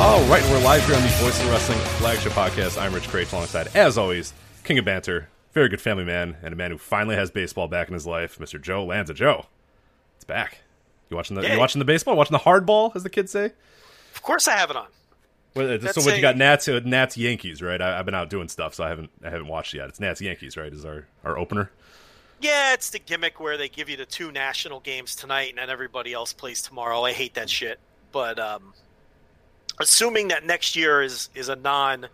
All right, we're live here on the Voice of Wrestling flagship podcast. I'm Rich Kraetsch, alongside, as always, King of Banter, very good family man, and a man who finally has baseball back in his life, Mr. Joe Lanza. Joe, it's back. You watching the Yay. you watching the baseball? Watching the hardball, as the kids say. Of course I have it on. Well, uh, so what a- you got? Nats, uh, Nats, Yankees, right? I, I've been out doing stuff, so I haven't I haven't watched yet. It's Nats, Yankees, right? Is our our opener? Yeah, it's the gimmick where they give you the two national games tonight and then everybody else plays tomorrow. I hate that shit. But um, assuming that next year is is a non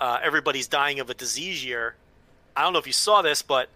uh, everybody's dying of a disease year, I don't know if you saw this, but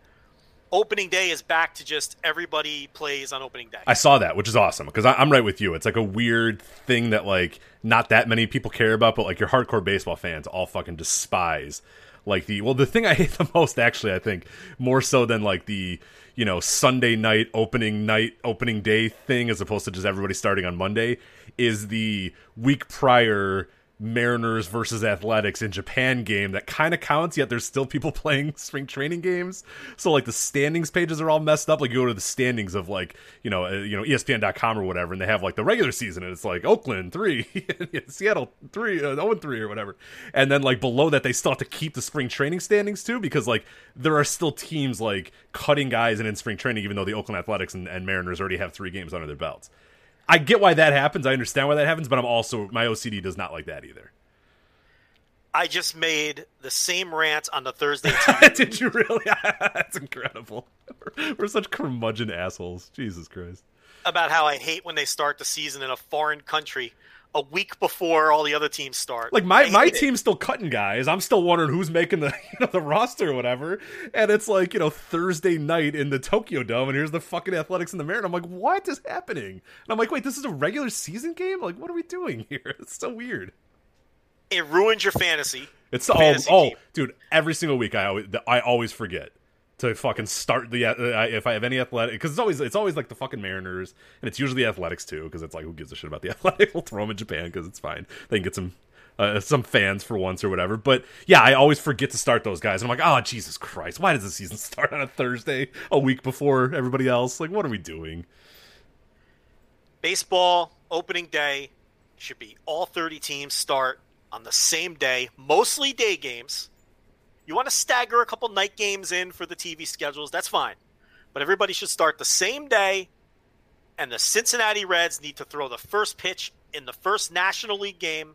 opening day is back to just everybody plays on opening day. I saw that, which is awesome because I'm right with you. It's like a weird thing that like not that many people care about, but like your hardcore baseball fans all fucking despise. Like the well, the thing I hate the most, actually, I think more so than like the you know Sunday night opening night opening day thing, as opposed to just everybody starting on Monday, is the week prior Mariners versus Athletics in Japan game that kind of counts, yet there's still people playing spring training games. So like the standings pages are all messed up. Like you go to the standings of like you know uh, you know ESPN.com or whatever, and they have like the regular season, and it's like Oakland three, Seattle three, uh, three or whatever. And then like below that, they still have to keep the spring training standings too, because like there are still teams like cutting guys and in spring training, even though the Oakland Athletics and, and Mariners already have three games under their belts. I get why that happens. I understand why that happens, but I'm also my OCD does not like that either. I just made the same rant on the Thursday Did you really? That's incredible. We're, such curmudgeon assholes. Jesus Christ. about how I hate when they start the season in a foreign country a week before all the other teams start. Like my my it. team's still cutting guys. I'm still wondering who's making the you know the roster or whatever. And it's like you know Thursday night in the Tokyo Dome, and here's the fucking Athletics and the Mariners. I'm like, what is happening? And I'm like, wait, this is a regular season game. Like, what are we doing here? It's so weird. It ruins your fantasy. It's oh, fantasy oh team. dude. Every single week, I always I always forget to fucking start the uh, if I have any athletic because it's always it's always like the fucking Mariners and it's usually the Athletics too because it's like who gives a shit about the Athletics? We'll throw them in Japan because it's fine. They can get some. Uh, some fans for once or whatever, but yeah, I always forget to start those guys. And I'm like, oh Jesus Christ, why does the season start on a Thursday, a week before everybody else? Like, what are we doing? Baseball opening day should be all 30 teams start on the same day, mostly day games. You want to stagger a couple night games in for the TV schedules, that's fine. But everybody should start the same day, and the Cincinnati Reds need to throw the first pitch in the first National League game.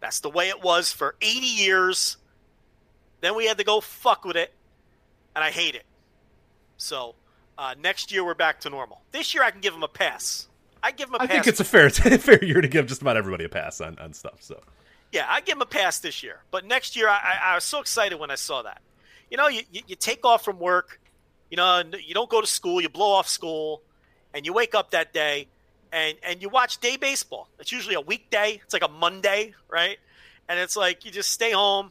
That's the way it was for 80 years. Then we had to go fuck with it, and I hate it. So uh, next year we're back to normal. This year I can give them a pass. I give them a I pass. I think it's a fair fair year to give just about everybody a pass on, on stuff. So Yeah, I give him a pass this year. But next year, I, I, I was so excited when I saw that. You know, you, you, you take off from work, you know, you don't go to school, you blow off school, and you wake up that day and, and you watch day baseball. It's usually a weekday, it's like a Monday, right? And it's like you just stay home,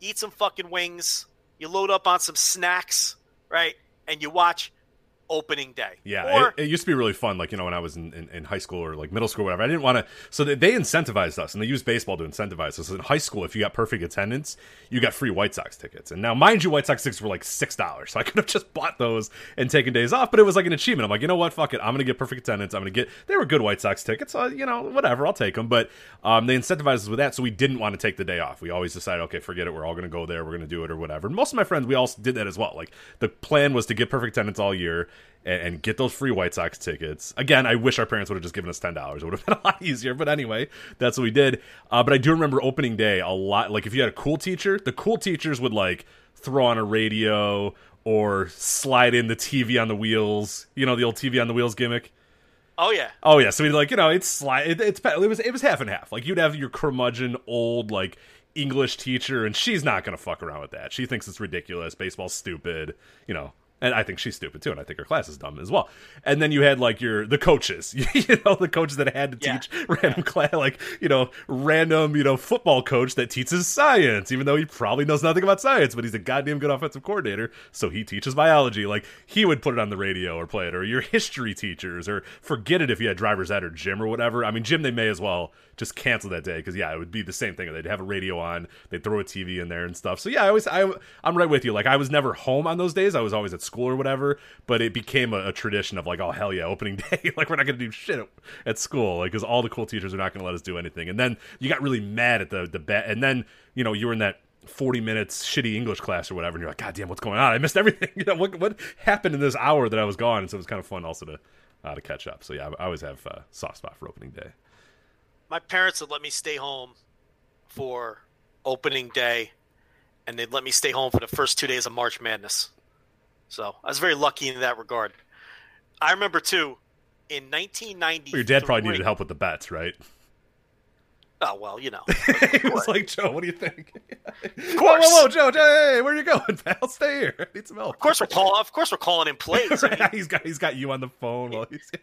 eat some fucking wings, you load up on some snacks, right? And you watch opening day. Yeah, Or, it, it used to be really fun. Like you know, when I was in, in, in high school or like middle school, or whatever. I didn't want to. So they, they incentivized us, and they used baseball to incentivize us. In high school, if you got perfect attendance, you got free White Sox tickets. And now, mind you, White Sox tickets were like six dollars. So I could have just bought those and taken days off. But it was like an achievement. I'm like, you know what? Fuck it. I'm gonna get perfect attendance. I'm gonna get. They were good White Sox tickets. So you know, whatever. I'll take them. But um, they incentivized us with that, so we didn't want to take the day off. We always decided, okay, forget it. We're all gonna go there. We're gonna do it or whatever. And most of my friends, we all did that as well. Like the plan was to get perfect attendance all year and, and get those free White Sox tickets. Again, I wish our parents would have just given us ten dollars. It would have been a lot easier. But anyway, that's what we did. Uh, but I do remember opening day a lot. Like if you had a cool teacher, the cool teachers would like throw on a radio or slide in the TV on the wheels. You know the old TV on the wheels gimmick. Oh yeah. Oh yeah, so we like you know it's slide. It, it's it was it was half and half. Like you'd have your curmudgeon old like English teacher, and she's not gonna fuck around with that. She thinks it's ridiculous. Baseball's stupid. You know, and I think she's stupid too, and I think her class is dumb as well. And then you had like your the coaches, you know, the coaches that had to Yeah. teach random class, like you know, random you know football coach that teaches science, even though he probably knows nothing about science, but he's a goddamn good offensive coordinator, so he teaches biology. Like he would put it on the radio or play it, or your history teachers, or forget it if you had driver's ed or gym or whatever. I mean, gym they may as well just cancel that day because yeah, it would be the same thing. They'd have a radio on, they'd throw a TV in there and stuff. So yeah, I always I I'm right with you. Like I was never home on those days. I was always at school or whatever. But it became a, a tradition of like, oh hell yeah, opening day. like we're not gonna do shit at, at school, like because all the cool teachers are not gonna let us do anything. And then you got really mad at the the bet, and then you know you were in that. 40 minutes shitty English class or whatever, and you're like, God damn, what's going on? I missed everything. You know, what what happened in this hour that I was gone? And so it was kind of fun also to uh, to catch up. So yeah, I, I always have uh, soft spot for opening day. My parents would let me stay home for opening day, and they'd let me stay home for the first two days of March Madness. So I was very lucky in that regard. I remember too, in 1990. Well, your dad probably needed help with the bets, right? Oh well, you know. he was like, Joe, what do you think? Of course. Whoa, whoa, whoa, Joe, Joe, hey, where are you going, pal? Stay here. I need some help. Of course we're calling. Of course we're calling in plays. I mean, he's got he's got you on the phone while he's yeah.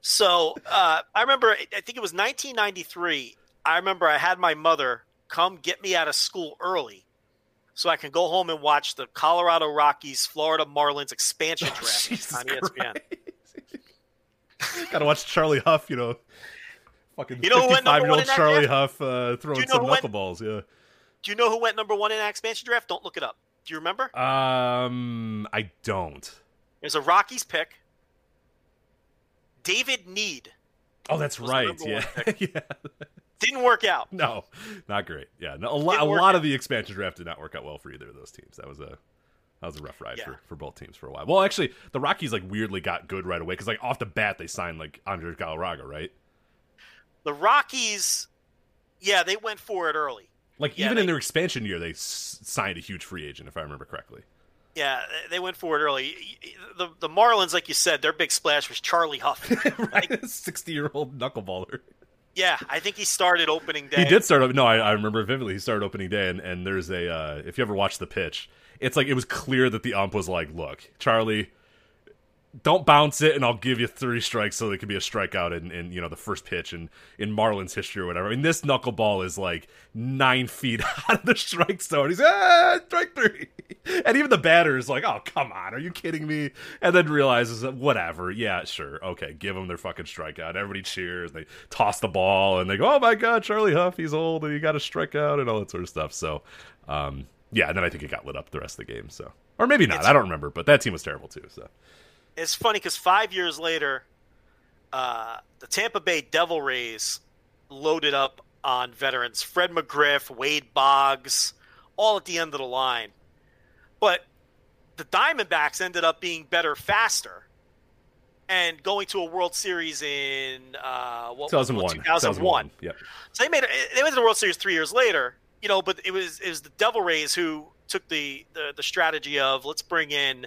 So uh, I remember, I think it was 1993. I remember I had my mother come get me out of school early so I can go home and watch the Colorado Rockies Florida Marlins expansion draft Oh, on ESPN. Gotta watch Charlie Hough, you know. Fucking You know 55 year old Charlie? Hough uh, throwing you know some knuckleballs, yeah. Do you know who went number one in that expansion draft? Don't look it up. Do you remember? Um, I don't. It was a Rockies pick. David Nied Oh, that's right. Yeah, yeah. Didn't work out. No, not great. Yeah, no, a, lot. a lot out. of the expansion draft did not work out well for either of those teams. That was a that was a rough ride Yeah. for, for both teams for a while. Well, actually, the Rockies like weirdly got good right away because like off the bat they signed like Andre Galarraga, right? The Rockies, yeah, they went for it early. Like Yeah, even in their expansion year, they s- signed a huge free agent, if I remember correctly. Yeah, they went for it early. The the Marlins, like you said, their big splash was Charlie Hough. right, sixty year old knuckleballer. Yeah, I think he started opening day. He did start. No, I, I remember vividly. He started opening day, and, and there's a. Uh, if you ever watch the pitch, it's like it was clear that the ump was like, "Look, Charlie, don't bounce it, and I'll give you three strikes, so it could be a strikeout in, in you know the first pitch in in Marlins history or whatever." I mean, this knuckleball is like nine feet out of the strike zone. He's ah, strike three, and even the batter is like, "Oh, come on, are you kidding me?" And then realizes that whatever, yeah, sure, okay, give them their fucking strikeout. Everybody cheers. They toss the ball, and they go, "Oh my god, Charlie Hough, he's old, and he got a strikeout, and all that sort of stuff." So, um, yeah, and then I think it got lit up the rest of the game. So, or maybe not. I don't remember, but that team was terrible too. So. It's funny because five years later, uh, the Tampa Bay Devil Rays loaded up on veterans Fred McGriff, Wade Boggs, all at the end of the line. But the Diamondbacks ended up being better faster and going to a World Series in uh, what, 2001. 2001. Yep. So they made it, they went to the World Series three years later, you know. But it was it was the Devil Rays who took the the, the strategy of let's bring in,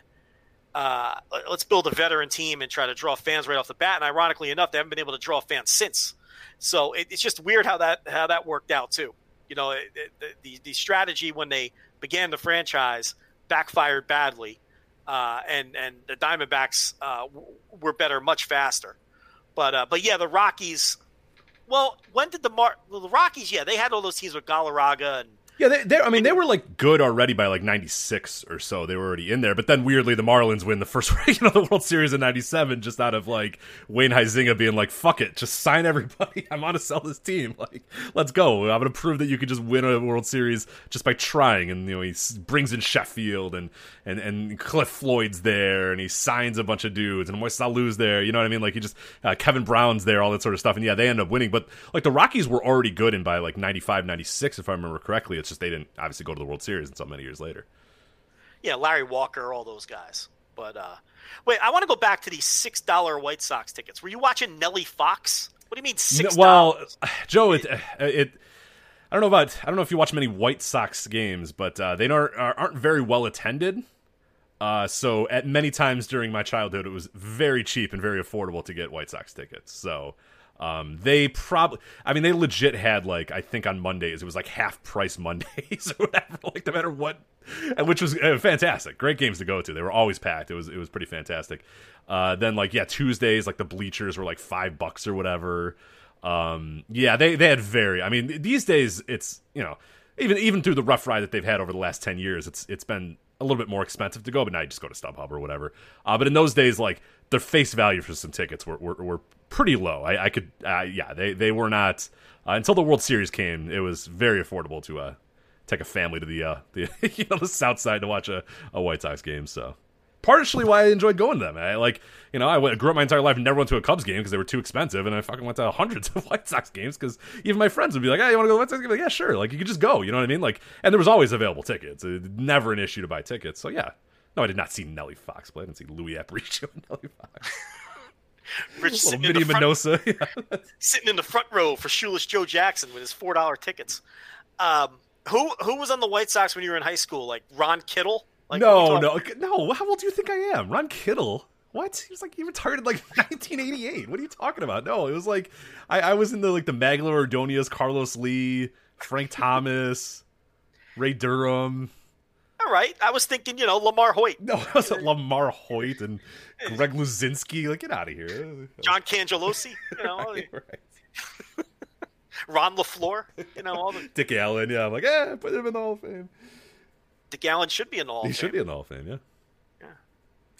uh, let's build a veteran team and try to draw fans right off the bat. And ironically enough, they haven't been able to draw fans since. So it, it's just weird how that how that worked out too. You know, it, it, the the strategy when they began the franchise backfired badly, uh, and and the Diamondbacks uh, were better much faster. But uh, but yeah, the Rockies. Well, when did the Mar- well, the Rockies? Yeah, they had all those teams with Galarraga and Yeah, they, they, I mean, they were like good already by like '96 or so. They were already in there, but then weirdly, the Marlins win the first, you know, the World Series in '97, just out of like Wayne Huizinga being like, "Fuck it, just sign everybody. I want to sell this team. Like, let's go. I'm to prove that you could just win a World Series just by trying." And you know, he brings in Sheffield and and and Cliff Floyd's there, and he signs a bunch of dudes, and Moises Alou's there. You know what I mean? Like, he just uh, Kevin Brown's there, all that sort of stuff. And yeah, they end up winning, but like the Rockies were already good in by like 95, 96, if I remember correctly. It's just they didn't obviously go to the World Series until many years later. yeah, Larry Walker, all those guys. But uh, wait, I want to go back to these six dollar White Sox tickets. Were you watching Nellie Fox? What do you mean six well. Joe, it, it I don't know about I don't know if you watch many White Sox games, but uh, they aren't aren't very well attended. Uh, so at many times during my childhood, it was very cheap and very affordable to get White Sox tickets. So um, they probably, I mean, they legit had like I think on Mondays it was like half price Mondays or whatever, like no matter what, which was uh, fantastic. Great games to go to. They were always packed. It was it was pretty fantastic. Uh, then like yeah, Tuesdays like the bleachers were like five bucks or whatever. Um, yeah, they they had very. I mean, these days it's you know even even through the rough ride that they've had over the last ten years, it's it's been a little bit more expensive to go, but now you just go to StubHub or whatever. Uh, but in those days, like their face value for some tickets were were, were pretty low. I, I could, uh, yeah, they they were not uh, until the World Series came. It was very affordable to uh, take a family to the uh, the you know the South Side to watch a, a White Sox game. So partially why I enjoyed going to them. I like, you know, I went, grew up my entire life and never went to a Cubs game because they were too expensive, and I fucking went to hundreds of White Sox games because even my friends would be like, "Hey, you want to go to the White Sox game?" Like, yeah, sure. Like, you could just go. You know what I mean? Like, and there was always available tickets. It, never an issue to buy tickets. So yeah. No, I did not see Nellie Fox play. I didn't see Luis Aparicio and Nellie Fox. Rich Little sitting in, the front, Minoso. Yeah. sitting in the front row for Shoeless Joe Jackson with his four dollar tickets. Um, who who was on the White Sox when you were in high school? Like Ron Kittle? Like no, what are you no, no. How old do you think I am? Ron Kittle. What? He was like he retired in like 1988. What are you talking about? No, it was like I, I was in the like the Magglio Ordonez, Carlos Lee, Frank Thomas, Ray Durham. All right, I was thinking, you know, LaMarr Hoyt, No, it wasn't LaMarr Hoyt and Greg Luzinski. Like, get out of here. John Cangelosi, you know, Right. Ron LeFlore, you know, all the Dick Allen. Yeah, I'm like, eh, put him in the Hall of Fame. Dick Allen should be in the Hall. He should be in the Hall of Fame. Yeah. Yeah.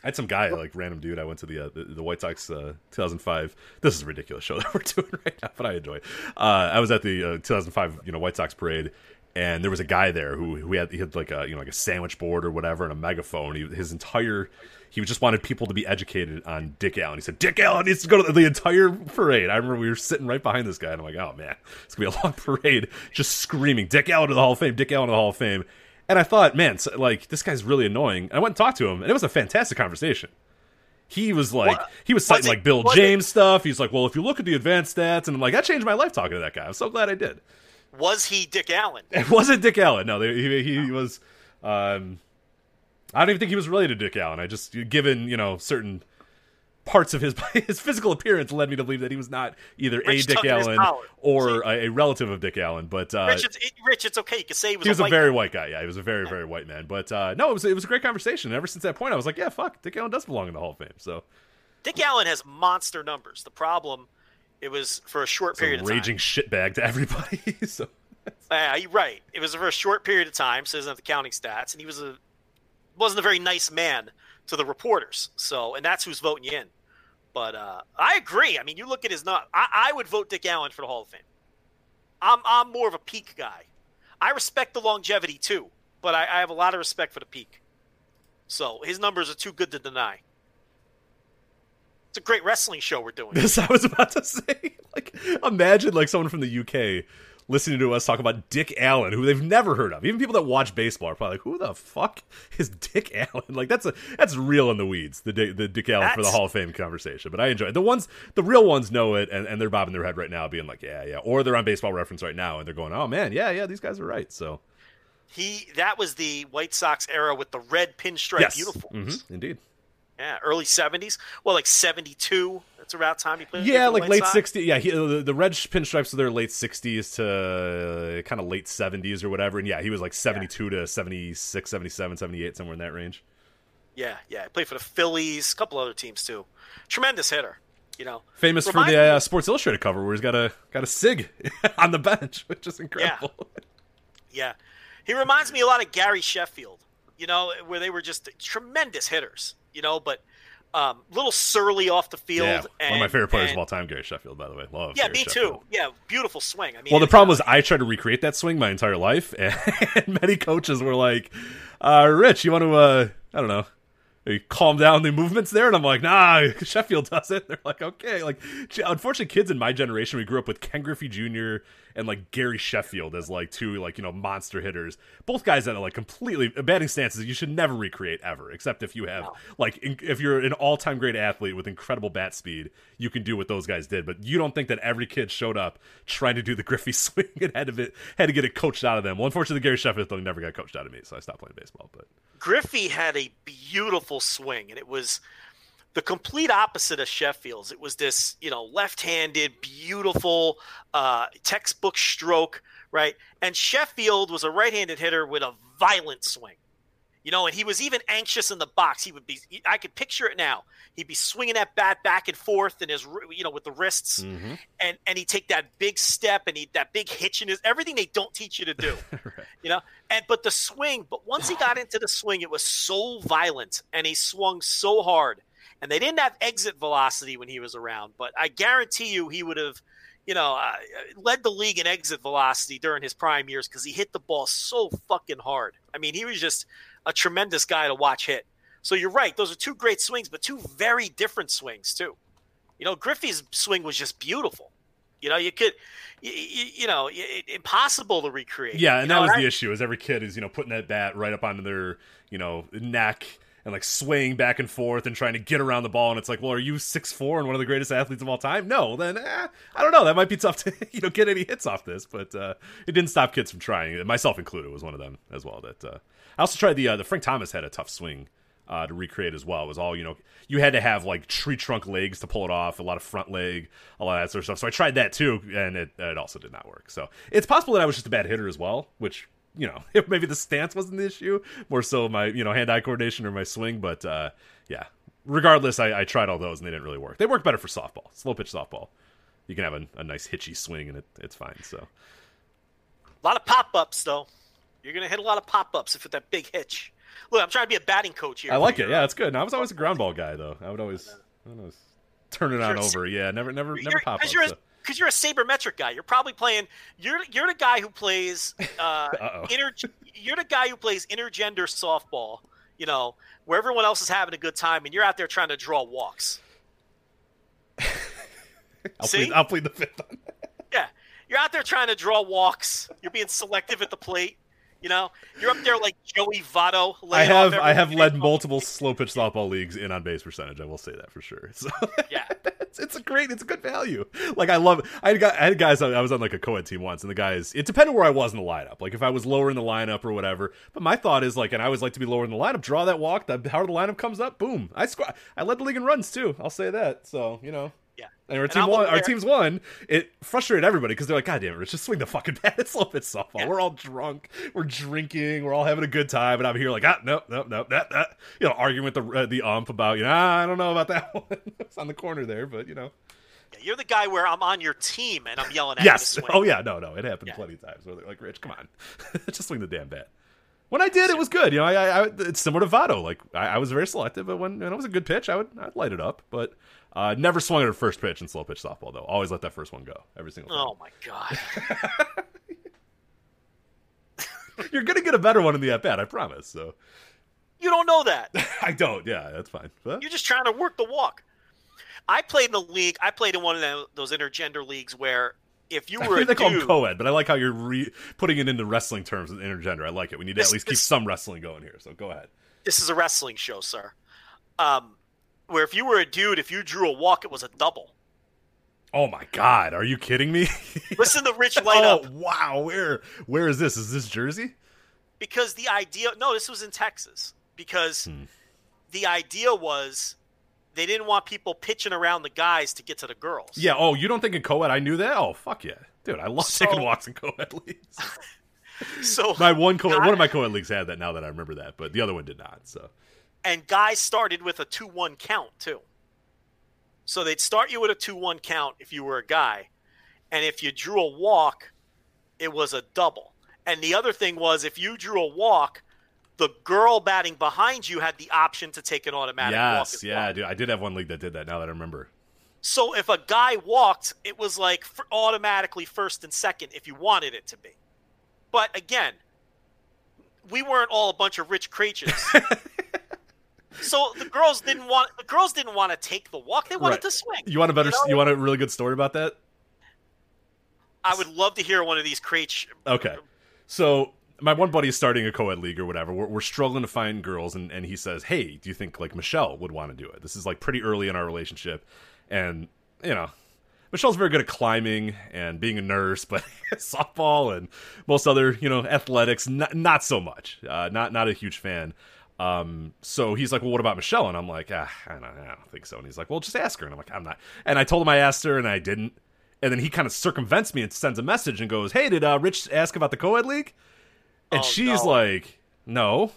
I had some guy, like random dude. I went to the uh, the, the White Sox uh, 2005. This is a ridiculous show that we're doing right now, but I enjoy. it. Uh, I was at the uh, 2005, you know, White Sox parade, and there was a guy there who who had he had like a you know like a sandwich board or whatever and a megaphone. He, his entire he just wanted people to be educated on Dick Allen. He said Dick Allen needs to go to the entire parade. I remember we were sitting right behind this guy, and I'm like, oh man, it's gonna be a long parade, just screaming Dick Allen to the Hall of Fame, Dick Allen to the Hall of Fame. And I thought, man, so, like this guy's really annoying. And I went and talked to him, and it was a fantastic conversation. He was like, What? he was citing Was it- like Bill James stuff. He's like, well, if you look at the advanced stats, and I'm like, that changed my life talking to that guy. I'm so glad I did. Was he Dick Allen? It wasn't Dick Allen. No, they, he, he was. Um, I don't even think he was related to Dick Allen. I just given you know certain parts of his his physical appearance led me to believe that he was not either Rich a Dick Allen or a, a relative of Dick Allen. But uh, Rich, it's, Rich, it's okay. You can say he was, he was a a, very guy. white guy. Yeah, he was a very very white man. But uh, no, it was it was a great conversation. And ever since that point, I was like, yeah, fuck, Dick Allen does belong in the Hall of Fame. So Dick Allen has monster numbers. The problem, it was for a short it's a period of time raging shitbag to everybody. so. Uh, you're right. It was for a short period of time, so he doesn't have the counting stats, and he was a wasn't a very nice man to the reporters. So, and that's who's voting you in. But uh, I agree. I mean, you look at his not. I, I would vote Dick Allen for the Hall of Fame. I'm I'm more of a peak guy. I respect the longevity too, but I, I have a lot of respect for the peak. So his numbers are too good to deny. It's a great wrestling show we're doing. This I was about to say. Like, imagine like someone from the UK listening to us talk about Dick Allen, who they've never heard of. Even people that watch baseball are probably like, "Who the fuck is Dick Allen?" Like, that's a that's real in the weeds. The Dick- the Dick Allen for the Hall of Fame conversation. But I enjoy it. The ones, the real ones know it, and, and they're bobbing their head right now, being like, "Yeah, yeah," or they're on Baseball Reference right now, and they're going, "Oh man, yeah, yeah, these guys are right." So He that was the White Sox era with the red pinstripe yes, uniforms. Mhm, indeed. Yeah, early seventies. Well, like seventy two. That's around time he played. Yeah, like late Sox. 60s. Yeah, he, the, the red pinstripes are their late 60s to uh, kind of late 70s or whatever. And yeah, he was like 72 to 76, 77, 78, somewhere in that range. Yeah, yeah. He played for the Phillies, a couple other teams too. Tremendous hitter. You know, Famous for the uh, Sports Illustrated cover where he's got a got a sig on the bench, which is incredible. yeah. He reminds me a lot of Gary Sheffield. You know, where they were just tremendous hitters. You know, but um, little surly off the field. Yeah, and, one of my favorite players and- of all time, Gary Sheffield. By the way, love. Yeah, Gary me Sheffield. too. Yeah, beautiful swing. I mean, Well, the problem uh, was I tried to recreate that swing my entire life, and many coaches were like, uh, "Rich, you want to, uh, I don't know, they calm down the movements there and i'm like nah sheffield does it. They're like okay like unfortunately kids in my generation we grew up with ken griffey jr and like gary sheffield as like two like you know monster hitters. Both guys that are like completely batting stances you should never recreate ever except if you have like in, if you're an all-time great athlete with incredible bat speed you can do what those guys did. But you don't think that every kid showed up trying to do the griffey swing and had to, had to get it coached out of them? Well unfortunately gary sheffield thing never got coached out of me so i stopped playing baseball but Griffey had a beautiful swing, and it was the complete opposite of Sheffield's. It was this, you know, left-handed, beautiful, uh, textbook stroke, right? And Sheffield was a right-handed hitter with a violent swing. You know, and he was even anxious in the box. He would be, I could picture it now. He'd be swinging that bat back and forth and his, you know, with the wrists, mm-hmm. and and he'd take that big step and he that big hitch in his everything they don't teach you to do, right. you know. And but the swing, but once he got into the swing, it was so violent and he swung so hard, and they didn't have exit velocity when he was around. But I guarantee you, he would have you know, uh, led the league in exit velocity during his prime years because he hit the ball so fucking hard. I mean, he was just a tremendous guy to watch hit. So you're right; those are two great swings, but two very different swings too. You know, Griffey's swing was just beautiful. You know, you could, you, you know, it, impossible to recreate. Yeah, and you that was I, the issue. Is every kid is you know putting that bat right up onto their you know neck and like swaying back and forth and trying to get around the ball. And it's like, well, are you six four and one of the greatest athletes of all time? No, then eh, I don't know. That might be tough to you know get any hits off this, but uh, it didn't stop kids from trying. Myself included was one of them as well. That uh, I also tried the uh, the Frank Thomas had a tough swing. Uh, to recreate as well it was all you know you had to have like tree trunk legs to pull it off a lot of front leg a lot of that sort of stuff so i tried that too and it, it also did not work so it's possible that i was just a bad hitter as well which you know, maybe the stance wasn't the issue, more so my you know hand eye coordination or my swing. But uh, yeah, regardless, I, I, tried all those and they didn't really work. They work better for softball, slow pitch softball. You can have a, a nice hitchy swing and it, it's fine. So a lot of pop ups though. You're gonna hit a lot of pop ups if with that big hitch. Look, I'm trying to be a batting coach here. I like it. Yeah, it's good. And I was always a ground ball guy though. I would always, I would always turn it on over. Yeah, never, never, never pop ups. So because you're a sabermetric guy. You're probably playing. You're you're the guy who plays. Uh, inter, you're the guy who plays intergender softball. You know, where everyone else is having a good time, and you're out there trying to draw walks. I'll See? plead, I'll plead the fifth on that. Yeah, you're out there trying to draw walks. You're being selective at the plate. You know, you're up there like Joey Votto. I have I have led multiple slow pitch softball leagues in on base percentage. I will say that for sure. So yeah, it's, it's a great, it's a good value. Like I love. I had, I had guys. I was on like a co-ed team once, and the guys. It depended where I was in the lineup. Like if I was lower in the lineup or whatever. But my thought is like, and I always like to be lower in the lineup. Draw that walk. The harder the lineup comes up, boom. I squat. I led the league in runs too. I'll say that. So you know. And our team won. Our team's won. It frustrated everybody because they're like, "God damn it, Rich, just swing the fucking bat. It's slow pitch softball. Yeah. We're all drunk. We're drinking. We're all having a good time." And I'm here like, "Ah, no, no, no, that, that." You know, arguing with the uh, the ump about, you know, ah, I don't know about that one. it's on the corner there, but you know. Yeah, you're the guy where I'm on your team and I'm yelling at yes. you. Yes. Oh yeah, no, no, it happened yeah. plenty of times. Where they're like, "Rich, come on, just swing the damn bat." When I did, it was good. You know, I, I, I it's similar to Votto. Like I, I, was very selective, but when, when it was a good pitch, I would I'd light it up. But uh, never swung at a first pitch in slow pitch softball, though. Always let that first one go every single time. Oh my god! You're gonna get a better one in the at bat, I promise. So you don't know that. I don't. Yeah, that's fine. But... You're just trying to work the walk. I played in the league. I played in one of those intergender leagues where if you were I a they dude, call them co-ed, but I like how you're re- putting it into wrestling terms with intergender. I like it. We need to This- at least keep some wrestling going here. So go ahead. this is a wrestling show, sir. Um, where if you were a dude, if you drew a walk, it was a double. Oh my god, are you kidding me? Listen to Rich light up oh wow, where where is this? Is this Jersey? because the idea. No, this was in Texas because Hmm. the idea was they didn't want people pitching around the guys to get to the girls. Yeah. Oh, you don't think in co-ed I knew that? Oh fuck yeah, dude, I love So- taking walks in co-ed leagues. So my one co God- one of my co-ed leagues had that. Now that I remember that, but the other one did not. So and guys started with a 2-1 count too. So they'd start you with a 2-1 count if you were a guy, and if you drew a walk, it was a double. And the other thing was if you drew a walk, the girl batting behind you had the option to take an automatic walk. yes, yeah, well. dude, I did have one league that did that. Now that I remember. So if a guy walked, it was like automatically first and second if you wanted it to be. But again, we weren't all a bunch of rich creatures. so the girls didn't want the girls didn't want to take the walk. They wanted Right. to swing. You want a better? You know? You want a really good story about that? I would love to hear one of these crates. Okay. So my one buddy is starting a co-ed league or whatever. We're, we're struggling to find girls, and, and he says, "Hey, do you think like Michelle would want to do it?" This is like pretty early in our relationship, and you know, Michelle's very good at climbing and being a nurse, but softball and most other you know athletics, not not so much. Uh, not not a huge fan. Um, so he's like, well, what about Michelle? And I'm like, ah, I don't, I don't think so. And he's like, well, just ask her. And I'm like, I'm not. And I told him I asked her, and I didn't. And then he kind of circumvents me and sends a message and goes, hey, did uh, Rich ask about the co-ed league? And Oh, she's no. like, no.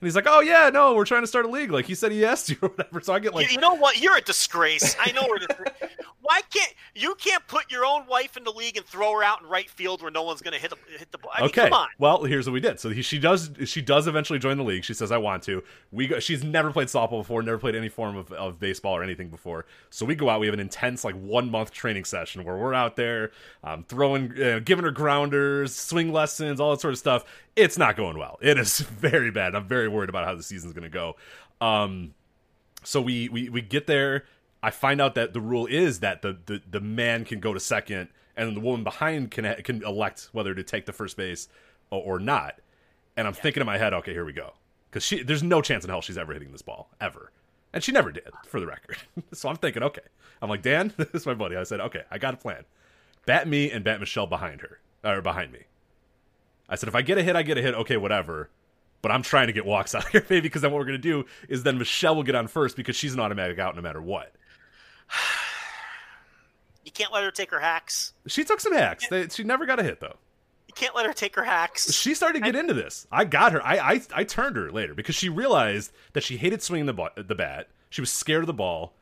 And he's like, oh yeah, no, we're trying to start a league. Like he said, he asked you or whatever. So I get like, you, know what? You're a disgrace. I know is. Why can't you can't put your own wife in the league and throw her out in right field where no one's going to hit the hit the ball? I mean, okay, come on. well, here's what we did. So he, she does she does eventually join the league. She says, I want to. We go, she's never played softball before, never played any form of, of baseball or anything before. So we go out. We have an intense like one month training session where we're out there um, throwing, uh, giving her grounders, swing lessons, all that sort of stuff. It's not going well. It is very bad. I'm very worried about how the season's going to go. Um, so we, we we get there. I find out that the rule is that the, the, the man can go to second, and the woman behind can can elect whether to take the first base or, or not. And I'm thinking in my head, okay, here we go, because she there's no chance in hell she's ever hitting this ball ever, and she never did, for the record. so I'm thinking, okay, I'm like Dan, this is my buddy. I said, okay, I got a plan. Bat me and bat Michelle behind her or behind me. I said, if I get a hit, I get a hit. Okay, whatever. But I'm trying to get walks out here, baby, because then what we're gonna do is then Michelle will get on first because she's an automatic out no matter what. You can't let her take her hacks. She took some hacks. They, she never got a hit though. You can't let her take her hacks. She started to get into this. I got her. I, I I turned her later because she realized that she hated swinging the the bat. She was scared of the ball.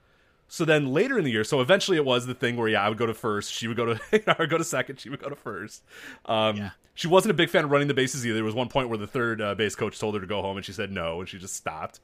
So then later in the year, so eventually it was the thing where yeah, I would go to first, she would go to I would go to second, she would go to first. Um, Yeah. She wasn't a big fan of running the bases either. There was one point where the third uh, base coach told her to go home, and she said no, and she just stopped.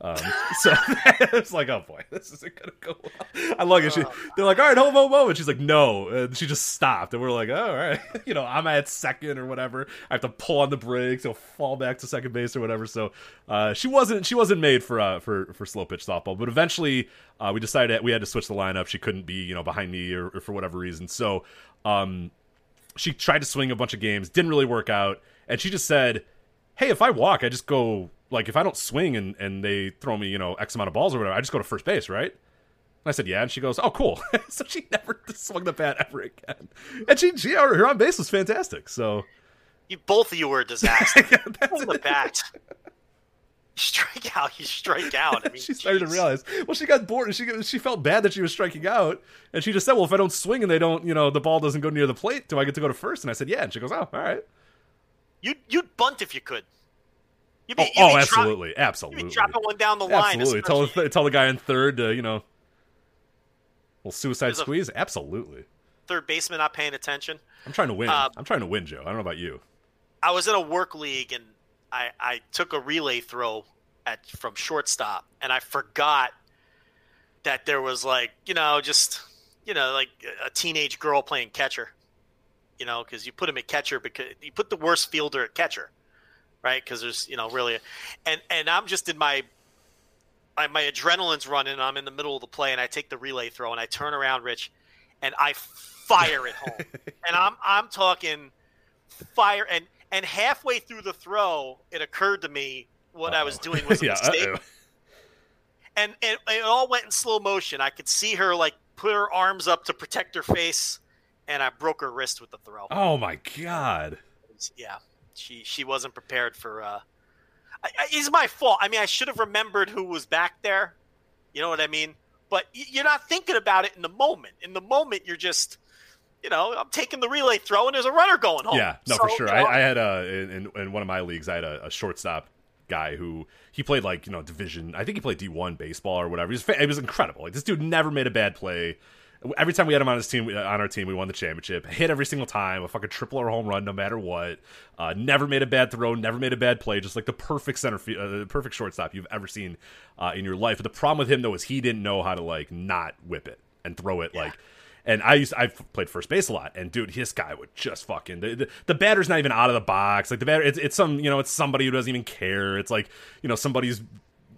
Um, so it's like, oh boy, this isn't gonna go well. I love it. She, they're like, all right, home, home, home, and she's like, no, and she just stopped, and we're like, oh, all right, you know, I'm at second or whatever. I have to pull on the brakes, or fall back to second base or whatever. So uh, she wasn't she wasn't made for uh, for for slow pitch softball. But eventually, uh, we decided we had to switch the lineup. She couldn't be you know behind me or, or for whatever reason. So um, she tried to swing a bunch of games, didn't really work out, and she just said, "Hey, if I walk, I just go like if I don't swing and and they throw me, you know, X amount of balls or whatever, I just go to first base, right?" And I said, "Yeah," and she goes, "Oh, cool." so she never swung the bat ever again, and she, she her on base was fantastic. So You both of you were a disaster. that's the bat. You strike out. You strike out. I mean, she started to realize. Well, she got bored. She she felt bad that she was striking out, and she just said, "Well, if I don't swing and they don't, you know, the ball doesn't go near the plate, do I get to go to first? And I said, "Yeah." And she goes, "Oh, all right." You'd you'd bunt if you could. You'd Oh, you'd oh drop- absolutely, You'd absolutely, be dropping one down the line. absolutely. Tell tell the guy in third to you know, well, suicide There's a- squeeze. Absolutely. third baseman not paying attention. I'm trying to win. Uh, I'm trying to win, Joe. I don't know about you. I was in a work league and I, I took a relay throw at from shortstop and I forgot that there was like you know just you know like a teenage girl playing catcher, you know because you put him at catcher because you put the worst fielder at catcher, right? Because there's you know really, and and I'm just in my my, my adrenaline's running. And I'm in the middle of the play and I take the relay throw and I turn around, Rich, and I fire it home, and I'm I'm talking fire and and halfway through the throw it occurred to me what i was doing was a yeah. mistake. Uh-oh. and, and it all went in slow motion. I could see her like put her arms up to protect her face and i broke her wrist with the throw. Oh my god. yeah. She she wasn't prepared for uh I, I, it's my fault. I mean i should have remembered who was back there. You know what i mean? But y- you're not thinking about it in the moment. In the moment you're just you know i'm taking the relay throw and there's a runner going home Yeah, no, So, for sure. you know, I, I had a in, in one of my leagues. I had a, a shortstop guy who he played like you know division. I think he played D one baseball or whatever. He was, it was incredible. Like this dude never made a bad play. Every time we had him on his team, on our team, we won the championship. Hit every single time, a fucking triple or home run, no matter what. Uh, never made a bad throw, never made a bad play. Just like the perfect center, field, uh, the perfect shortstop you've ever seen uh, in your life. But the problem with him though is he didn't know how to like not whip it and throw it like and I used I've played first base a lot, and dude, this guy would just fucking the, the, the batter's not even out of the box. Like the batter, it's it's some you know it's somebody who doesn't even care. It's like you know somebody's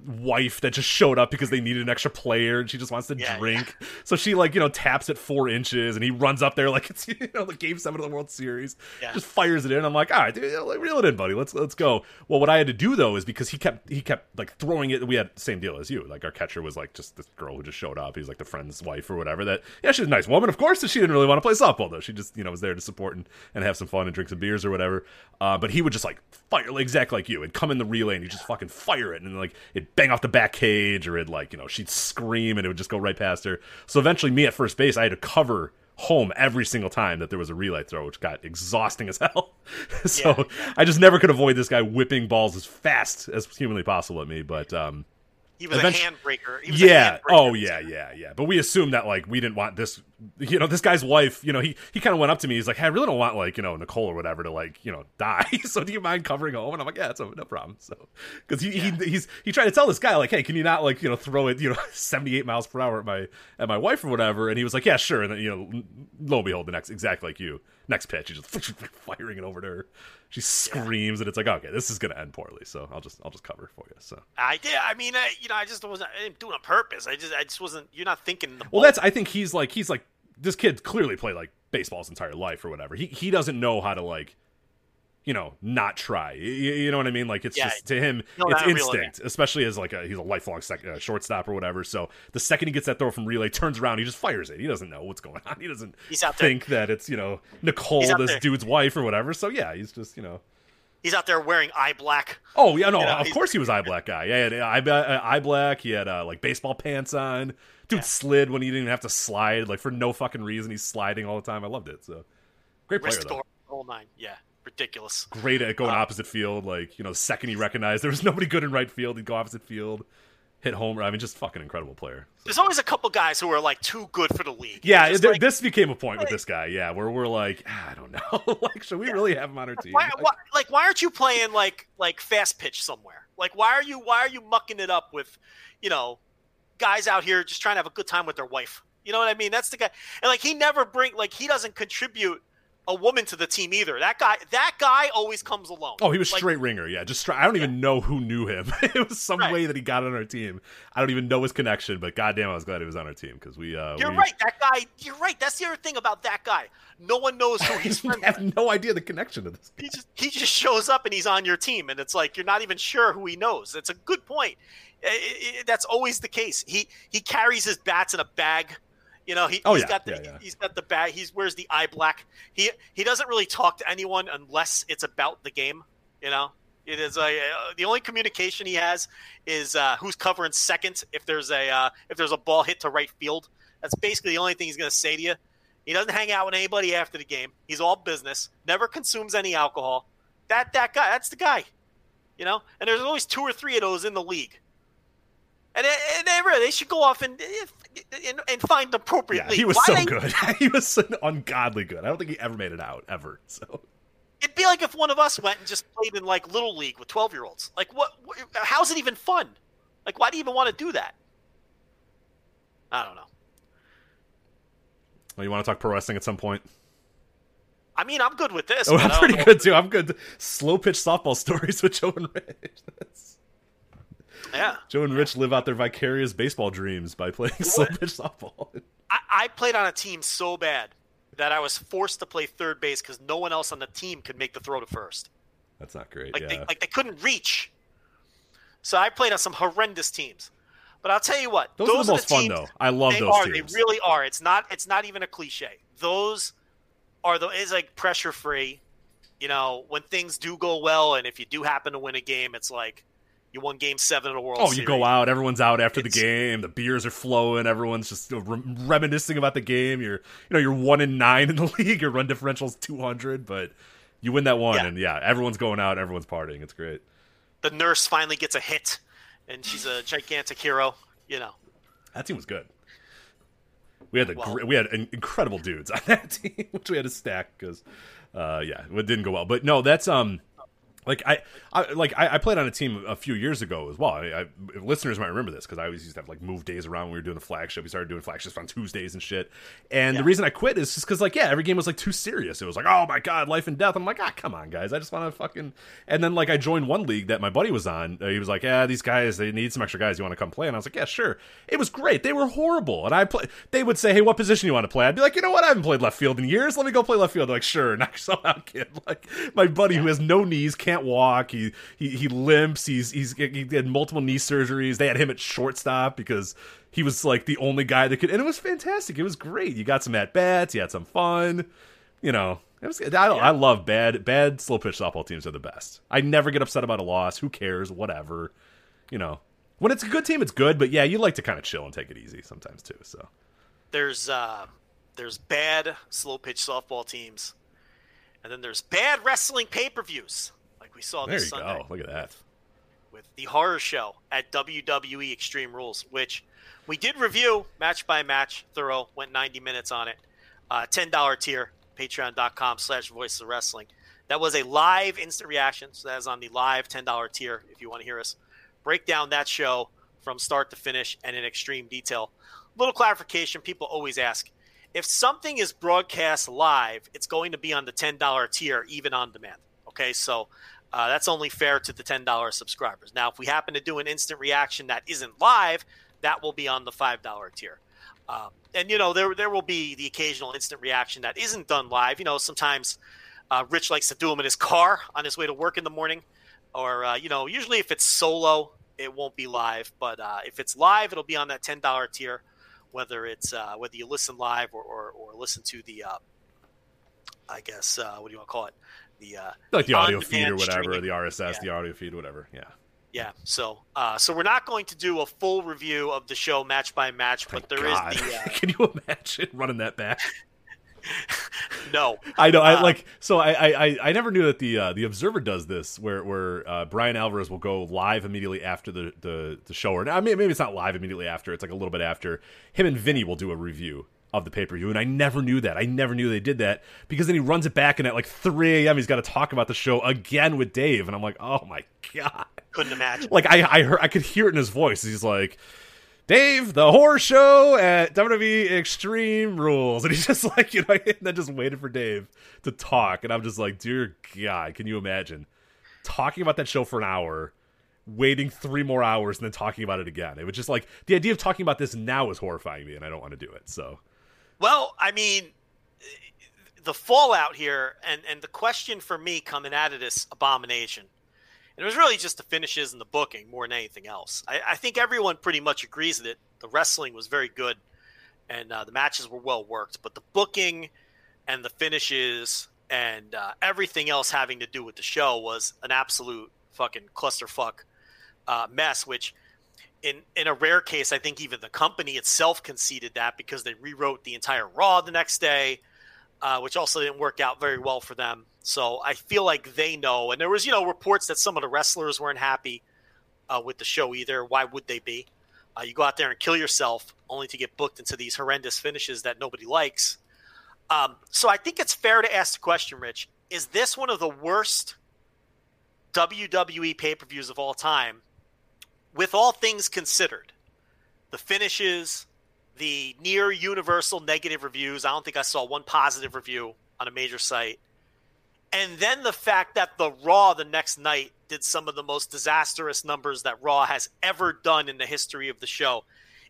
wife that just showed up because they needed an extra player and she just wants to Yeah, drink. So she like, you know, taps at four inches and he runs up there like it's you know the game seven of the World Series. Yeah. Just fires it in. I'm like, all right, dude, like, reel it in, buddy. Let's let's go. Well, what I had to do though is because he kept he kept like throwing it. We had the same deal as you. Like our catcher was like just this girl who just showed up. He's like the friend's wife or whatever. That yeah, she's a nice woman, of course. She didn't really want to play softball though. She just you know was there to support and, and have some fun and drink some beers or whatever. Uh, but he would just like fire like, exactly like you and come in the relay and you just fucking fire it and like it'd bang off the back cage or it'd like you know she'd scream and it would just go right past her. So eventually, me at first base, I had to cover home every single time that there was a relay throw, which got exhausting as hell. so Yeah. I just never could avoid this guy whipping balls as fast as humanly possible at me. But um, He was Eventu- a handbreaker. He was a yeah. handbreaker. Oh yeah, yeah, yeah. But we assumed that like we didn't want this. You know, this guy's wife. You know, he he kind of went up to me. He's like, "Hey, I really don't want like you know Nicole or whatever to like you know die. so do you mind covering home?" And I'm like, "Yeah, it's no no problem." So because he, he he's he tried to tell this guy like, "Hey, can you not like you know throw it you know 78 miles per hour at my at my wife or whatever?" And he was like, "Yeah, sure." And then you know, lo and behold, the next exactly like you. Next pitch, he's just firing it over to her. She screams, and it's like, okay, this is gonna end poorly. So I'll just I'll just cover for you. So I did. I mean, I, you know, I just wasn't I didn't do it on purpose. I just, I just wasn't. You're not thinking. The Well, that's. I think he's like he's like this kid clearly played like baseball his entire life or whatever. He he doesn't know how to like, you know, not try. You, you know what I mean? Like it's Yeah. just to him, No, it's instinct, especially as like a he's a lifelong sec- uh, shortstop or whatever. So the second he gets that throw from relay, turns around, he just fires it. He doesn't know what's going on. He doesn't He's out think that it's you know Nicole, this there. dude's wife or whatever. So yeah, he's just you know. He's out there wearing eye black. Oh yeah, no, You know, of course he was eye black guy. Yeah, he had eye, uh, eye black. He had uh, like baseball pants on. Dude slid when he didn't even have to slide, like for no fucking reason. He's sliding all the time. I loved it. So great player Wrist though. guard, whole nine. Yeah, ridiculous. Great at going opposite field. Like you know, the second he recognized there was nobody good in right field, he'd go opposite field, hit homer. I mean, just fucking incredible player. There's always a couple guys who are like too good for the league. Yeah, Just th- like, this became a point with this guy. Yeah, where we're like, ah, I don't know, like should we really have him on our team? why, Like, why, like why aren't you playing like like fast pitch somewhere? Like why are you why are you mucking it up with, you know, guys out here just trying to have a good time with their wife? You know what I mean? That's the guy. And like he never bring like he doesn't contribute a woman to the team either. That guy that guy always comes alone. Oh, he was Like, straight ringer. Yeah, just straight. I don't even know who knew him. it was some Right. way that he got on our team. I don't even know his connection, but goddamn, I was glad he was on our team because we. Uh, You're we, right. That guy. You're right. That's the other thing about that guy. No one knows who he's with. have no idea the connection to this. Guy. he just he just shows up and he's on your team and it's like you're not even sure who he knows it's a good point I- I- I- that's always the case he he carries his bats in a bag you know he, Oh, he's yeah, got the yeah, yeah. he's got the bag he's wears the eye black he he doesn't really talk to anyone unless it's about the game you know it is a uh, the only communication he has is uh, who's covering second if there's a uh, if there's a ball hit to right field that's basically the only thing he's going to say to you he doesn't hang out with anybody after the game. He's all business. Never consumes any alcohol. That that guy. That's the guy. You know. And there's always two or three of those in the league. And, and they, really- they should go off and and, and find appropriate Yeah, he was Why so they- good. he was so ungodly good. I don't think he ever made it out ever. So It'd be like if one of us went and just played in like little league with twelve year olds. Like what? How's it even fun? Like why do you even want to do that? I don't know. well, you want to talk pro wrestling at some point? I mean, I'm good with this. Oh, I'm pretty know. good too. I'm good. Slow pitch softball stories with Joe and Rich. Yeah. Joe and Rich live out their vicarious baseball dreams by playing slow pitch softball. I, I played on a team so bad that I was forced to play third base because no one else on the team could make the throw to first. That's not great. Like yeah. they like they couldn't reach. So I played on some horrendous teams. But I'll tell you what, Those are the those, most fun, teams, though. I love they those are. teams. They really are. It's not. It's not even a cliche. Those are the. It's like pressure free. You know, when things do go well, and if you do happen to win a game, it's like you won Game Seven of the World Oh, Series. you go out. Everyone's out after the game. The beers are flowing. Everyone's just re- reminiscing about the game. You're, you know, you're one in nine in the league. Your run differential's two hundred, but you win that one, Yeah. and yeah, everyone's going out. Everyone's partying. It's great. The nurse finally gets a hit, and she's a gigantic hero. You know. That team was good. We had the Well- gr- we had in- incredible dudes on that team, which we had to stack because, uh, yeah, it didn't go well. But no, that's um, Like I, I like I, I, played on a team a few years ago as well. I, I listeners might remember this because I always used to have like move days around when we were doing the flagship. We started doing flagships on Tuesdays and shit. And yeah. the reason I quit is just because like yeah, every game was like too serious. It was like oh my god, life and death. I'm like ah come on guys, I just want to fucking. And then like I joined one league that my buddy was on. He was like yeah these guys they need some extra guys. You want to come play? And I was like yeah sure. It was great. They were horrible. And I play. They would say hey what position you want to play? I'd be like you know what I haven't played left field in years. Let me go play left field. They're like sure. Knock yourself out kid. Like my buddy who has no knees can't walk. He he he, limps. He's he's he had multiple knee surgeries. They had him at shortstop because he was like the only guy that could, and it was fantastic. It was great. You got some at bats. You had some fun. You know, it was. I, yeah. I love bad bad slow pitch softball teams are the best. I never get upset about a loss. Who cares? Whatever. You know, when it's a good team, it's good. But yeah, you like to kind of chill and take it easy sometimes too. So there's uh there's bad slow pitch softball teams, and then there's bad wrestling pay per views we saw there this Sunday. Go. Look at that. With the horror show at WWE Extreme Rules, which we did review match by match, thorough, went 90 minutes on it. Uh, $10 tier, patreon.com slash voice of wrestling. That was a live instant reaction. So that is on the live $10 tier if you want to hear us break down that show from start to finish and in extreme detail. Little clarification people always ask if something is broadcast live, it's going to be on the $10 tier, even on demand. Okay, so uh, that's only fair to the $10 subscribers. Now, if we happen to do an instant reaction that isn't live, that will be on the $5 tier. Um, and, you know, there, there will be the occasional instant reaction that isn't done live. You know, sometimes uh, Rich likes to do them in his car on his way to work in the morning. Or, uh, you know, usually if it's solo, it won't be live. But uh, if it's live, it'll be on that $10 tier, whether it's uh, whether you listen live or, or, or listen to the, uh, I guess, what do you want to call it? The uh, like the audio feed or whatever, streaming. the RSS, yeah. the audio feed, whatever. Yeah. Yeah. So, uh, so we're not going to do a full review of the show match by match, Thank but there God. is the. Uh... Can you imagine running that back? no, I know. I uh, like. So I, I, I never knew that the uh, the Observer does this, where where uh, Bryan Alvarez will go live immediately after the the, the show, or I mean, maybe it's not live immediately after. It's like a little bit after. Him and Vinny will do a review of the pay per view, and I never knew that. I never knew they did that because then he runs it back, and at like 3 a.m. he's got to talk about the show again with Dave, and I'm like, oh my god, couldn't imagine. Like I, I heard, I could hear it in his voice. He's like, Dave, the horror show at WWE Extreme Rules, and he's just like, you know, and then just waited for Dave to talk, and I'm just like, dear God, can you imagine talking about that show for an hour? waiting three more hours and then talking about it again. It was just like the idea of talking about this now is horrifying me, and I don't want to do it. So well, I mean, the fallout here, and and the question for me coming out of this abomination, and it was really just the finishes and the booking more than anything else. I, I think everyone pretty much agrees that the wrestling was very good, and uh, the matches were well worked, but the booking and the finishes and uh, everything else having to do with the show was an absolute fucking clusterfuck uh, mess, which in in a rare case, I think even the company itself conceded that because they rewrote the entire Raw the next day, uh, which also didn't work out very well for them. So I feel like they know. And there was, you know, reports that some of the wrestlers weren't happy uh, with the show either. Why would they be? Uh, you go out there and kill yourself only to get booked into these horrendous finishes that nobody likes. Um, so I think it's fair to ask the question, Rich: Is this one of the worst WWE pay per views of all time? With all things considered, the finishes, the near universal negative reviews, I don't think I saw one positive review on a major site. And then the fact that the Raw the next night did some of the most disastrous numbers that Raw has ever done in the history of the show,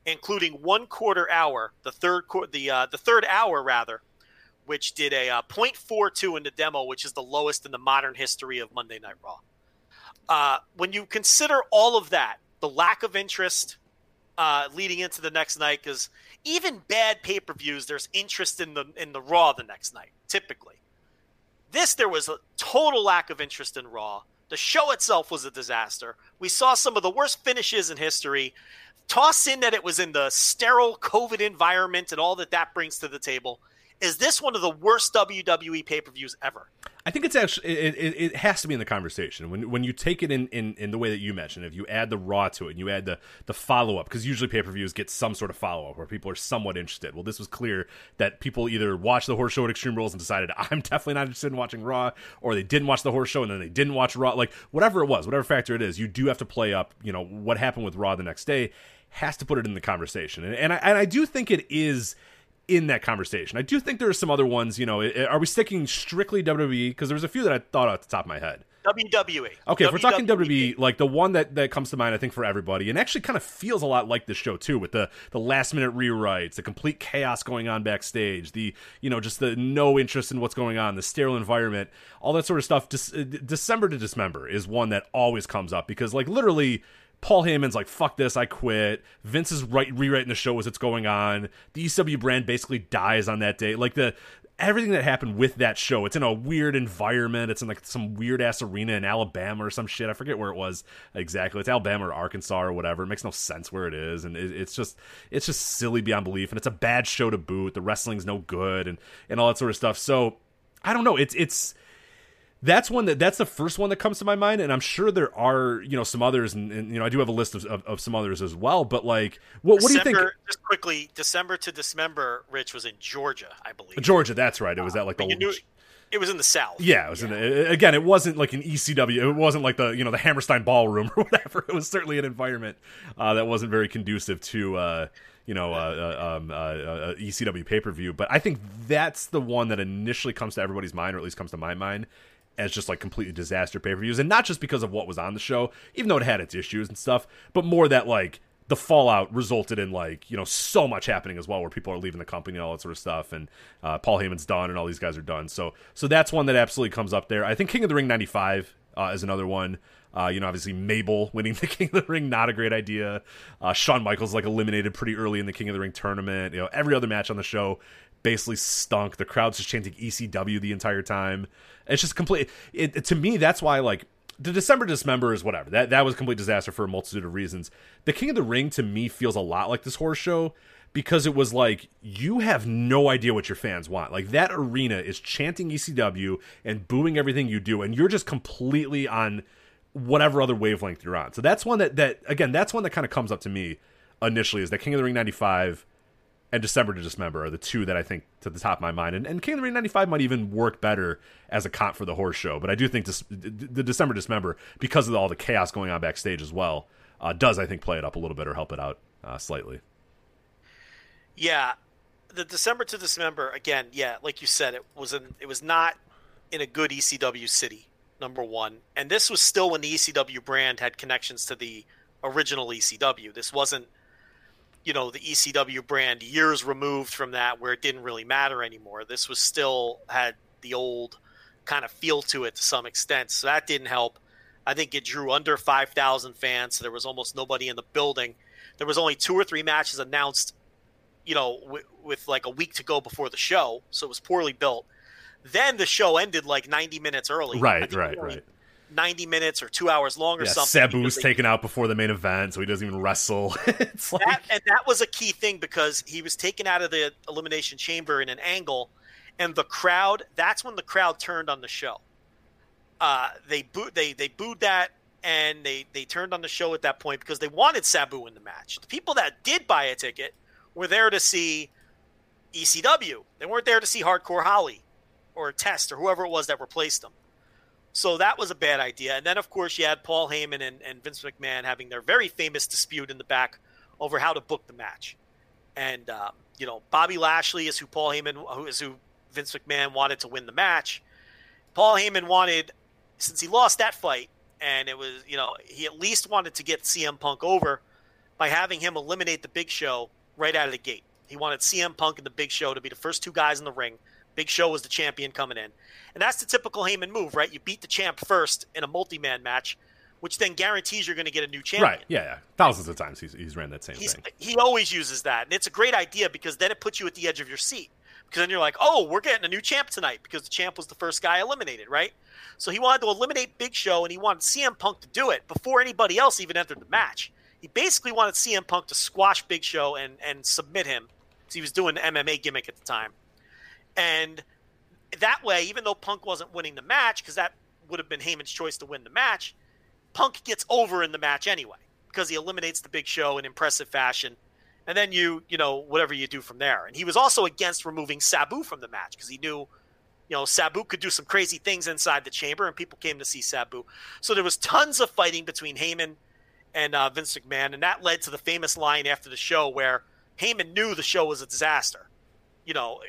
including one quarter hour, the third the uh, the third hour rather, which did a uh, 0.42 in the demo, which is the lowest in the modern history of Monday Night Raw. Uh, when you consider all of that, the lack of interest uh, leading into the next night because even bad pay per views, there's interest in the in the Raw the next night. Typically, this there was a total lack of interest in Raw. The show itself was a disaster. We saw some of the worst finishes in history. Toss in that it was in the sterile COVID environment and all that that brings to the table. Is this one of the worst WWE pay per views ever? I think it's actually it, it, it, has to be in the conversation when when you take it in, in, in the way that you mentioned. If you add the raw to it and you add the the follow up, because usually pay per views get some sort of follow up where people are somewhat interested. Well, this was clear that people either watched the horse show at Extreme Rules and decided I'm definitely not interested in watching Raw, or they didn't watch the horse show and then they didn't watch Raw. Like whatever it was, whatever factor it is, you do have to play up. You know what happened with Raw the next day has to put it in the conversation, and, and I and I do think it is in that conversation. I do think there are some other ones. You know, are we sticking strictly WWE? Because there was a few that I thought off the top of my head. WWE. Okay, WWE. if we're talking WWE, like the one that, that comes to mind, I think for everybody, and actually kind of feels a lot like this show too, with the the last minute rewrites, the complete chaos going on backstage, the you know just the no interest in what's going on, the sterile environment, all that sort of stuff. Uh, December to Dismember is one that always comes up because like literally Paul Heyman's like, fuck this, I quit. Vince is right, rewriting the show as it's going on. The ECW brand basically dies on that day. Like the everything that happened with that show, it's in a weird environment. It's in like some weird ass arena in Alabama or some shit. I forget where it was exactly. It's Alabama or Arkansas or whatever. It makes no sense where it is, and it, it's just it's just silly beyond belief. And it's a bad show to boot. The wrestling's no good, and and all that sort of stuff. So I don't know. It's it's that's one that that's the first one that comes to my mind and i'm sure there are you know some others and, and you know i do have a list of, of, of, some others as well but like what, what do you think just quickly december to dismember rich was in georgia i believe georgia that's right it was that like the knew, it was in the south yeah it was yeah. in the, again it wasn't like an ecw it wasn't like the you know the hammerstein ballroom or whatever it was certainly an environment uh, that wasn't very conducive to uh, you know, uh, uh um, uh, uh ECW pay per view. But I think that's the one that initially comes to everybody's mind, or at least comes to my mind, as just like completely disaster pay per views, and not just because of what was on the show, even though it had its issues and stuff, but more that like the fallout resulted in like you know so much happening as well, where people are leaving the company and all that sort of stuff, and uh, Paul Heyman's done and all these guys are done. So so that's one that absolutely comes up there. I think King of the Ring '95 uh, is another one. Uh, you know, obviously Mabel winning the King of the Ring, not a great idea. Uh, Shawn Michaels like eliminated pretty early in the King of the Ring tournament. You know, every other match on the show basically stunk. The crowd's just chanting ECW the entire time. It's just complete. It, it, to me, that's why like the December Dismember is whatever. That that was a complete disaster for a multitude of reasons. The King of the Ring to me feels a lot like this horse show because it was like you have no idea what your fans want. Like that arena is chanting ECW and booing everything you do, and you're just completely on whatever other wavelength you're on. So that's one that that again, that's one that kind of comes up to me initially is that King of the Ring '95 and December to Dismember are the two that I think to the top of my mind. And, and King of the Ring 95 might even work better as a comp for the horse show. But I do think this, the December Dismember, because of all the chaos going on backstage as well, uh, does, I think, play it up a little bit or help it out uh, slightly. Yeah. The December to Dismember, again, yeah, like you said, it was in, it was not in a good ECW city, number one. And this was still when the ECW brand had connections to the original ECW. This wasn't – you know the ECW brand years removed from that where it didn't really matter anymore. This was still had the old kind of feel to it to some extent. So that didn't help. I think it drew under 5,000 fans. So there was almost nobody in the building. There was only two or three matches announced, you know, w- with like a week to go before the show. So it was poorly built. Then the show ended like 90 minutes early. Right, right, right. 90 minutes or two hours long or yeah, something. Sabu's taken out before the main event, so he doesn't even wrestle. it's like... that, and that was a key thing because he was taken out of the elimination chamber in an angle, and the crowd. That's when the crowd turned on the show. Uh, they booed. They they booed that, and they they turned on the show at that point because they wanted Sabu in the match. The people that did buy a ticket were there to see ECW. They weren't there to see Hardcore Holly or Test or whoever it was that replaced them. So that was a bad idea. And then, of course, you had Paul Heyman and, and Vince McMahon having their very famous dispute in the back over how to book the match. And, um, you know, Bobby Lashley is who Paul Heyman, who is who Vince McMahon wanted to win the match. Paul Heyman wanted, since he lost that fight, and it was, you know, he at least wanted to get CM Punk over by having him eliminate the Big Show right out of the gate. He wanted CM Punk and the Big Show to be the first two guys in the ring Big Show was the champion coming in. And that's the typical Heyman move, right? You beat the champ first in a multi man match, which then guarantees you're going to get a new champion. Right. Yeah, yeah. Thousands of times he's, he's ran that same he's, thing. He always uses that. And it's a great idea because then it puts you at the edge of your seat. Because then you're like, oh, we're getting a new champ tonight because the champ was the first guy eliminated, right? So he wanted to eliminate Big Show and he wanted CM Punk to do it before anybody else even entered the match. He basically wanted CM Punk to squash Big Show and, and submit him because he was doing the MMA gimmick at the time And that way, even though Punk wasn't winning the match, because that would have been Heyman's choice to win the match, Punk gets over in the match anyway because he eliminates the Big Show in impressive fashion, and then you you know whatever you do from there. And he was also against removing Sabu from the match because he knew. You know, Sabu could do some crazy things inside the chamber, and people came to see Sabu. So there was tons of fighting between Heyman and uh, Vince McMahon, and that led to the famous line after the show where Heyman knew the show was a disaster. You know,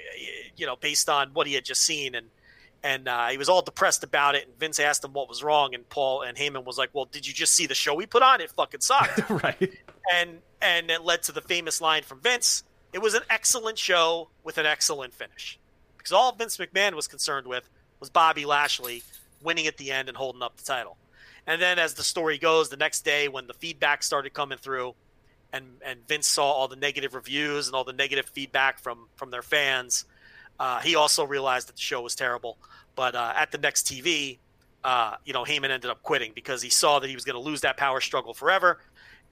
you know, based on what he had just seen, and and uh, he was all depressed about it. And Vince asked him what was wrong, and Paul and Heyman was like, "Well, did you just see the show we put on? It fucking sucked." right. And and it led to the famous line from Vince: "It was an excellent show with an excellent finish." Because all Vince McMahon was concerned with was Bobby Lashley winning at the end and holding up the title. And then, as the story goes, the next day when the feedback started coming through, and and Vince saw all the negative reviews and all the negative feedback from from their fans, uh, he also realized that the show was terrible. But uh, at the next TV, uh, you know, Heyman ended up quitting because he saw that he was going to lose that power struggle forever,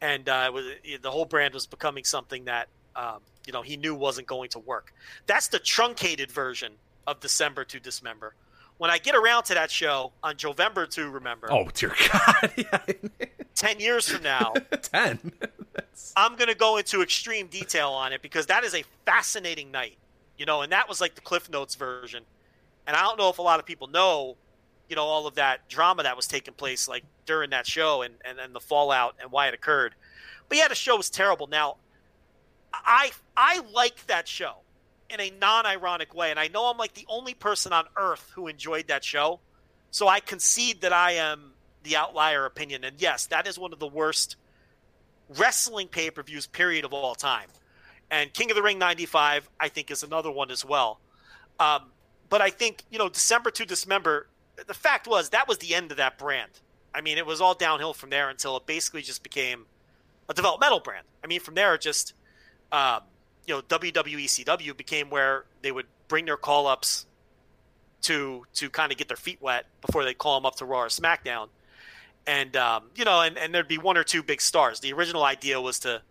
and uh, was, the whole brand was becoming something that um, you know he knew wasn't going to work. That's the truncated version of December to Dismember. When I get around to that show on November to Remember, Oh dear God. Ten years from now, Ten. I'm to go into extreme detail on it because that is a fascinating night, you know, and that was like the Cliff Notes version. And I don't know if a lot of people know, you know, all of that drama that was taking place like during that show and and, and the fallout and why it occurred. But yeah, the show was terrible. Now, I I like that show in a non-ironic way, and I know I'm like the only person on earth who enjoyed that show. So I concede that I am the outlier opinion, and yes, that is one of the worst wrestling pay-per-views period of all time. And King of the Ring '95, I think, is another one as well. Um, but I think you know December to Dismember. The fact was that was the end of that brand. I mean, it was all downhill from there until it basically just became a developmental brand. I mean, from there, it just um, you know WWE CW became where they would bring their call ups to to kind of get their feet wet before they call them up to Raw or SmackDown, and um, you know, and, and there'd be one or two big stars. The original idea was to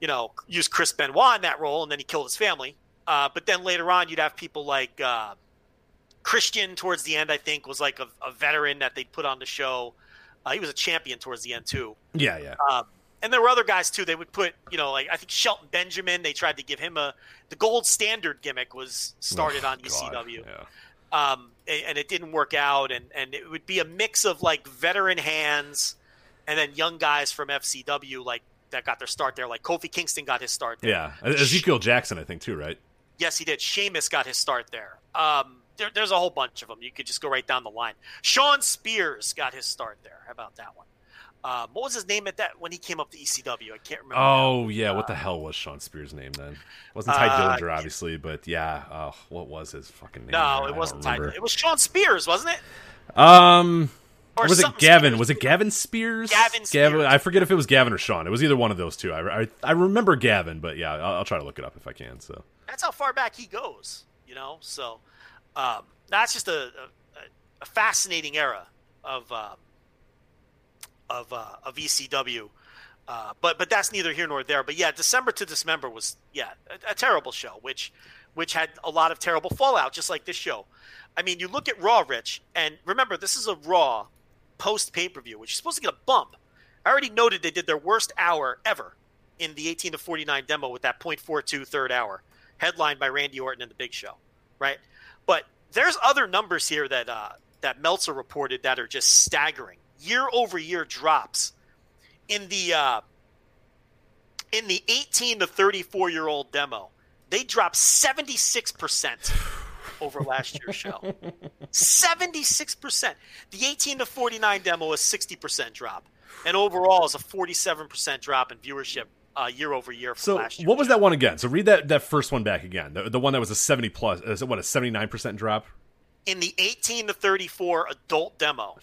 you know use Chris Benoit in that role, and then he killed his family. Uh, but then later on, you'd have people like uh, Christian towards the end. I think was like a, a veteran that they'd put on the show. Uh, he was a champion towards the end too. Yeah, yeah. Um, and there were other guys too. They would put, you know, like I think Shelton Benjamin. They tried to give him a the gold standard gimmick was started Oh, on God, ECW, Yeah. Um, and, it didn't work out. And and it would be a mix of like veteran hands, and then young guys from FCW like that got their start there. Like Kofi Kingston got his start there. Yeah. Ezekiel Jackson, I think too, right? Yes, he did. Sheamus got his start there. Um, there. There's a whole bunch of them. You could just go right down the line. Shawn Spears got his start there. How about that one? Um, what was his name at that when he came up to ECW? I can't remember. now. Oh yeah, what the hell was Shawn Spears' name then? It Wasn't Tye Uh, Dillinger, obviously, but yeah. Oh, what was his fucking name? No, it wasn't Tye. It was Shawn Spears, wasn't it? Um, Or was it Gavin? Spears. Was it Gavin Spears? Gavin Spears. I forget if it was Gavin or Shawn. It was either one of those two. I, I, I remember Gavin, but yeah, I'll, I'll try to look it up if I can. So That's how far back he goes. You know, so um, that's just a, a, a fascinating era of um, of uh, of ECW. Uh, but but that's neither here nor there. But yeah, December to Dismember was yeah a, a terrible show, which which had a lot of terrible fallout, just like this show. I mean, you look at Raw, Rich, and remember this is a Raw post pay per view, which is supposed to get a bump. I already noted they did their worst hour ever in the 18 to 49 demo with that .42 third hour, headlined by Randy Orton and the Big Show, right? But there's other numbers here that uh, that Meltzer reported that are just staggering. Year over year drops in the uh, in the 18 to 34 year old demo. They dropped 76 percent over last year's show. 76 percent. The 18 to 49 demo is 60 percent drop, and overall is a 47 percent drop in viewership uh, year over year from So last year. what was that one again? So read that that first one back again. The, the one that was a seventy plus. Is it what a seventy nine percent drop? in the 18 to 34 adult demo?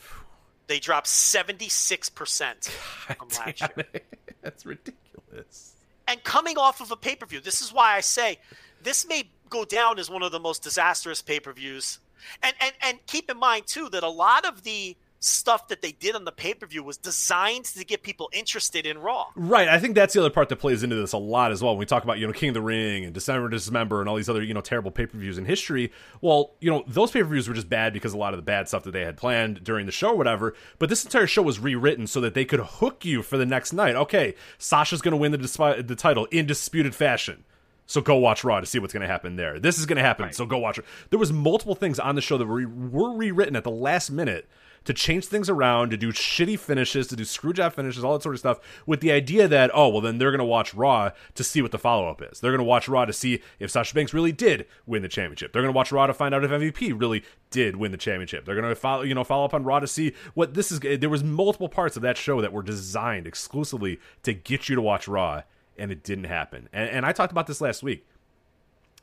They dropped 76 percent from last year. That's ridiculous. and coming off of a pay per view. This is why I say this may go down as one of the most disastrous pay per views. And, and and keep in mind too that a lot of the stuff that they did on the pay per view was designed to get people interested in Raw. Right. I think that's the other part that plays into this a lot as well. When we talk about, you know, King of the Ring and December Dismember and all these other, you know, terrible pay per views in history. Well, you know, those pay per views were just bad because a lot of the bad stuff that they had planned during the show or whatever. But this entire show was rewritten so that they could hook you for the next night. Okay, Sasha's going to win the, disp- the title in disputed fashion. So go watch Raw to see what's going to happen there. This is going to happen. Right. So go watch it. There was multiple things on the show that were, were rewritten at the last minute to change things around, to do shitty finishes, to do screwjob finishes, all that sort of stuff, with the idea that, oh, well, then they're going to watch Raw to see what the follow up is. They're going to watch Raw to see if Sasha Banks really did win the championship. They're going to watch Raw to find out if MVP really did win the championship. They're going to follow, you know, follow up on Raw to see what this is. There was multiple parts of that show that were designed exclusively to get you to watch Raw, and it didn't happen. And, and I talked about this last week.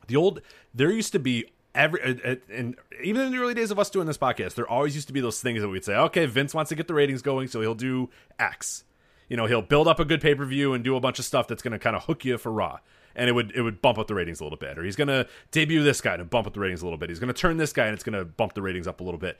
The old, there used to be every uh, uh, and even in the early days of us doing this podcast, there always used to be those things that we'd say, okay, Vince wants to get the ratings going, so he'll do X. You know, he'll build up a good pay per view and do a bunch of stuff that's going to kind of hook you for Raw, and it would it would bump up the ratings a little bit. Or he's going to debut this guy and bump up the ratings a little bit. He's going to turn this guy and it's going to bump the ratings up a little bit.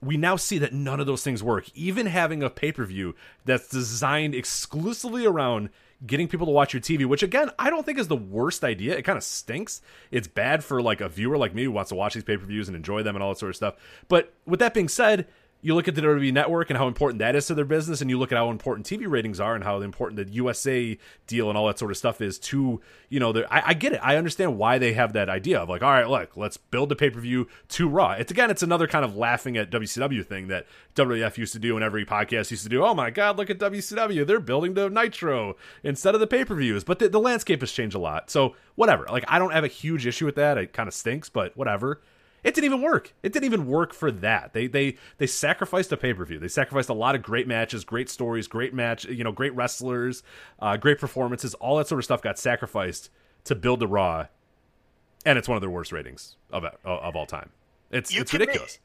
We now see that none of those things work. Even having a pay per view that's designed exclusively around getting people to watch your TV, which again, I don't think is the worst idea. It kind of stinks. It's bad for like a viewer like me who wants to watch these pay per views and enjoy them and all that sort of stuff. But with that being said, you look at the WWE Network and how important that is to their business, and you look at how important TV ratings are and how important the USA deal and all that sort of stuff is to you know. I, I get it. I understand why they have that idea of like, all right, look, let's build a pay per view to Raw. It's again, it's another kind of laughing at WCW thing that WWF used to do and every podcast used to do. Oh my God, look at WCW. They're building the Nitro instead of the pay per views. But the, the landscape has changed a lot. So whatever. Like I don't have a huge issue with that. It kind of stinks, but whatever. It didn't even work. It didn't even work for that. They they they sacrificed a pay per view. They sacrificed a lot of great matches, great stories, great match. You know, great wrestlers, uh, great performances. All that sort of stuff got sacrificed to build the Raw, and it's one of their worst ratings of of all time. It's you it's ridiculous.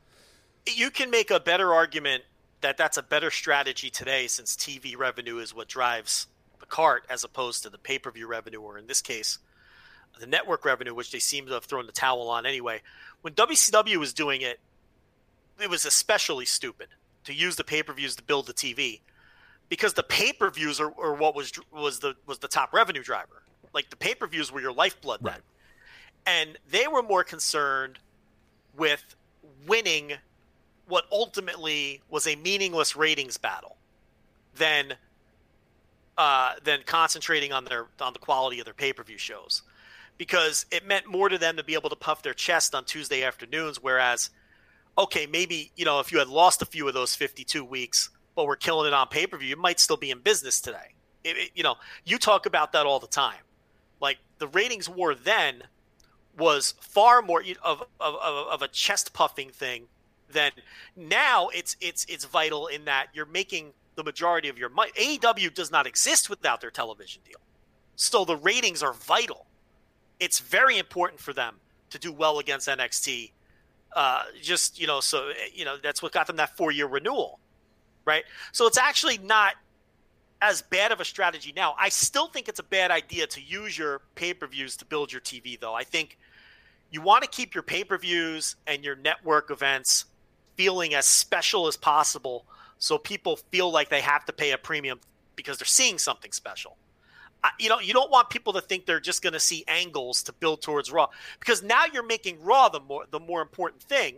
Make, you can make a better argument that that's a better strategy today since TV revenue is what drives the cart as opposed to the pay per view revenue, or in this case, the network revenue, which they seem to have thrown the towel on anyway when WCW was doing it, it was especially stupid to use the pay per views to build the TV because the pay per views are, are, what was was the was the top revenue driver. Like the pay per views were your lifeblood then, right. and they were more concerned with winning what ultimately was a meaningless ratings battle than uh, than concentrating on their on the quality of their pay per view shows because it meant more to them to be able to puff their chest on Tuesday afternoons. Whereas, okay, maybe you know if you had lost a few of those 52 weeks, but we're killing it on pay per view, you might still be in business today. It, it, you know, you talk about that all the time. Like the ratings war then was far more of, of, of a chest puffing thing than now. It's it's it's vital in that you're making the majority of your money. AEW does not exist without their television deal, so the ratings are vital it's very important for them to do well against NXT. Uh, just you know, so you know that's what got them that four year renewal, right? So it's actually not as bad of a strategy now. I still think it's a bad idea to use your pay per views to build your TV, though. I think you want to keep your pay per views and your network events feeling as special as possible so people feel like they have to pay a premium because they're seeing something special you know, you don't want people to think they're just going to see angles to build towards Raw because now you're making Raw the more the more important thing,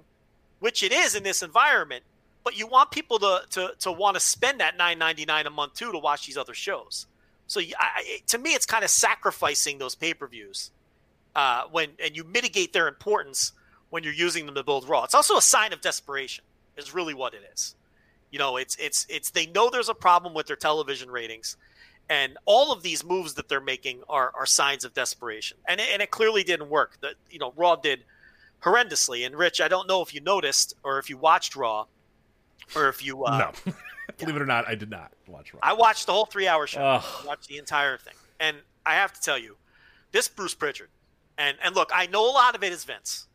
which it is in this environment. But you want people to to to want to spend that nine ninety nine a month too to watch these other shows. So I, to me, it's kind of sacrificing those pay per views uh, when and you mitigate their importance when you're using them to build Raw. It's also a sign of desperation. Is really what it is. You know, it's it's it's they know there's a problem with their television ratings and all of these moves that they're making are, are signs of desperation. And it, and it clearly didn't work. That you know raw did horrendously. And rich i don't know if you noticed or if you watched raw or if you uh, no. Believe it or not i did not watch raw. I watched the whole three hour show. Ugh. watched the entire thing. And i have to tell you this bruce pritchard and and look i know a lot of it is vince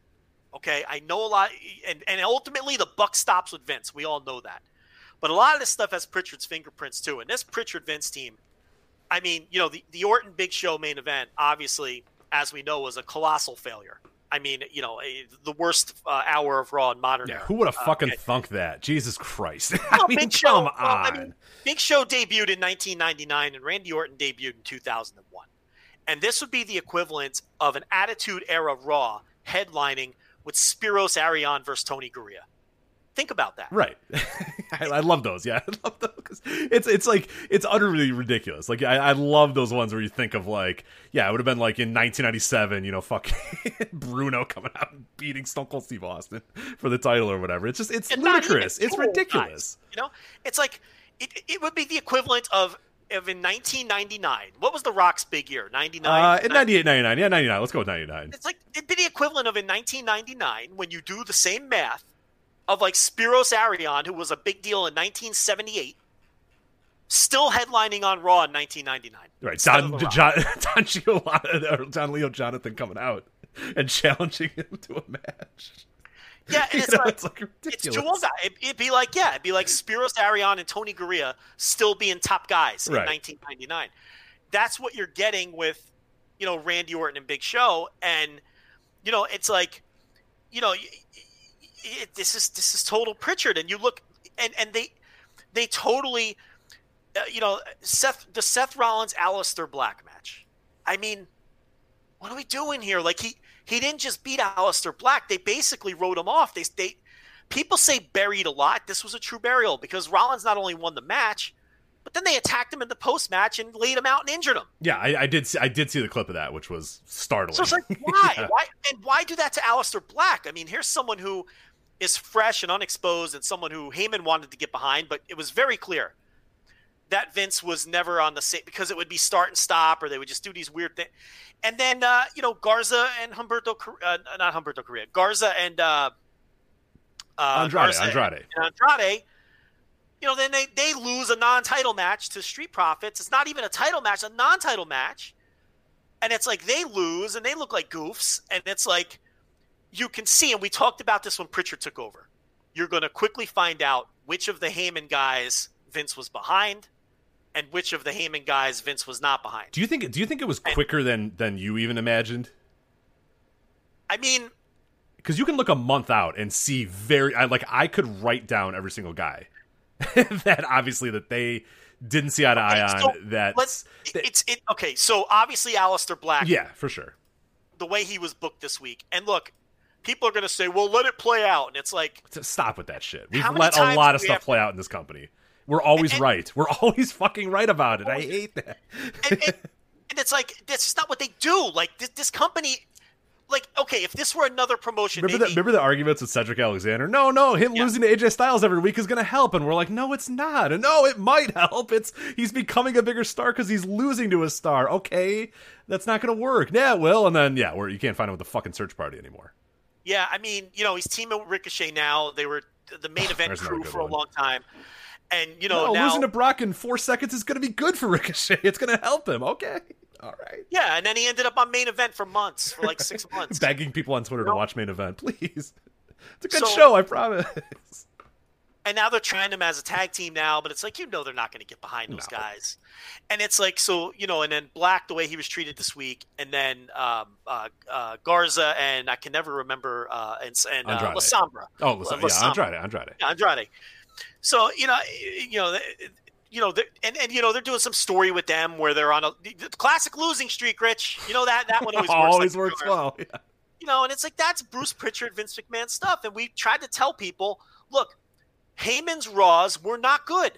okay? I know a lot and, and ultimately the buck stops with vince. We all know that. But a lot of this stuff has pritchard's fingerprints too. And this pritchard vince team I mean, you know, the, the Orton Big Show main event, obviously, as we know, was a colossal failure. I mean, you know, a, the worst uh, hour of Raw in modern Yeah, era. who would have Uh, fucking okay. thunk that? Jesus Christ! I Well, mean, Big Show, come well, on. I mean, Big Show debuted in 1999, and Randy Orton debuted in 2001. And this would be the equivalent of an Attitude Era Raw headlining with Spiros Arion versus Tony Garea. Think about that. Right. I, I love those. Yeah, I love those. It's it's like it's utterly ridiculous. Like I, I love those ones where you think of like, yeah, it would have been like in 1997. You know, fucking Bruno coming out and beating Stone Cold Steve Austin for the title or whatever. It's just it's And ludicrous. It's ridiculous. guys, you know, it's like it, it would be the equivalent of of in 1999. What was The Rock's big year? 99. Uh, in 98, 99. Yeah, 99. Let's go with 99. It's like it'd be the equivalent of in 1999 when you do the same math of like Spiros Arion, who was a big deal in 1978, still headlining on Raw in 1999. Right. Don, of The Rock. John, Don, John Leo Jonathan coming out and challenging him to a match. Yeah, and it's know, like it's like ridiculous. two old guys. It, it'd be like yeah, it'd be like Spiros Arion and Tony Garea still being top guys in 1999. That's what you're getting with you know Randy Orton and Big Show, and you know it's like you know it, this is this is total Pritchard, and you look and and they they totally uh, you know Seth the Seth Rollins Aleister Black match. I mean, what are we doing here? Like he he didn't just beat Aleister Black; they basically wrote him off. They they people say buried a lot. This was a true burial because Rollins not only won the match, but then they attacked him in the post match and laid him out and injured him. Yeah, I, I did. See, I did see the clip of that, which was startling. So it's like, why? Yeah. Why? And why do that to Aleister Black? I mean, here's someone who is fresh and unexposed and someone who Heyman wanted to get behind, but it was very clear that Vince was never on the same because it would be start and stop or they would just do these weird things. And then, uh, you know, Garza and Humberto, uh, not Humberto Carrillo, Garza and uh, uh, Andrade, Garza Andrade. and Andrade, you know, then they, they lose a non title match to Street Profits. It's not even a title match, a non title match. And it's like they lose and they look like goofs. And it's like you can see, and we talked about this when Pritchard took over. You're going to quickly find out which of the Heyman guys Vince was behind and which of the Heyman guys Vince was not behind. Do you think? Do you think it was quicker than than you even imagined? I mean, Because you can look a month out and see very. I like. I could write down every single guy that obviously that they didn't see eye to eye Okay, on. that let's. It's it. Okay, so obviously Aleister Black. yeah, for sure. the way he was booked this week. And look, people are going to say, "Well, let it play out." And it's like, Stop with that shit. We've let a lot of stuff play out in this company. We're always And- right. We're always fucking right about it. I hate that. and, and, and it's like that's just not what they do. Like this, this company, like okay, if this were another promotion, Remember maybe the remember the arguments with Cedric Alexander? No, no, him Yeah. losing to AJ Styles every week is going to help, and we're like, no, it's not. And no, it might help. It's he's becoming a bigger star because he's losing to a star. Okay, that's not going to work. Yeah, it will. And then yeah, where you can't find him with the fucking search party anymore. Yeah, I mean, you know, he's teaming with Ricochet now. They were the main event There's crew good for a long time, and you know No, now. losing to Brock in four seconds is going to be good for Ricochet. It's going to help him. Okay, all right. yeah, and then he ended up on main event for months, for like six months. Begging people on Twitter to watch main event, please. It's a good So- show, I promise. And now they're trying them as a tag team now, but it's like you know they're not going to get behind those No. guys, and it's like so you know, and then Black the way he was treated this week, and then um, uh, uh, Garza and I can never remember uh, and and uh, Andrade. La Sombra, Oh, listen, La yeah. Andrade, Andrade. Andrade. So you know, you know, you know, and and you know they're doing some story with them where they're on a the classic losing streak. Rich, you know that that one always works. Always like works well. Yeah. You know, and it's like that's Bruce Pritchard, Vince McMahon stuff, and we tried to tell people, look, Heyman's Raws were not good.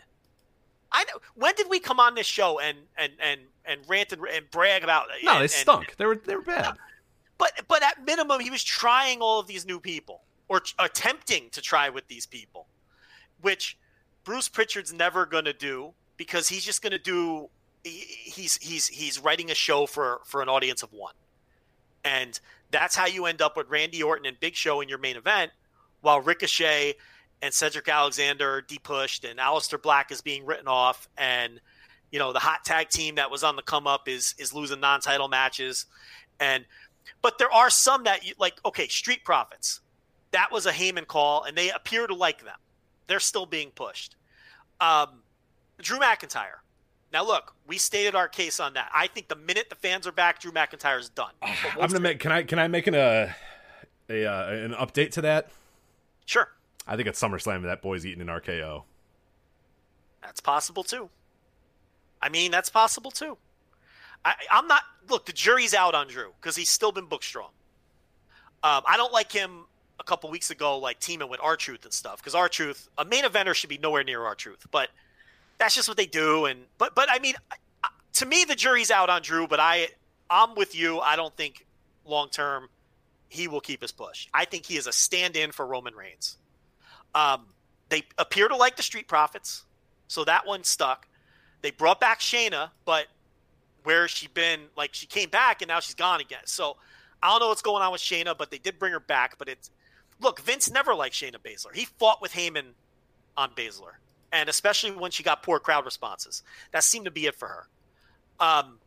I know. When did we come on this show and and and and rant and, and brag about? No, and- they and- stunk. They were they were bad. but but at minimum, he was trying all of these new people or t- attempting to try with these people, which Bruce Pritchard's never going to do because he's just going to do. he- He's he's he's writing a show for for an audience of one, and that's how you end up with Randy Orton and Big Show in your main event, while Ricochet and Cedric Alexander depushed and Aleister Black is being written off and you know the hot tag team that was on the come up is is losing non-title matches and but there are some that you like okay street profits that was a Heyman call and they appear to like them they're still being pushed um, Drew McIntyre now look we stated our case on that I think the minute the fans are back Drew McIntyre is done I'm gonna make. Can I? Can I make an uh, a uh, an update to that? Sure, I think at SummerSlam that boy's eating an RKO. that's possible too. I mean, that's possible too. I, I'm not. Look, the jury's out on Drew because he's still been booked strong. Um, I don't like him a couple weeks ago, like teaming with R Truth and stuff, because R Truth, a main eventer should be nowhere near R Truth, but that's just what they do. And but but I mean, to me, the jury's out on Drew, but I I'm with you. I don't think long term he will keep his push. I think he is a stand-in for Roman Reigns. Um, they appear to like the Street Profits, so that one stuck. They brought back Shayna, but where has she been? Like she came back and now she's gone again. So I don't know what's going on with Shayna, but they did bring her back. But it's look, Vince never liked Shayna Baszler. He fought with Heyman on Baszler, and especially when she got poor crowd responses. That seemed to be it for her. Um,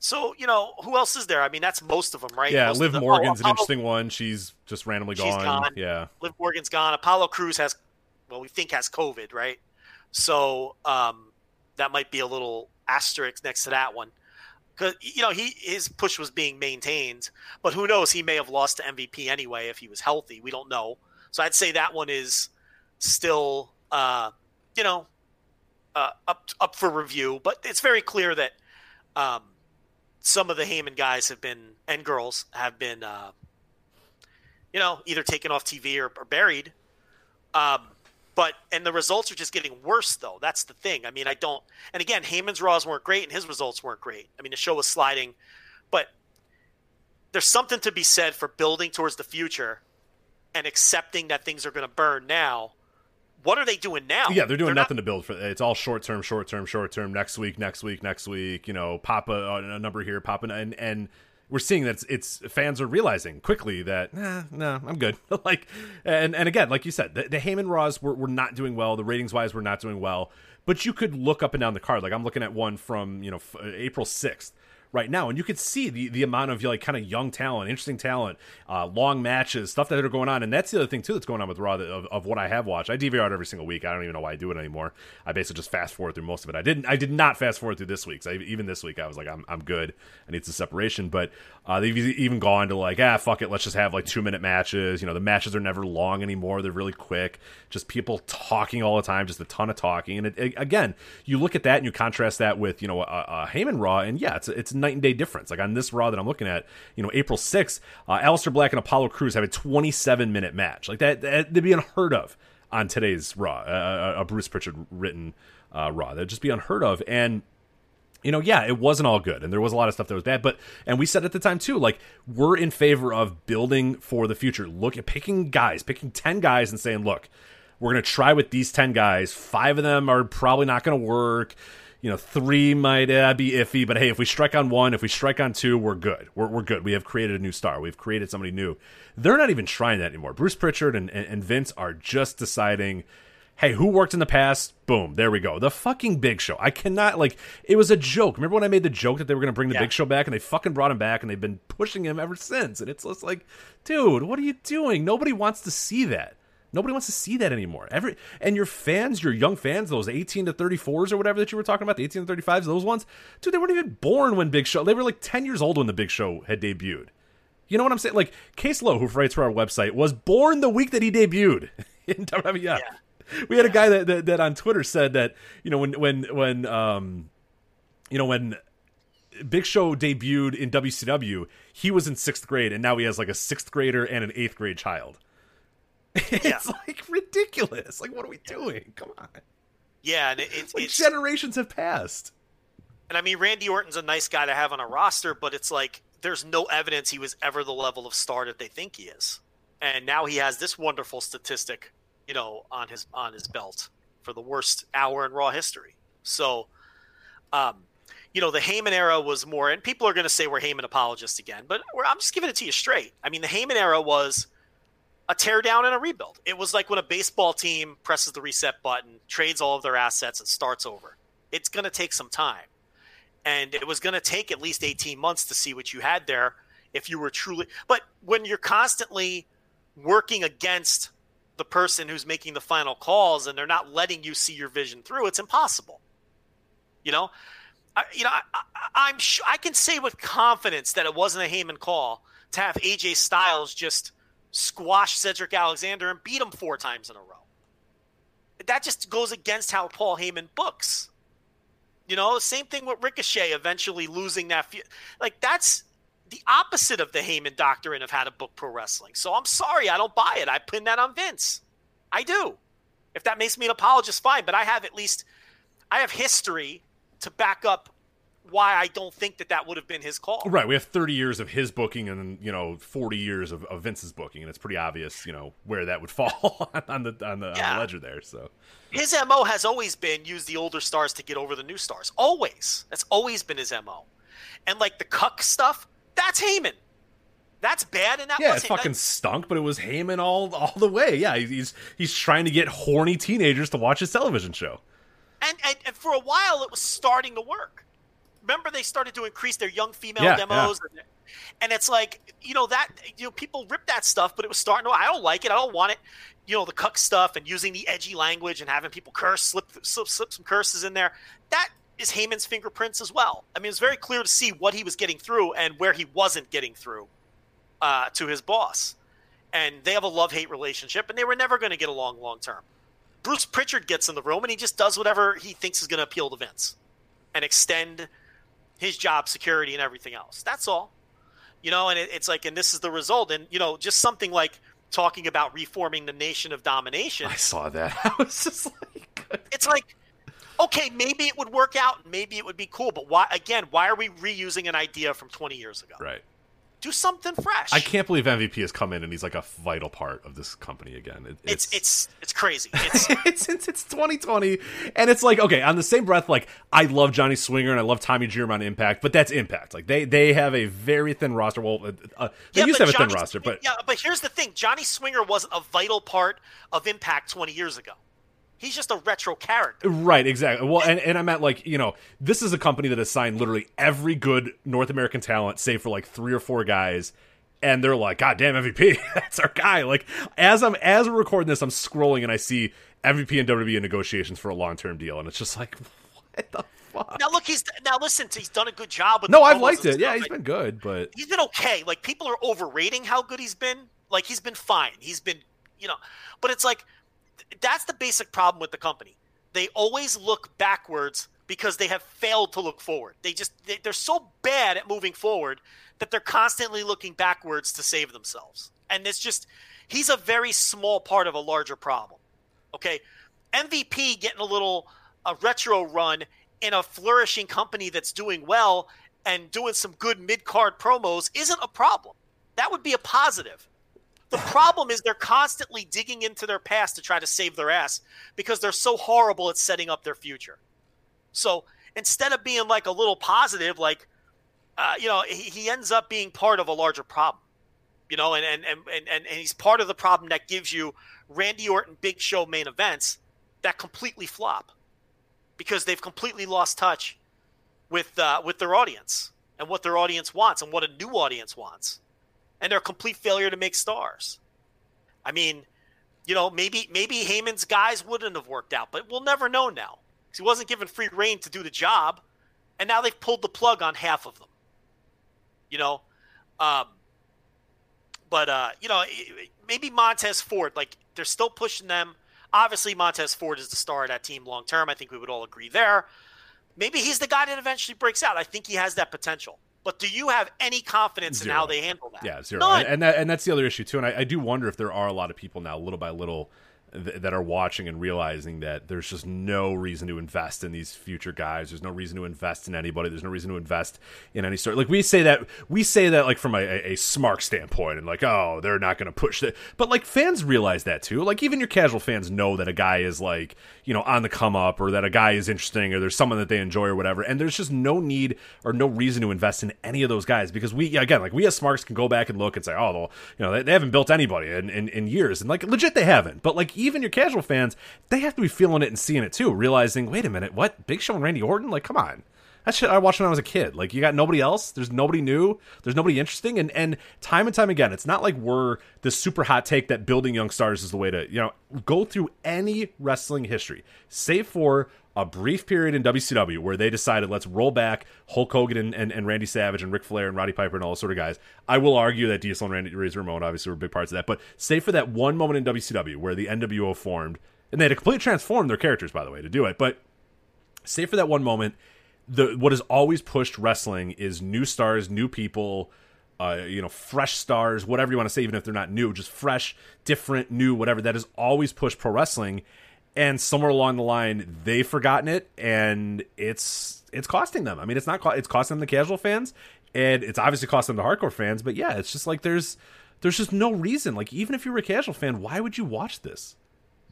so you know who else is there? I mean, that's most of them, right? Yeah, Most Liv them- Morgan's oh, an interesting one. She's just randomly She's gone. gone. Yeah. Liv Morgan's gone. Apollo Crews has, well, we think has COVID, right? So um, that might be a little asterisk next to that one. Because you know he his push was being maintained, but who knows? He may have lost to MVP anyway if he was healthy. We don't know. So I'd say that one is still, uh, you know, uh, up up for review. But it's very clear that um, some of the Heyman guys have been and girls have been, uh, you know, either taken off TV or, or buried. Um, but and the results are just getting worse though. That's the thing. I mean, I don't. And again, Heyman's Raws weren't great, and his results weren't great. I mean, the show was sliding, but there's something to be said for building towards the future and accepting that things are going to burn now. What are they doing now? Yeah, they're doing not- nothing to build for. It's all short term, short term, short term. Next week, next week, next week. You know, pop a, a number here, pop an, and and we're seeing that it's, it's fans are realizing quickly that nah, no, I'm good. like, and and again, like you said, the, the Heyman Raws were, were not doing well. The ratings wise, were not doing well. But you could look up and down the card. Like I'm looking at one from you know f- uh, April sixth right now, and you could see the the amount of like kind of young talent, interesting talent, uh, long matches, stuff that are going on, and that's the other thing too that's going on with Raw that, of, of what I have watched. I DVR it every single week. I don't even know why I do it anymore. I basically just fast forward through most of it. I didn't. I did not fast forward through this week's. I, even this week, I was like, I'm I'm good. I need some separation, but uh, they've even gone to like, ah, fuck it, let's just have like two minute matches. You know, the matches are never long anymore. They're really quick. Just people talking all the time, just a ton of talking. And it, it- again, you look at that and you contrast that with you know a, a Heyman Raw, and yeah, it's it's night and day difference. Like on this Raw that I'm looking at, you know, April 6th, uh, Aleister Black and Apollo Crews have a 27 minute match. Like that, that would be unheard of on today's Raw, uh, a, a Bruce Pritchard written uh, Raw. That'd just be unheard of. And you know, yeah, it wasn't all good, and there was a lot of stuff that was bad. But and we said at the time too, like we're in favor of building for the future. Look at picking guys, picking ten guys, and saying, look, we're gonna try with these ten guys. Five of them are probably not gonna work. You know, three might uh, be iffy, but hey, if we strike on one, if we strike on two, we're good. We're, we're good. We have created a new star. We've created somebody new. They're not even trying that anymore. Bruce Pritchard and, and, and Vince are just deciding hey, who worked in the past? Boom, there we go. The fucking Big Show. I cannot like. It was a joke. Remember when I made the joke that they were going to bring the Yeah. Big Show back, and they fucking brought him back, and they've been pushing him ever since. And it's just like, dude, what are you doing? Nobody wants to see that. Nobody wants to see that anymore. Every and your fans, your young fans, those eighteen to thirty fours or whatever that you were talking about, the eighteen to thirty fives, those ones, dude, they weren't even born when Big Show. They were like ten years old when the Big Show had debuted. You know what I'm saying? Like Case Lowe, who writes for our website, was born the week that he debuted in WWF. We had a guy that, that that on Twitter said that you know when when when um you know when Big Show debuted in WCW, he was in sixth grade, and now he has like a sixth grader and an eighth grade child. it's like ridiculous. Like, what are we doing? Come on. Yeah, and it, it's, Like it's generations have passed. and I mean Randy Orton's a nice guy to have on a roster, but it's like there's no evidence he was ever the level of star that they think he is. And now he has this wonderful statistic, you know, on his on his belt for the worst hour in Raw history. So, um, you know, the Heyman era was more, and people are going to say we're Heyman apologists again, but we're, I'm just giving it to you straight. I mean, the Heyman era was a teardown and a rebuild. It was like when a baseball team presses the reset button, trades all of their assets, and starts over. It's going to take some time. And it was going to take at least 18 months to see what you had there if you were truly. But when you're constantly working against the person who's making the final calls and they're not letting you see your vision through, it's impossible. You know, I, you know, I, sure I can say with confidence that it wasn't a Heyman call to have AJ Styles just squash Cedric Alexander and beat him four times in a row. That just goes against how Paul Heyman books. You know, same thing with Ricochet eventually losing that. Fe- like that's the opposite of the Heyman doctrine of how to book pro wrestling. So I'm sorry, I don't buy it. I pin that on Vince. I do. If that makes me an apologist, fine. But I have at least I have history to back up why I don't think that that would have been his call. Right. We have 30 years of his booking and you know 40 years of, of Vince's booking, and it's pretty obvious you know where that would fall on the on the, Yeah. on the ledger there. So His MO has always been use the older stars to get over the new stars. Always. That's always been his MO. And like the cuck stuff, that's Heyman. That's bad and that yeah, it fucking stunk, but it was Heyman all all the way. Yeah, he's he's trying to get horny teenagers to watch his television show. and, and and for a while it was starting to work. Remember they started to increase their young female Yeah, demos, and, and it's like you know that you know people rip that stuff, but it was starting to. I don't like it. I don't want it. You know the cuck stuff and using the edgy language and having people curse, slip slip, slip some curses in there. That is Heyman's fingerprints as well. I mean, it's very clear to see what he was getting through and where he wasn't getting through uh, to his boss. And they have a love hate relationship, and they were never going to get along long term. Bruce Pritchard gets in the room and he just does whatever he thinks is going to appeal to Vince and extend his job security and everything else. That's all. You know, and it, it's like, and this is the result. And, you know, just something like talking about reforming the nation of domination. I saw that. I was just like, It's like, okay, maybe it would work out. Maybe it would be cool. But why, again, why are we reusing an idea from 20 years ago? right. Do something fresh. I can't believe MVP has come in and he's like a vital part of this company again. It, It's, it's, it's crazy. It's, it's, it's it's 2020 and it's like okay on the same breath like i love johnny swinger and i love tommy Jerome on impact but that's impact like they they have a very thin roster well uh, uh, they Yeah, used to have a thin Johnny- roster but yeah, but here's the thing: Johnny Swinger wasn't a vital part of Impact 20 years ago. He's just a retro character. right exactly well and, and i meant like you know this is a company that has signed literally every good north american talent save for like three or four guys and they're like god damn mvp that's our guy like as i'm as we're recording this i'm scrolling and i see mvp and wwe in negotiations for a long-term deal and it's just like what the fuck Now look, he's now listen. He's done a good job with. no i've liked it yeah stuff. he's Like, been good but he's been okay. Like people are overrating how good he's been. Like he's been fine. He's been, you know, but it's like that's the basic problem with the company. They always look backwards because they have failed to look forward. They just they, they're so bad at moving forward that they're constantly looking backwards to save themselves. And it's just he's a very small part of a larger problem. Okay, MVP getting a little a retro run in a flourishing company that's doing well and doing some good mid card promos isn't a problem. That would be a positive. The problem is they're constantly digging into their past to try to save their ass because they're so horrible at setting up their future. So instead of being like a little positive, like, uh, you know, he, he ends up being part of a larger problem. You know, and, and, and, and, and he's part of the problem that gives you Randy Orton Big Show main events that completely flop because they've completely lost touch with uh, with their audience and what their audience wants and what a new audience wants, and they're a complete failure to make stars. I mean, you know, maybe maybe Heyman's guys wouldn't have worked out, but we'll never know now because he wasn't given free reign to do the job, and now they've pulled the plug on half of them. You know, um, but uh, you know, maybe Montez Ford, like they're still pushing them. Obviously, Montez Ford is the star of that team long term. I think we would all agree there. Maybe he's the guy that eventually breaks out. I think he has that potential. But do you have any confidence in how they handle that? Yeah, zero. None. And, and that and that's the other issue too. And I, I do wonder if there are a lot of people now, little by little, th- that are watching and realizing that there's just no reason to invest in these future guys. There's no reason to invest in anybody. There's no reason to invest in any sort. Like we say that we say that like from a, a, a smart standpoint, and like oh they're not going to push that. But like fans realize that too. Like even your casual fans know that a guy is like you know on the come up, or that a guy is interesting, or there's someone that they enjoy or whatever. And there's just no need or no reason to invest in any of those guys because we again like we as smarks can go back and look and say oh you know they, they haven't built anybody in, in in years and like legit they haven't. But like even your casual fans, they have to be feeling it and seeing it too, realizing wait a minute what Big Show and Randy Orton like come on. That shit I watched when I was a kid. Like you got nobody else. There's nobody new. There's nobody interesting. And and time and time again, it's not like we're this super hot take that building young stars is the way to you know go through any wrestling history, save for a brief period in WCW where they decided let's roll back Hulk Hogan and, and, and Randy Savage and Ric Flair and Roddy Piper and all those sort of guys. I will argue that Diesel and Randy Razor Ramon obviously were big parts of that, but say for that one moment in WCW where the NWO formed, and they had to completely transform their characters by the way to do it, but say for that one moment, the what has always pushed wrestling is new stars, new people. Uh, you know, fresh stars, whatever you want to say, even if they're not new, just fresh, different, new, whatever. That has always pushed pro wrestling and somewhere along the line they've forgotten it and it's it's costing them. I mean it's not co- it's costing them the casual fans and it's obviously costing them the hardcore fans but yeah it's just like there's there's just no reason. Like even if you're a casual fan why would you watch this?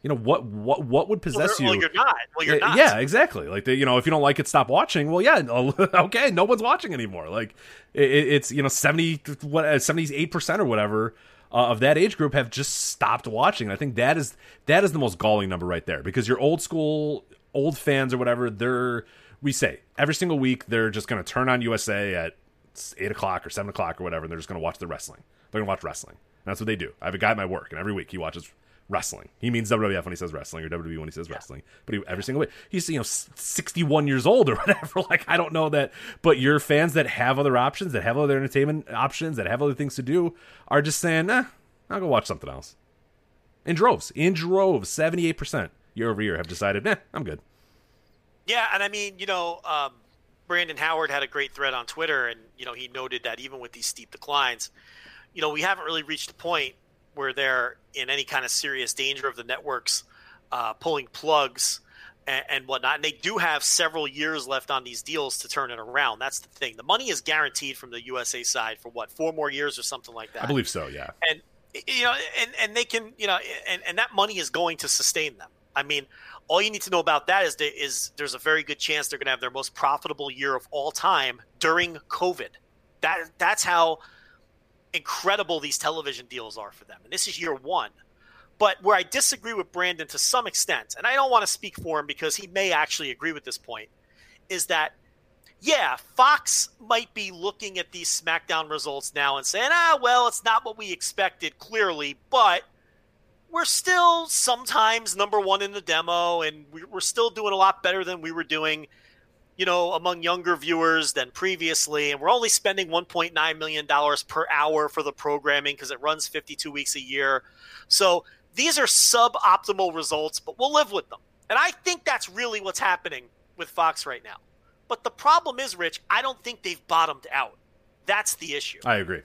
You know what what what would possess well, you? well you're not. Well you're eh, not. yeah exactly. Like the, you know if you don't like it stop watching. Well yeah okay no one's watching anymore. Like it, it's you know 70 what 78% or whatever uh, of that age group have just stopped watching. I think that is that is the most galling number right there because your old school old fans or whatever they're we say every single week they're just going to turn on USA at eight o'clock or seven o'clock or whatever, and they're just going to watch the wrestling. They're going to watch wrestling. And that's what they do. I have a guy at my work, and every week he watches wrestling. He means WWF when he says wrestling, or WWE when he says wrestling. But he, every single week, he's you know sixty one years old or whatever. Like I don't know that, but your fans that have other options, that have other entertainment options, that have other things to do, are just saying, "Nah, I'll go watch something else." In droves, in droves, seventy eight percent year over year have decided, "Nah, I'm good." Yeah, and I mean, you know, um, Brandon Howard had a great thread on Twitter, and you know, he noted that even with these steep declines, you know, we haven't really reached a point where they're in any kind of serious danger of the networks uh, pulling plugs and, and, whatnot. And they do have several years left on these deals to turn it around. That's the thing. The money is guaranteed from the USA side for what four more years or something like that. I believe so. Yeah. And you know, and and they can, you know, and and that money is going to sustain them. I mean, all you need to know about that is, they, is there's a very good chance they're going to have their most profitable year of all time during COVID. That that's how incredible these television deals are for them. And this is year one. But where I disagree with Brandon to some extent, and I don't want to speak for him because he may actually agree with this point, is that yeah, Fox might be looking at these SmackDown results now and saying, ah, well, it's not what we expected, clearly, but we're still sometimes number one in the demo, and we're still doing a lot better than we were doing you know, among younger viewers than previously. And we're only spending $1.9 million per hour for the programming because it runs 52 weeks a year. So these are suboptimal results, but we'll live with them. And I think that's really what's happening with Fox right now. But the problem is, Rich, I don't think they've bottomed out. That's the issue. I agree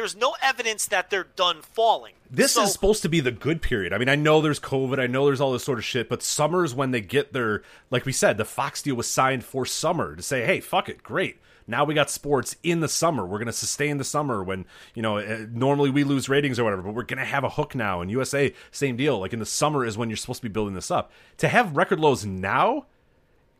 there's no evidence that they're done falling. This so, is supposed to be the good period. I mean, I know there's COVID, I know there's all this sort of shit, but summer's when they get their, like we said, the Fox deal was signed for summer to say, hey, fuck it, great. Now we got sports in the summer. We're going to sustain the summer when, you know, eh, normally we lose ratings or whatever, but we're going to have a hook now. And USA, same deal. Like in the summer is when you're supposed to be building this up. To have record lows now,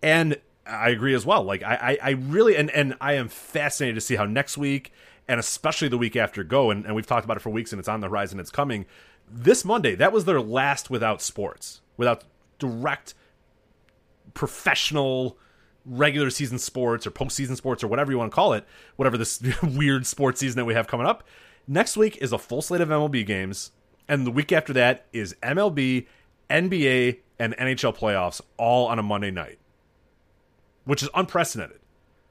and I agree as well. Like I, I, I really, and, and I am fascinated to see how next week and especially the week after Go, and, and we've talked about it for weeks, and it's on the horizon, it's coming. This Monday, that was their last without sports, without direct professional regular season sports or postseason sports or whatever you want to call it, whatever this weird sports season that we have coming up. Next week is a full slate of MLB games, and the week after that is MLB, NBA, and NHL playoffs all on a Monday night, which is unprecedented.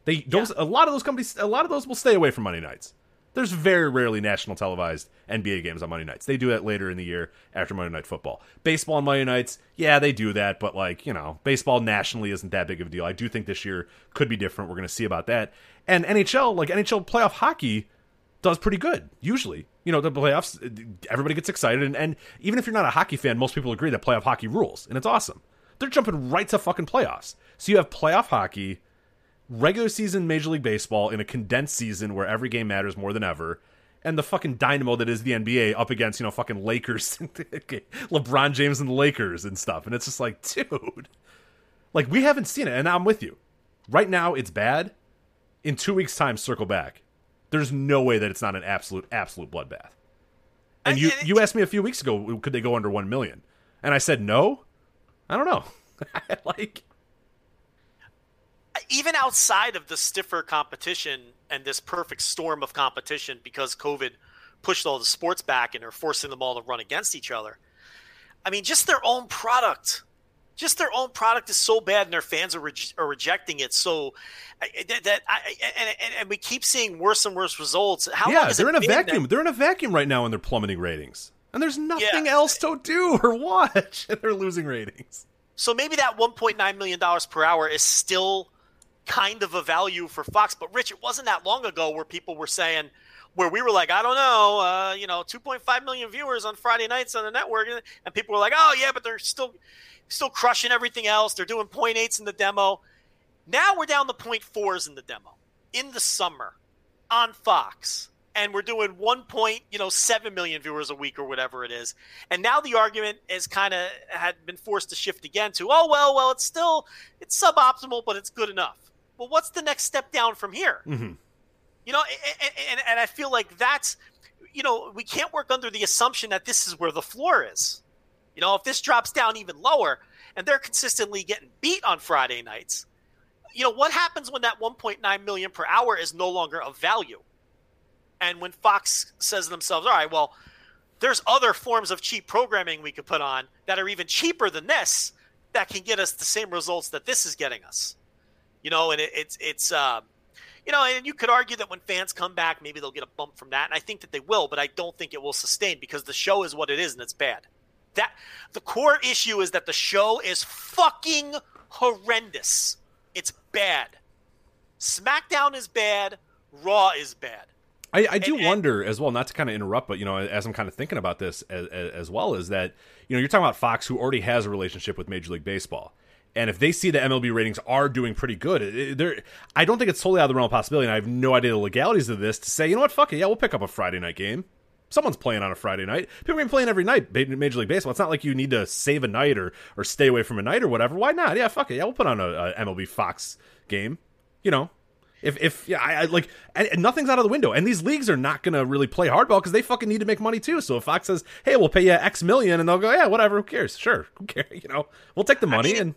They those yeah. a lot of those companies a lot of those will stay away from Monday nights. There's very rarely national televised NBA games on Monday nights. They do that later in the year after Monday Night Football. Baseball on Monday nights, yeah, they do that, but like, you know, baseball nationally isn't that big of a deal. I do think this year could be different. We're going to see about that. And NHL, like NHL playoff hockey, does pretty good, usually. You know, the playoffs, everybody gets excited. And, and even if you're not a hockey fan, most people agree that playoff hockey rules, and it's awesome. They're jumping right to fucking playoffs. So you have playoff hockey regular season Major League Baseball in a condensed season where every game matters more than ever, and the fucking dynamo that is the NBA up against, you know, fucking Lakers, LeBron James and the Lakers and stuff. And it's just like, dude, like we haven't seen it. And I'm with you. Right now, it's bad. In two weeks' time, circle back. There's no way that it's not an absolute, absolute bloodbath. And you, you asked me a few weeks ago, could they go under one million? And I said no. I don't know. like even outside of the stiffer competition and this perfect storm of competition because COVID pushed all the sports back and are forcing them all to run against each other. I mean, just their own product just their own product is so bad and their fans are, re- are rejecting it. So that, that I, and, and, and, we keep seeing worse and worse results. How yeah they're in a vacuum. that- they're in a vacuum right now and they're plummeting ratings. And there's nothing yeah. else to do or watch. And they're losing ratings. So maybe that 1.9 million dollars per hour is still kind of a value for fox but rich it wasn't that long ago where people were saying where we were like, I don't know, uh, you know, 2.5 million viewers on Friday nights on the network, and people were like, oh yeah, but they're still still crushing everything else. They're doing point eights in the demo. Now we're down to point fours in the demo in the summer on Fox, and we're doing one point, you know, seven million viewers a week or whatever it is. And now the argument is kind of had been forced to shift again to, oh well, well, it's still it's suboptimal, but it's good enough. Well, what's the next step down from here? Mm-hmm. You know, and, and, and I feel like that's, you know, we can't work under the assumption that this is where the floor is. You know, if this drops down even lower and they're consistently getting beat on Friday nights, you know, what happens when that 1.9 million per hour is no longer of value? And when Fox says to themselves, all right, well, there's other forms of cheap programming we could put on that are even cheaper than this that can get us the same results that this is getting us. You know, and it, it's it's uh, you know, and you could argue that when fans come back, maybe they'll get a bump from that, and I think that they will, but I don't think it will sustain because the show is what it is and it's bad. That the core issue is that the show is fucking horrendous. It's bad. SmackDown is bad. Raw is bad. I, I do and, wonder as well, not to kind of interrupt, but you know, as I'm kind of thinking about this as, as well, is that you know you're talking about Fox, who already has a relationship with Major League Baseball, and if they see the MLB ratings are doing pretty good, there, I don't think it's totally out of the realm of possibility. And I have no idea the legalities of this to say, you know what, fuck it, yeah, we'll pick up a Friday night game someone's playing on a Friday night. People are playing every night, Major League Baseball. It's not like you need to save a night or or stay away from a night or whatever. Why not? Yeah, fuck it. Yeah, we'll put on a, a MLB Fox game. You know, if if yeah, I, I like and nothing's out of the window, and these leagues are not going to really play hardball because they fucking need to make money too. So if Fox says, "Hey, we'll pay you X million, and they'll go, "Yeah, whatever. Who cares? Sure, who cares? You know, we'll take the money." I mean, and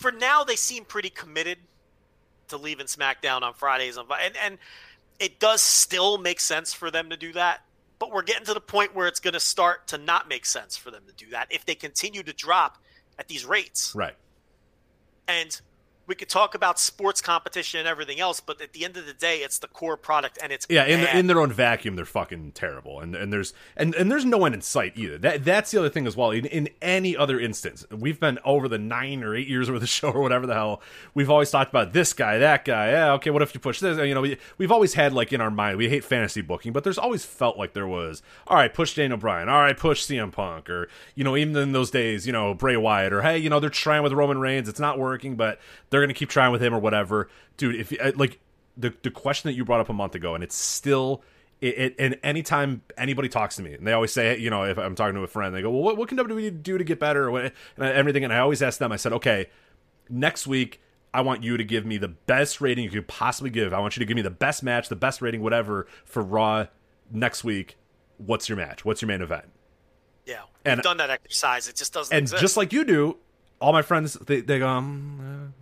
for now, they seem pretty committed to leaving SmackDown on Fridays, and and it does still make sense for them to do that but we're getting to the point where it's going to start to not make sense for them to do that if they continue to drop at these rates. Right. And we could talk about sports competition and everything else, but at the end of the day, it's the core product, and it's yeah. In, the, in their own vacuum, they're fucking terrible, and and there's and, and there's no end in sight either. That that's the other thing as well. In, in any other instance, we've been over the nine or eight years worth the show or whatever the hell. We've always talked about this guy, that guy. Yeah, okay. What if you push this? You know, we, we've always had like in our mind, we hate fantasy booking, but there's always felt like there was. All right, push Daniel Bryan. All right, push CM Punk, or you know, even in those days, you know, Bray Wyatt, or hey, you know, they're trying with Roman Reigns. It's not working, but they're gonna keep trying with him or whatever, dude. If uh, like the the question that you brought up a month ago, and it's still it, it, and anytime anybody talks to me, and they always say, you know, if I'm talking to a friend, they go, "Well, what, what can WWE do to get better?" Or what, and everything, and I always ask them. I said, "Okay, next week, I want you to give me the best rating you could possibly give. I want you to give me the best match, the best rating, whatever for Raw next week. What's your match? What's your main event?" Yeah, and done that exercise. It just doesn't. And exist. just like you do, all my friends they they go, um,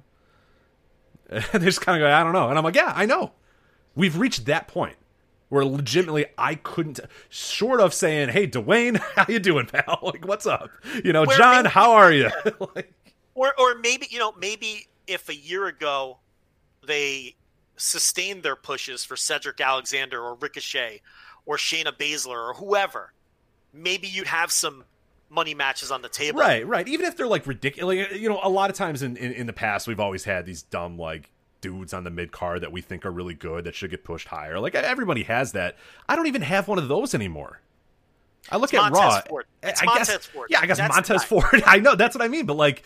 they just kind of go, I don't know. And I'm like, yeah, I know. We've reached that point where legitimately I couldn't, short of saying, hey, Dwayne, how you doing, pal? Like, what's up? You know, where John, maybe, how are you? like, or, or maybe, you know, maybe if a year ago they sustained their pushes for Cedric Alexander or Ricochet or Shayna Baszler or whoever, maybe you'd have some – money matches on the table. Right, right. Even if they're like ridiculous, like, uh, you know, a lot of times in, in, in the past we've always had these dumb like dudes on the mid card that we think are really good that should get pushed higher. Like everybody has that. I don't even have one of those anymore. I look it's at Montez Raw. Ford. Eh, it's I Montez guess, Ford. Yeah, I guess that's Montez Ford. I know that's what I mean, but like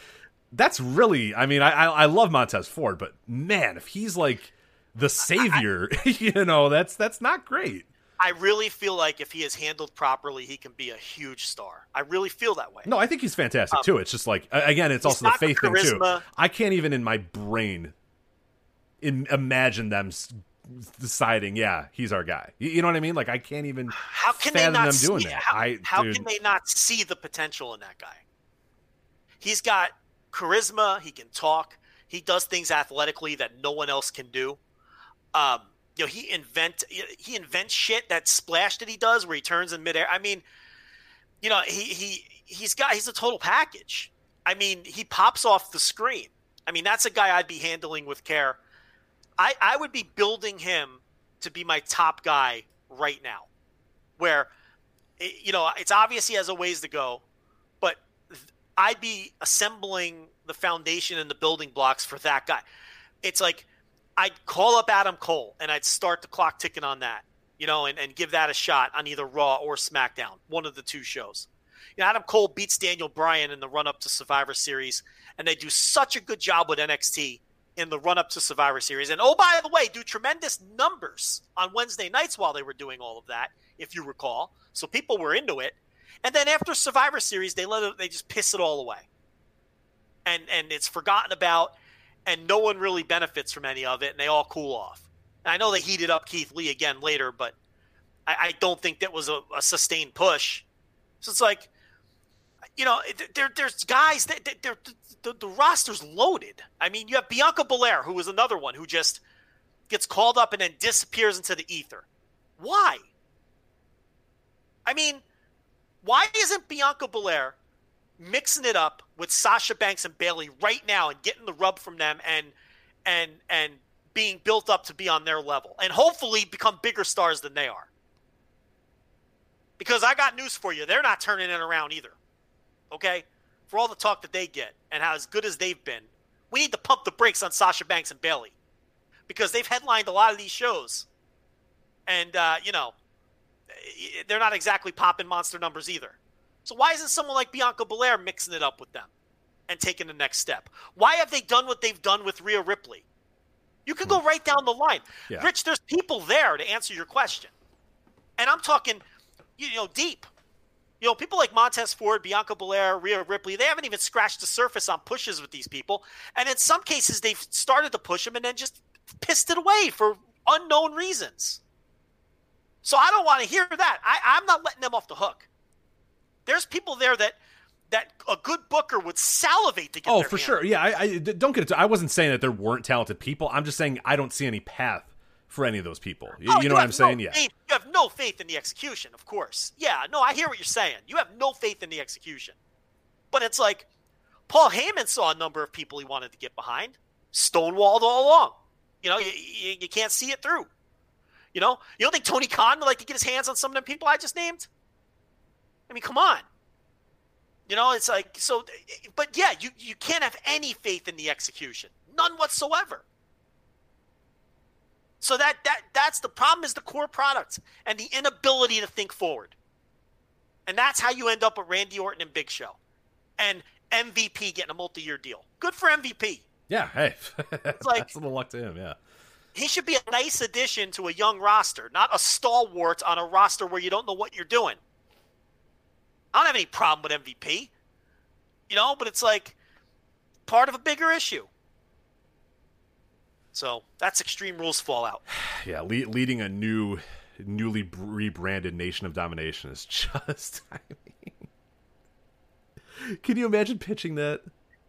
that's really. I mean, I I, I love Montez Ford, but man, if he's like the savior, I, you know, that's that's not great. I really feel like if he is handled properly, he can be a huge star. I really feel that way. No, I think he's fantastic um, too. It's just like again, it's also the faith thing too. I can't even in my brain in, imagine them deciding, yeah, he's our guy. You, know what I mean? Like I can't even how can they not them see, doing that. How, I, how can they not see the potential in that guy? He's got charisma. He can talk. He does things athletically that no one else can do. Um, you know he invent he invents shit that splash that he does where he turns in midair. I mean, you know he he he's got he's a total package. I mean, he pops off the screen. I mean, that's a guy I'd be handling with care. I, I would be building him to be my top guy right now. Where, you know, it's obvious he has a ways to go, but I'd be assembling the foundation and the building blocks for that guy. It's like I'd call up Adam Cole and I'd start the clock ticking on that, you know, and, and give that a shot on either Raw or SmackDown, one of the two shows. You know, Adam Cole beats Daniel Bryan in the run up to Survivor Series, and they do such a good job with NXT in the run up to Survivor Series. And oh, by the way, do tremendous numbers on Wednesday nights while they were doing all of that, if you recall. So people were into it. And then after Survivor Series, they let it, they just piss it all away, and and it's forgotten about, and no one really benefits from any of it, and they all cool off. And I know they heated up Keith Lee again later, but I, I don't think that was a, a sustained push. So it's like you know, there, there's guys that they're, the, the roster's loaded. I mean, you have Bianca Belair, who is another one who just gets called up and then disappears into the ether. Why? I mean, why isn't Bianca Belair mixing it up with Sasha Banks and Bayley right now and getting the rub from them and and and being built up to be on their level and hopefully become bigger stars than they are? Because I got news for you, they're not turning it around either okay? For all the talk that they get and how as good as they've been, we need to pump the brakes on Sasha Banks and Bayley. because they've headlined a lot of these shows, and uh, you know they're not exactly popping monster numbers either. So why isn't someone like Bianca Belair mixing it up with them and taking the next step? Why have they done what they've done with Rhea Ripley? You can go hmm. right down the line. Yeah. Rich, there's people there to answer your question. And I'm talking, you know, deep. You know, people like Montez Ford, Bianca Belair, Rhea Ripley, they haven't even scratched the surface on pushes with these people. And in some cases, they've started to push them and then just pissed it away for unknown reasons. So I don't want to hear that. I, I'm not letting them off the hook. There's people there that that a good booker would salivate to get. Oh, for sure. Yeah, I, I don't get it. I wasn't saying that there weren't talented people. I'm just saying I don't see any path for any of those people. You, oh, you know what I'm no saying? Faith, yeah. You have no faith in the execution, of course. Yeah, no, I hear what you're saying. You have no faith in the execution. But it's like Paul Heyman saw a number of people he wanted to get behind, stonewalled all along. You know, you, you, you can't see it through. You know, you don't think Tony Khan would like to get his hands on some of them people I just named? I mean, come on. You know, it's like so. But yeah, you you can't have any faith in the execution, none whatsoever. So that that that's the problem is the core product and the inability to think forward. And that's how you end up with Randy Orton and Big Show. And MVP getting a multi-year deal. Good for MVP. Yeah, hey. it's like that's a little luck to him, yeah. He should be a nice addition to a young roster, not a stalwart on a roster where you don't know what you're doing. I don't have any problem with MVP. You know, but it's like part of a bigger issue. So that's Extreme Rules Fallout. Yeah, le- leading a new, newly rebranded Nation of Domination is just. I mean, can you imagine pitching that?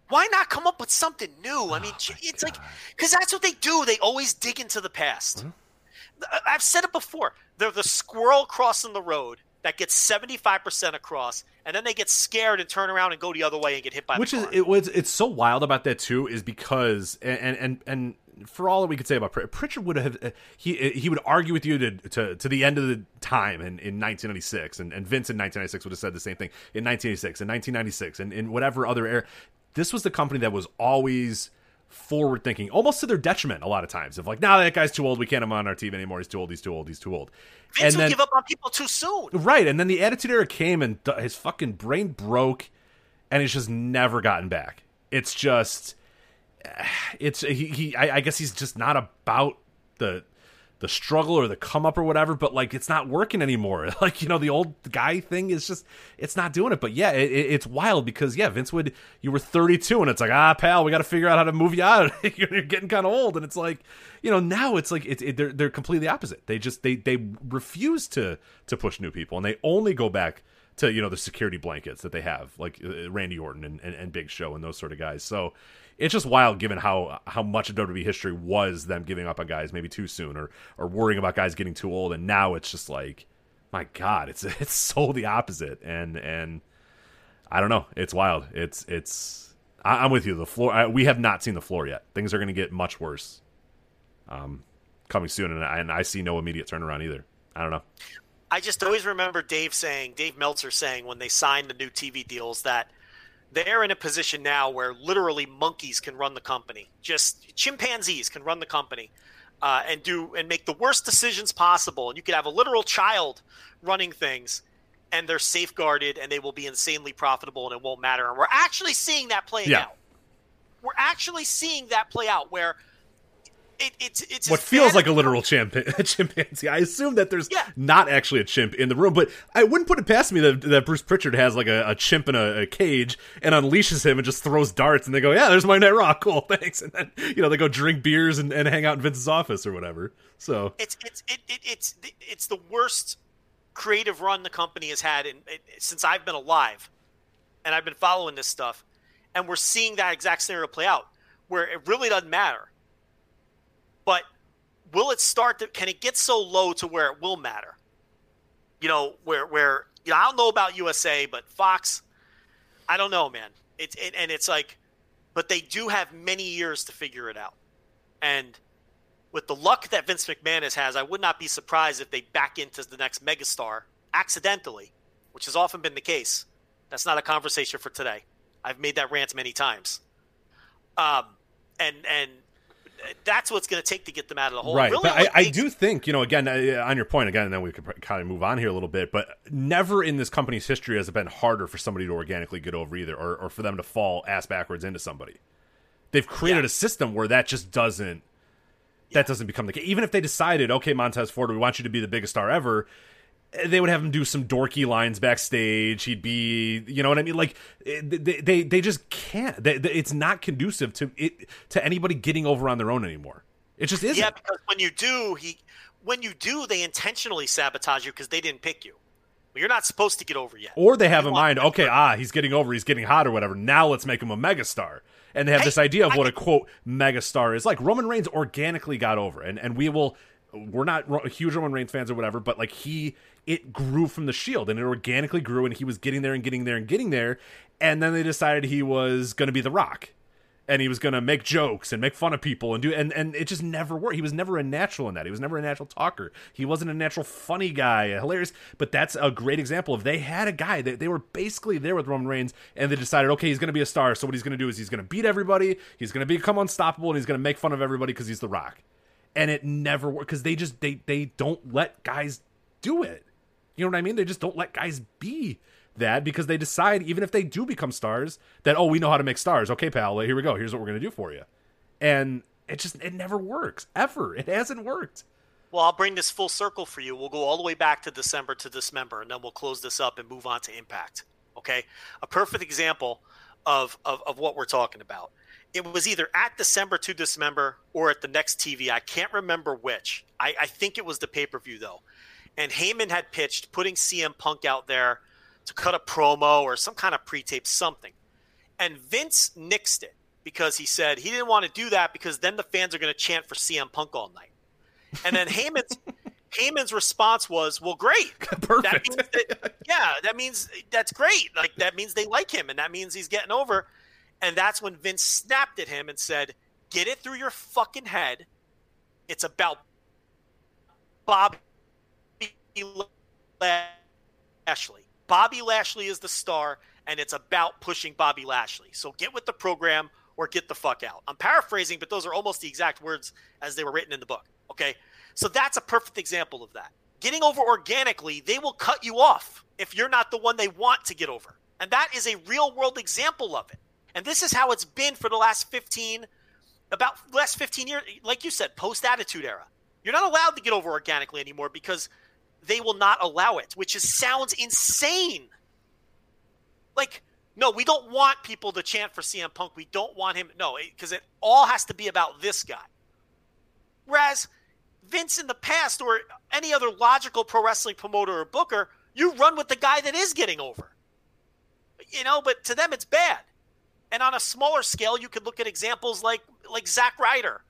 Why not come up with something new? I mean, oh it's God. like because that's what they do. They always dig into the past. Huh? I've said it before. They're the squirrel crossing the road that gets 75% across and then they get scared and turn around and go the other way and get hit by which is it was it's so wild about that too is because and and and for all that we could say about Prichard, Prichard would have he he would argue with you to to, to the end of the time in, in 1996, and, and Vince in 1996 would have said the same thing in 1986 and 1996 and in whatever other era. This was the company that was always forward thinking, almost to their detriment a lot of times. Of like, now nah, that guy's too old, we can't have him on our team anymore. He's too old. He's too old. He's too old. Vince and then, give up on people too soon. Right, and then the Attitude Era came, and his fucking brain broke, and he's just never gotten back. It's just it's he, he I, I, guess he's just not about the the struggle or the come up or whatever but like it's not working anymore. Like you know the old guy thing is just it's not doing it. But yeah it, it's wild because yeah vince would you were 32 and it's like ah pal we got to figure out how to move you out. You're getting kind of old and it's like you know now it's like it's it, they're, they're completely opposite. They just they they refuse to to push new people and they only go back to you know the security blankets that they have like uh, randy orton and, and, and big show and those sort of guys. So it's just wild given how how much of WWE history was them giving up on guys maybe too soon or or worrying about guys getting too old, and now it's just like, my God, it's it's so the opposite, and and I don't know. It's wild. It's it's. I, am with you. The floor. I, we have not seen the floor yet. Things are going to get much worse. Um, coming soon, and I, and I see no immediate turnaround either. I don't know. I just always remember Dave saying, Dave Meltzer saying when they signed the new TV deals that they're in a position now where literally monkeys can run the company, just chimpanzees can run the company, uh, and do and make the worst decisions possible. And you could have a literal child running things, and they're safeguarded, and they will be insanely profitable, and it won't matter. And we're actually seeing that play yeah. out. We're actually seeing that play out where it, it's it's what feels like a literal chimp- chimpanzee. I assume that there's yeah. not actually a chimp in the room, but I wouldn't put it past me that, that Bruce Prichard has like a, a chimp in a, a, cage and unleashes him and just throws darts, and they go, "Yeah, there's my night rock, cool, thanks." And then you know they go drink beers and, and hang out in Vince's office or whatever. So it's it's it, it, it's it's the worst creative run the company has had in, since I've been alive, and I've been following this stuff, and we're seeing that exact scenario play out where it really doesn't matter but will it start to can it get so low to where it will matter? You know, where where you know, I don't know about USA, but Fox, I don't know, man. It's it, and it's like, but they do have many years to figure it out, and with the luck that Vince McMahon has, I would not be surprised if they back into the next megastar accidentally, which has often been the case. That's not a conversation for today. I've made that rant many times. Um, and and that's what's going to take to get them out of the hole. Right. Really but I, I, do think, you know, again, uh, on your point, again, and then we could kind of move on here a little bit, but never in this company's history has it been harder for somebody to organically get over either or, or for them to fall ass backwards into somebody. They've created yeah. a system where that just doesn't. Yeah. That doesn't become the case. Even if they decided, okay, Montez Ford, we want you to be the biggest star ever, they would have him do some dorky lines backstage. He'd be, you know what I mean? Like they they, they just can't. They, they, it's not conducive to it to anybody getting over on their own anymore. It just isn't. Yeah, because when you do, he when you do, they intentionally sabotage you because they didn't pick you. Well, you're not supposed to get over yet. Or they have in mind, okay, ah, he's getting over, he's getting hot or whatever. Now let's make him a megastar. And they have hey, this idea of what a quote megastar is like. Roman Reigns organically got over, and and we will we're not huge Roman Reigns fans or whatever, but like he, it grew from the Shield and it organically grew, and he was getting there and getting there and getting there, and then they decided he was going to be The Rock, and he was going to make jokes and make fun of people and do, and and it just never worked. He was never a natural in that. He was never a natural talker. He wasn't a natural funny guy, hilarious. But that's a great example of they had a guy that they were basically there with Roman Reigns, and they decided, okay, he's going to be a star. So what he's going to do is he's going to beat everybody. He's going to become unstoppable, and he's going to make fun of everybody because he's The Rock and it never worked because they just they they don't let guys do it. You know what I mean? They just don't let guys be that because they decide even if they do become stars that oh we know how to make stars. Okay, pal, here we go. Here's what we're gonna do for you, and it just it never works ever. It hasn't worked. Well, I'll bring this full circle for you. We'll go all the way back to December to Dismember, and then we'll close this up and move on to Impact. Okay, a perfect example of, of, of what we're talking about it was either at December to Dismember or at the next TV. I can't remember which. I, I think it was the pay per view though. And Heyman had pitched putting CM Punk out there to cut a promo or some kind of pre tape, something. And Vince nixed it because he said he didn't want to do that because then the fans are going to chant for CM Punk all night. And then Heyman's Heyman's response was, "Well, great, perfect. That that, yeah, that means that's great. Like that means they like him, and that means he's getting over." And that's when Vince snapped at him and said, Get it through your fucking head. It's about Bobby Lashley. Bobby Lashley is the star, and it's about pushing Bobby Lashley. So get with the program or get the fuck out. I'm paraphrasing, but those are almost the exact words as they were written in the book. Okay. So that's a perfect example of that. Getting over organically, they will cut you off if you're not the one they want to get over. And that is a real world example of it. And this is how it's been for the last 15, about last 15 years. Like you said, post attitude era. You're not allowed to get over organically anymore because they will not allow it, which is sounds insane. Like, no, we don't want people to chant for CM Punk. We don't want him. No, because it, it all has to be about this guy. Whereas Vince in the past or any other logical pro wrestling promoter or booker, you run with the guy that is getting over. You know, but to them it's bad. And on a smaller scale, you could look at examples like like Zack Ryder,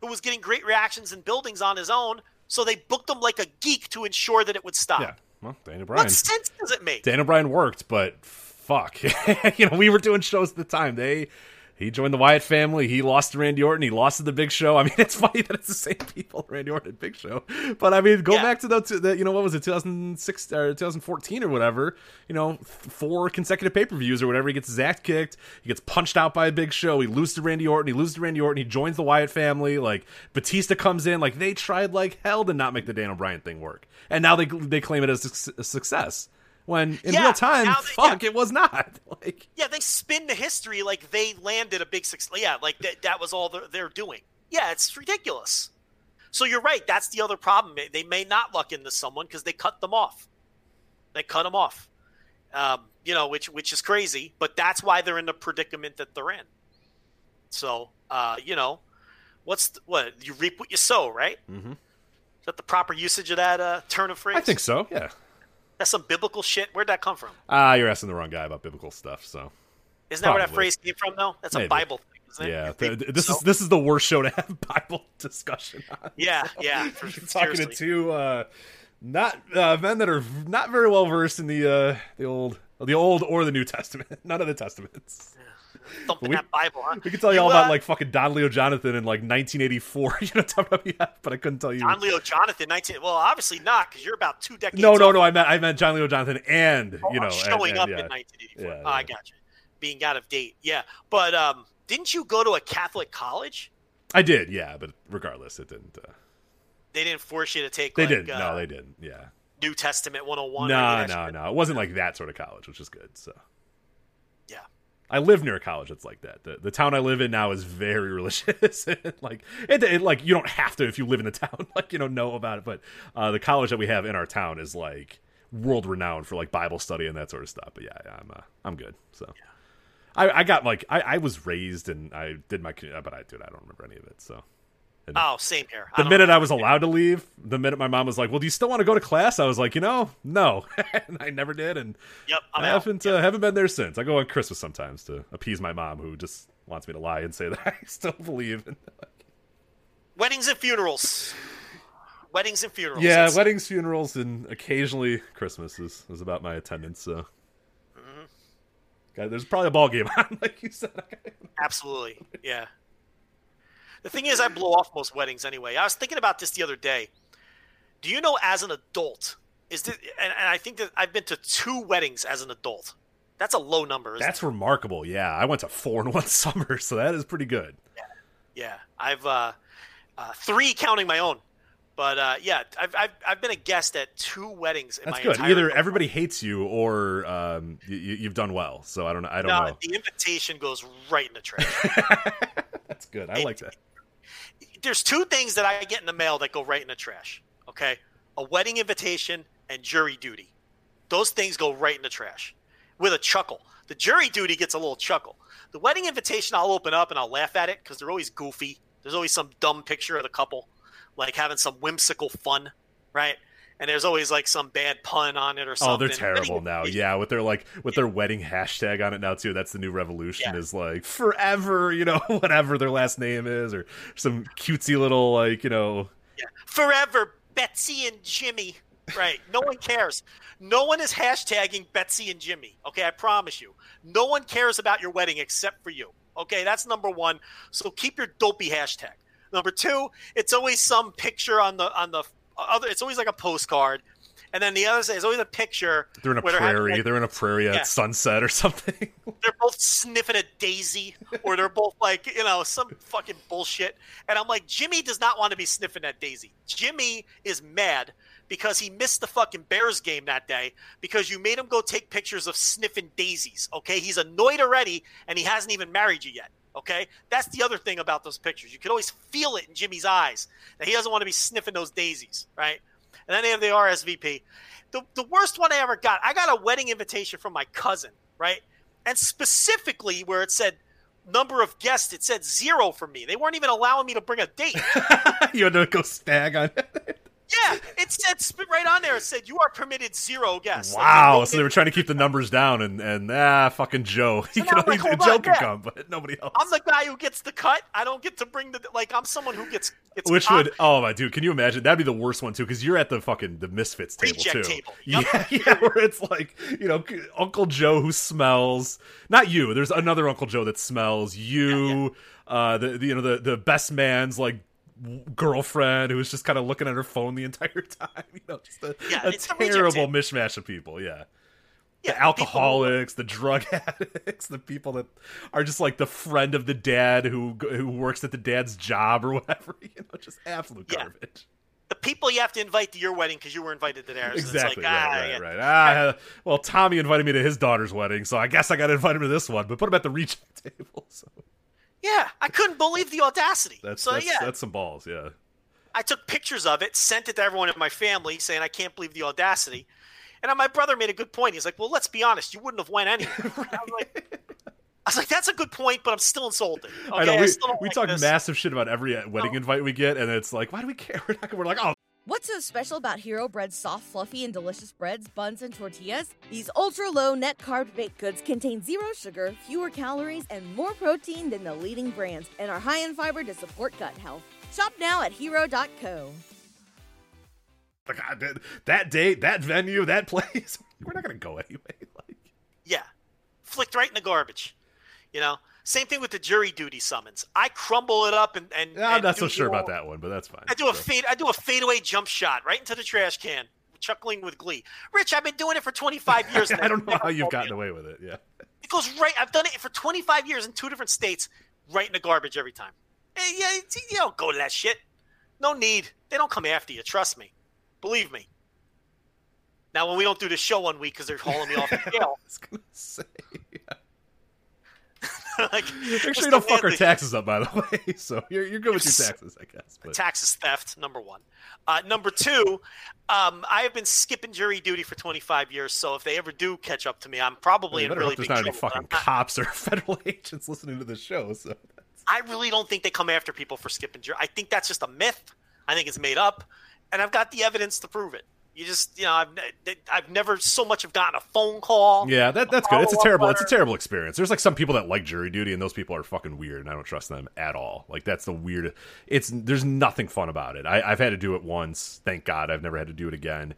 who was getting great reactions in buildings on his own, so they booked him like a geek to ensure that it would stop. Yeah. Well, Daniel Bryan. What sense does it make? Daniel Bryan worked, but fuck. you know, we were doing shows at the time. They he joined the Wyatt family. He lost to Randy Orton. He lost to the Big Show. I mean, it's funny that it's the same people, Randy Orton and Big Show. But I mean, go Yeah. back to the, to the you know what was it, 2006 or 2014 or whatever. You know, four consecutive pay per views or whatever. He gets his ass kicked. He gets punched out by a Big Show. He loses to Randy Orton. He loses to Randy Orton. He joins the Wyatt family. Like Batista comes in. Like they tried like hell to not make the Daniel Bryan thing work, and now they they claim it as a success. When in Yeah, real time, they- fuck, it was not. Like Yeah, they spin the history like they landed a big success. Yeah, like that, that was all they're, they're doing. Yeah, it's ridiculous. So you're right. That's the other problem. They may not luck into someone because they cut them off. They cut them off. Um, you know, which which is crazy, but that's why they're in the predicament that they're in. So, uh, you know, what's the, what you reap what you sow, right? Mm-hmm. Is that the proper usage of that uh, turn of phrase? I think so. Yeah. That's some biblical shit. Where'd that come from? Ah, you're asking the wrong guy about biblical stuff. So Isn't that where that phrase came from, though? That's a Bible thing, isn't yeah, You th- reap th- what this you is this is the worst show to have Bible discussion on. Yeah, yeah. For, You're talking to two uh, not uh, men that are not very well versed in the uh, the old the old or the New Testament. None of the testaments. thumping we- that Bible, huh? We could tell you, all about uh, like fucking Don Leo Jonathan in like 1984, you know, WWF, but I couldn't tell you. Don Leo Jonathan, nineteen. Well, obviously not, because you're about two decades. no, no, off no. I meant I meant Don Leo Jonathan and Oh, you know showing and, up yeah. in 1984. Yeah, Oh, I got you. Being out of date, yeah. But um, didn't you go to a Catholic college? I did, yeah, but regardless, it didn't. Uh, They didn't force you to take. they like, didn't. Uh, no, they didn't. Yeah. New Testament 101. or No, any of that no, no. It wasn't like that sort of college, which is good. So Yeah. I live near a college that's like that. The, the town I live in now is very religious. like it, it, like you don't have to if you live in the town, like you know know about it. But uh, the college that we have in our town is like world renowned for like Bible study and that sort of stuff. But yeah, I'm uh, I'm good. So I, I got like I, I was raised and I did my but I dude I don't remember any of it. So Oh, same here. I the minute. I was allowed to leave, the minute my mom was like, "Well, do you still want to go to class?" I was like, "You know, no," and I never did. And Yep, I'm I haven't uh, haven't been there since. I go on Christmas sometimes to appease my mom, who just wants me to lie and say that I still believe. In, Weddings and funerals. Weddings and funerals. yeah, That's- weddings, funerals, and occasionally Christmas is, is about my attendance. So, Mm-hmm. There's probably a ball game on, like you said. Absolutely. Yeah. The thing is, I blow off most weddings anyway. I was thinking about this the other day. Do you know, as an adult, is this, and, and I think that I've been to two weddings as an adult. That's a low number. Isn't That's remarkable. Yeah, I went to four in one summer, so that is pretty good. it? Yeah. I've uh, uh, three counting my own. But uh, yeah, I've, I've I've been a guest at two weddings. In That's my good. Either life. everybody hates you or um, you, you've done well. So I don't know. I don't no, know. the invitation goes right in the trash. That's good. I like that. There's two things that I get in the mail that go right in the trash. Okay, a wedding invitation and jury duty. Those things go right in the trash with a chuckle. The jury duty gets a little chuckle. The wedding invitation, I'll open up and I'll laugh at it because they're always goofy. There's always some dumb picture of the couple, like having some whimsical fun, right? And there's always like some bad pun on it or something. Oh, they're terrible now. Yeah, with their like with their wedding hashtag on it now too. That's the new revolution. Yeah. Is like forever, you know, whatever their last name is, or some cutesy little like you know. yeah. forever Betsy and Jimmy. Right. No one cares. No one is hashtagging Betsy and Jimmy. Okay, I promise you. No one cares about your wedding except for you. Okay, that's number one. So keep your dopey hashtag. Number two, it's always some picture on the on the other. It's always like a postcard, and then the other side is always a picture. They're in a prairie. like, they're in a prairie Yeah. at sunset or something. they're both sniffing a daisy or they're both like you know some fucking bullshit and i'm like jimmy does not want to be sniffing that daisy jimmy is mad because he missed the fucking bears game that day because you made him go take pictures of sniffing daisies okay he's annoyed already and he hasn't even married you yet okay that's the other thing about those pictures you can always feel it in jimmy's eyes that he doesn't want to be sniffing those daisies right and then they have the rsvp the, the worst one i ever got i got a wedding invitation from my cousin right and specifically where it said number of guests, it said zero for me. They weren't even allowing me to bring a date. you had to go stag on it. Yeah, it said spit right on there. It said you are permitted zero guests. Wow. they- So they were trying to keep the numbers down, and and ah, fucking Joe. He can only, like, Joe on, can yeah. come, but nobody else. I'm the guy who gets the cut. I don't get to bring the like. I'm someone who gets. gets Which caught. would oh my dude, can you imagine? That'd be the worst one too, because you're at the fucking the misfits table Reject too. table. Yeah, yeah, where it's like you know Uncle Joe who smells. Not you. There's another Uncle Joe that smells. You, uh, the, the you know the the best man's like girlfriend who was just kind of looking at her phone the entire time. You know, just a, Yeah, a terrible mishmash of people. Yeah. Yeah, the people alcoholics, the drug addicts, the people that are just like the friend of the dad who who works at the dad's job or whatever. You know, just absolute Yeah. garbage. the people you have to invite to your wedding because you were invited to theirs. Exactly. It's like, right, ah, right, yeah. right. Ah, well, Tommy invited me to his daughter's wedding, so I guess I got to invite him to this one. But put him at the reject table. So Yeah, I couldn't believe the audacity. that's so that's, yeah, that's some balls. Yeah. I took pictures of it, sent it to everyone in my family, saying I can't believe the audacity. And my brother made a good point. He's like, "Well, let's be honest, you wouldn't have went anyway." I, was like, I was like, "That's a good point, but I'm still insulted." Okay, I know we, don't we like talk this. massive shit about every wedding No. invite we get, and it's like, why do we care? We're, not, we're like, oh, What's so special about Hero Bread's soft, fluffy, and delicious breads, buns, and tortillas? These ultra low net carb baked goods contain zero sugar, fewer calories, and more protein than the leading brands, and are high in fiber to support gut health. Shop now at hero.co. like, ah, that, that date, that venue, that place. We're not gonna go anyway. Like, Yeah, flicked right in the garbage. You know, same thing with the jury duty summons. I crumble it up and and I'm and not so sure about that one, but that's fine. I do a So- fade. I do a fadeaway jump shot right into the trash can, chuckling with glee. Rich, I've been doing it for 25 years. I don't know how you've gotten away with it. Yeah. It goes right. I've done it for 25 years in two different states, right in the garbage every time. Hey, yeah, you don't go to that shit. No need. They don't come after you. Trust me. Believe me. Now, when we don't do the show one week because they're hauling me off the scale, I was gonna say. like, Make sure you don't fuck our taxes up, by the way. So you're you're good with your taxes, I guess. But taxes theft number one uh, number two um, i have been skipping jury duty for 25 years so if they ever do catch up to me i'm probably in really hope there's big not any trouble, fucking cops or federal agents listening to the show. So i really don't think they come after people for skipping jury i think that's just a myth i think it's made up and i've got the evidence to prove it you just you know i've, I've never so much have gotten a phone call yeah, that that's good. It's a terrible it's a terrible experience. There's like some people that like jury duty, and those people are fucking weird, and I don't trust them at all. Like that's the weird. It's there's nothing fun about it. I, I've had to do it once. Thank God, I've never had to do it again.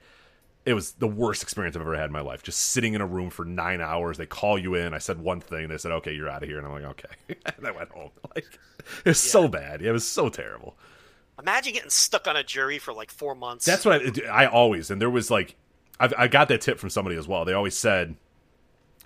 It was the worst experience I've ever had in my life. Just sitting in a room for nine hours. They call you in. I said one thing. They said, "Okay, you're out of here," and I'm like, "Okay." and I went home. Like it was so bad. It was so terrible. Imagine getting stuck on a jury for like four months That's what I, I always and there was like I've, I got that tip from somebody as well. They always said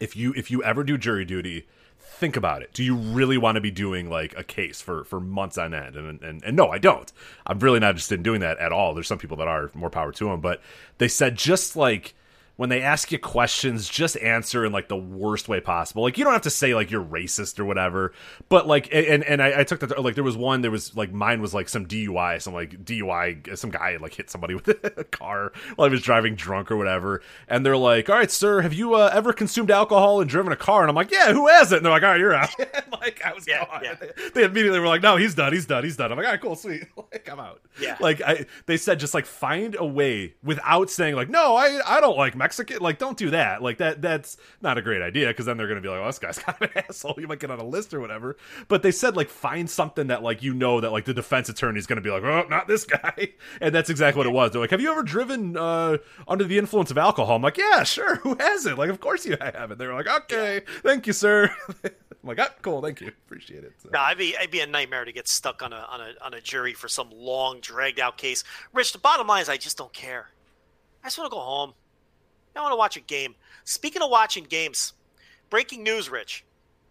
if you if you ever do jury duty, think about it. Do you really want to be doing like a case for for months on end? And and, and no, I don't. I'm really not interested in doing that at all. There's some people that are more power to them, but they said just like when they ask you questions, just answer in like the worst way possible. Like you don't have to say like you're racist or whatever, but like and and I, I took that like there was one there was like mine was like some DUI, some like DUI, some guy like hit somebody with a car while he was driving drunk or whatever, and they're like, "All right, sir, have you uh, ever consumed alcohol and driven a car?" And I'm like, "Yeah, who hasn't?" And they're like, "All right, you're out." Like I was Yeah, gone. yeah. They, they immediately were like, "No, he's done. He's done. He's done." I'm like, "All right, cool, sweet." like I'm out. Yeah. Like I, they said, just like find a way without saying like, "No, I, I don't like Mexican." Like, don't do that. Like that, that's not a great idea because then they're gonna be like, oh, this guy's kind of an asshole." You might get on a list or whatever. But they said like find something that like you know that like the defense attorney's gonna be like, "Oh, not this guy," and that's exactly what it was. They're like, "Have you ever driven uh, under the influence of alcohol?" I'm like, "Yeah, sure. Who hasn't?" Like, of course you haven't. They're like, "Okay, thank you, sir." I'm like, ah, "Cool, thank you, appreciate it." So- No, it'd be it'd be a nightmare to get stuck on a on a on a jury for some long dragged out case. Rich, the bottom line is I just don't care. I just want to go home. I want to watch a game. Speaking of watching games, breaking news, Rich.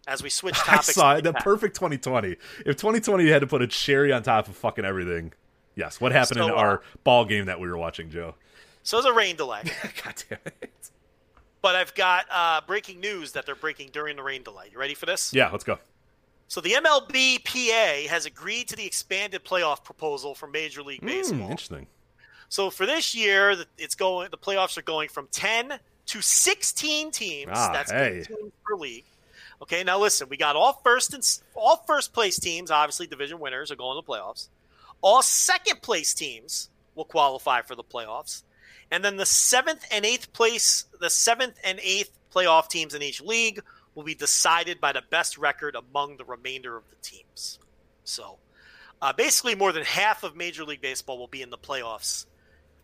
As we switch topics, I saw it. The perfect 2020. If 2020 had to put a cherry on top of fucking everything, yes. What happened in So, uh, our ball game that we were watching, Joe? so there's a rain delay. God damn it. but I've got uh, breaking news that they're breaking during the rain delay. You ready for this? Yeah, let's go. So the MLBPA has agreed to the expanded playoff proposal for Major League Hmm, Baseball. interesting. So for this year, the- it's going. The playoffs are going from ten to sixteen teams. Ah, That's hey. teams per league. Okay, now listen. We got all first and all first place teams. Obviously, division winners are going to the playoffs. All second place teams will qualify for the playoffs. And then the seventh and eighth place, the seventh and eighth playoff teams in each league will be decided by the best record among the remainder of the teams. So uh, basically, more than half of Major League Baseball will be in the playoffs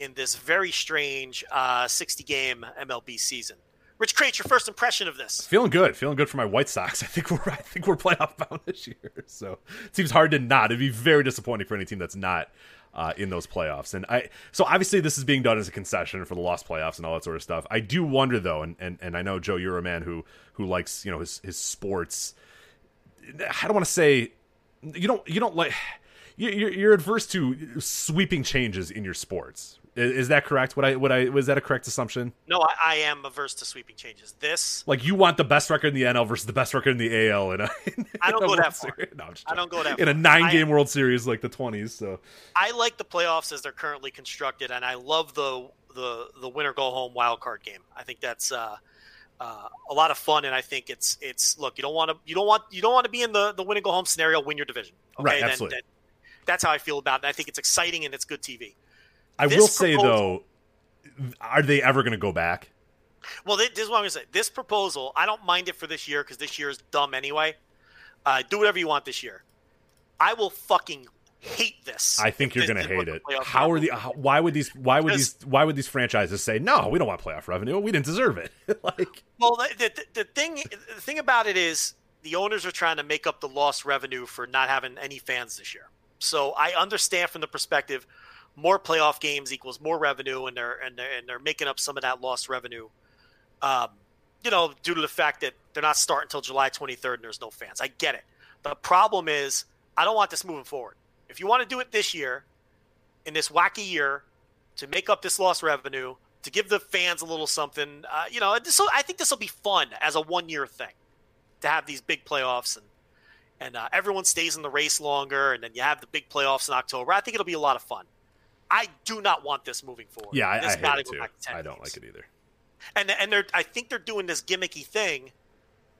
in this very strange uh, 60 game MLB season. Rich Kraetsch, your first impression of this? Feeling good, feeling good for my White Sox. I think we're I think we're playoff bound this year. So it seems hard to not. It'd be very disappointing for any team that's not uh, in those playoffs. And I so obviously this is being done as a concession for the lost playoffs and all that sort of stuff. I do wonder though, and and, and I know Joe, you're a man who who likes you know his his sports. I don't want to say you don't you don't like you're, you're adverse to sweeping changes in your sports, is that correct? What I what I was that a correct assumption? No, I, I, am averse to sweeping changes. This like you want the best record in the NL versus the best record in the AL in a. In I don't go that far. No, I don't go that in a nine game World Series like the twenties. So I like the playoffs as they're currently constructed, and I love the the the winner go home wild card game. I think that's. Uh, uh, a lot of fun, and I think it's it's look. You don't want to you don't want you don't want to be in the the win and go home scenario. Win your division, okay? Right, absolutely. Then, then that's how I feel about it. And I think it's exciting and it's good TV. I this will say proposal, though, are they ever going to go back? Well, this is what I'm going to say. This proposal, I don't mind it for this year because this year is dumb anyway. Uh, do whatever you want this year. I will fucking hate this. I think you're going to hate it. How are the? How, why would these? Why would these? Why would these franchises say no? We don't want playoff revenue. We didn't deserve it. like, well, the, the, the thing the thing about it is the owners are trying to make up the lost revenue for not having any fans this year. So I understand from the perspective, more playoff games equals more revenue, and they're and they're, and they're making up some of that lost revenue. Um, you know, due to the fact that they're not starting until July 23rd and there's no fans. I get it. The problem is, I don't want this moving forward. If you want to do it this year, in this wacky year, to make up this lost revenue, to give the fans a little something, uh, you know, this I think this will be fun as a one year thing to have these big playoffs and and uh, everyone stays in the race longer, and then you have the big playoffs in October. I think it'll be a lot of fun. I do not want this moving forward. Yeah, I, this I too. I don't games. like it either. And and they're I think they're doing this gimmicky thing,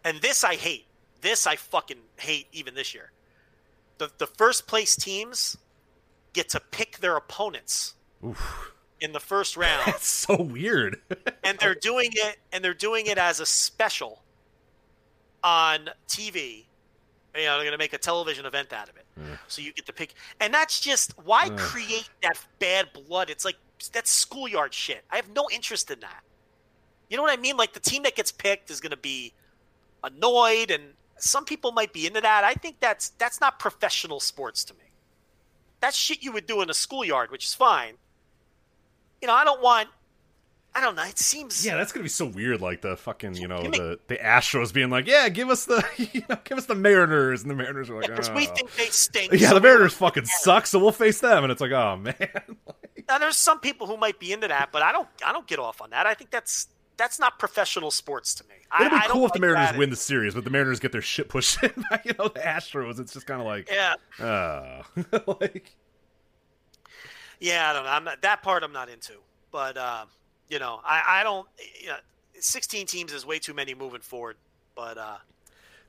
and this I hate. This I fucking hate even this year. The the first place teams get to pick their opponents Oof. in the first round. That's so weird. and they're doing it and they're doing it as a special on TV you know, they're going to make a television event out of it. Yeah. So you get to pick. And that's just why yeah. create that bad blood? It's like that's schoolyard shit. I have no interest in that. You know what I mean? Like the team that gets picked is going to be annoyed and some people might be into that. I think that's that's not professional sports to me. That's shit you would do in a schoolyard, which is fine. You know, I don't want I don't know. It seems yeah, that's gonna be so weird. Like the fucking you know the the Astros being like, yeah, give us the you know, give us the Mariners, and the Mariners are like, because oh. we think they stink. Yeah, the Mariners fucking suck, so we'll face them, and it's like, oh man. like, now there's some people who might be into that, but I don't. I don't get off on that. I think that's that's not professional sports to me. It'd I, be cool if like the Mariners win the series, but the Mariners get their shit pushed in by you know the Astros. It's just kind of like yeah, uh, like yeah. I don't know. I'm not, that part I'm not into, but. Uh, you know, I, I don't. You know, 16 teams is way too many moving forward. But uh,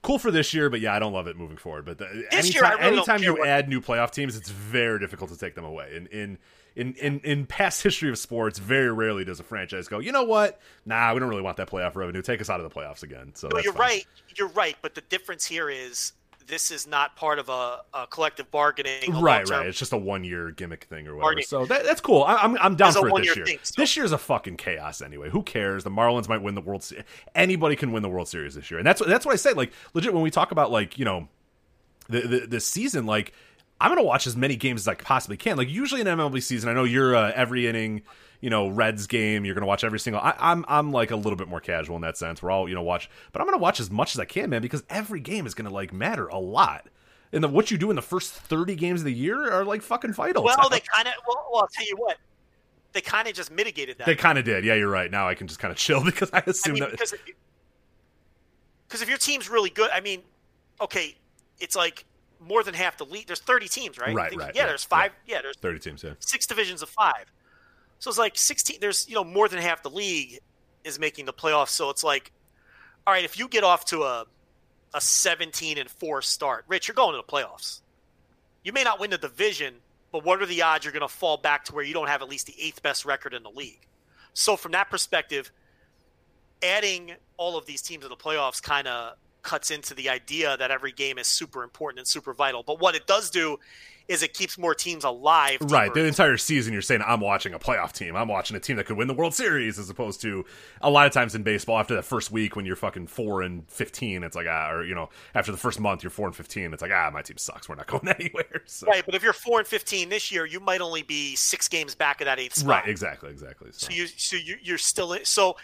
cool for this year, but yeah, I don't love it moving forward. But the, this anytime, year, I really anytime you add new playoff teams, it's very difficult to take them away. In in in, in in past history of sports, very rarely does a franchise go, you know what? Nah, we don't really want that playoff revenue. Take us out of the playoffs again. So no, you're fine. right. You're right. But the difference here is this is not part of a, a collective bargaining. A right, right. It's just a one year gimmick thing or whatever. Bargaining. So that, that's cool. I, am I'm, I'm down for it this year. Thing, so. This year's a fucking chaos anyway. Who cares? The Marlins might win the World Series. Anybody can win the World Series this year, and that's that's what I say. Like legit, when we talk about like you know the the, the season, like. I'm gonna watch as many games as I possibly can. Like usually in MLB season, I know you're uh, every inning you know Reds game. You're gonna watch every single. I, am I'm, I'm like a little bit more casual in that sense. We're all you know watch, but I'm gonna watch as much as I can, man, because every game is gonna like matter a lot. And the, what you do in the first 30 games of the year are like fucking vital. Well, they kind of. Well, well, I'll tell you what. They kind of just mitigated that. They kind of did. Yeah, you're right. Now I can just kind of chill because I assume I mean, that because if, because if your team's really good, I mean, okay, it's like more than half the league. There's 30 teams, right? Right, right. Yeah, there's five. Yeah. yeah, there's 30 teams. Yeah, six divisions of five. So it's like 16. There's you know more than half the league is making the playoffs. So it's like, all right, if you get off to a a 17 and four start, Rich, you're going to the playoffs. You may not win the division, but what are the odds you're going to fall back to where you don't have at least the eighth best record in the league? So from that perspective, adding all of these teams to the playoffs kind of cuts into the idea that every game is super important and super vital. But what it does do is it keeps more teams alive. Right. The entire season, you're saying, I'm watching a playoff team. I'm watching a team that could win the World Series, as opposed to a lot of times in baseball, after that first week when you're fucking 4 and 15, it's like, ah, or, you know, after the first month, you're 4 and 15, it's like, ah, my team sucks. We're not going anywhere. So. Right, but if you're four and fifteen this year, you might only be six games back of that eighth spot. Right, exactly, exactly. So, So you, so you, you're still in. So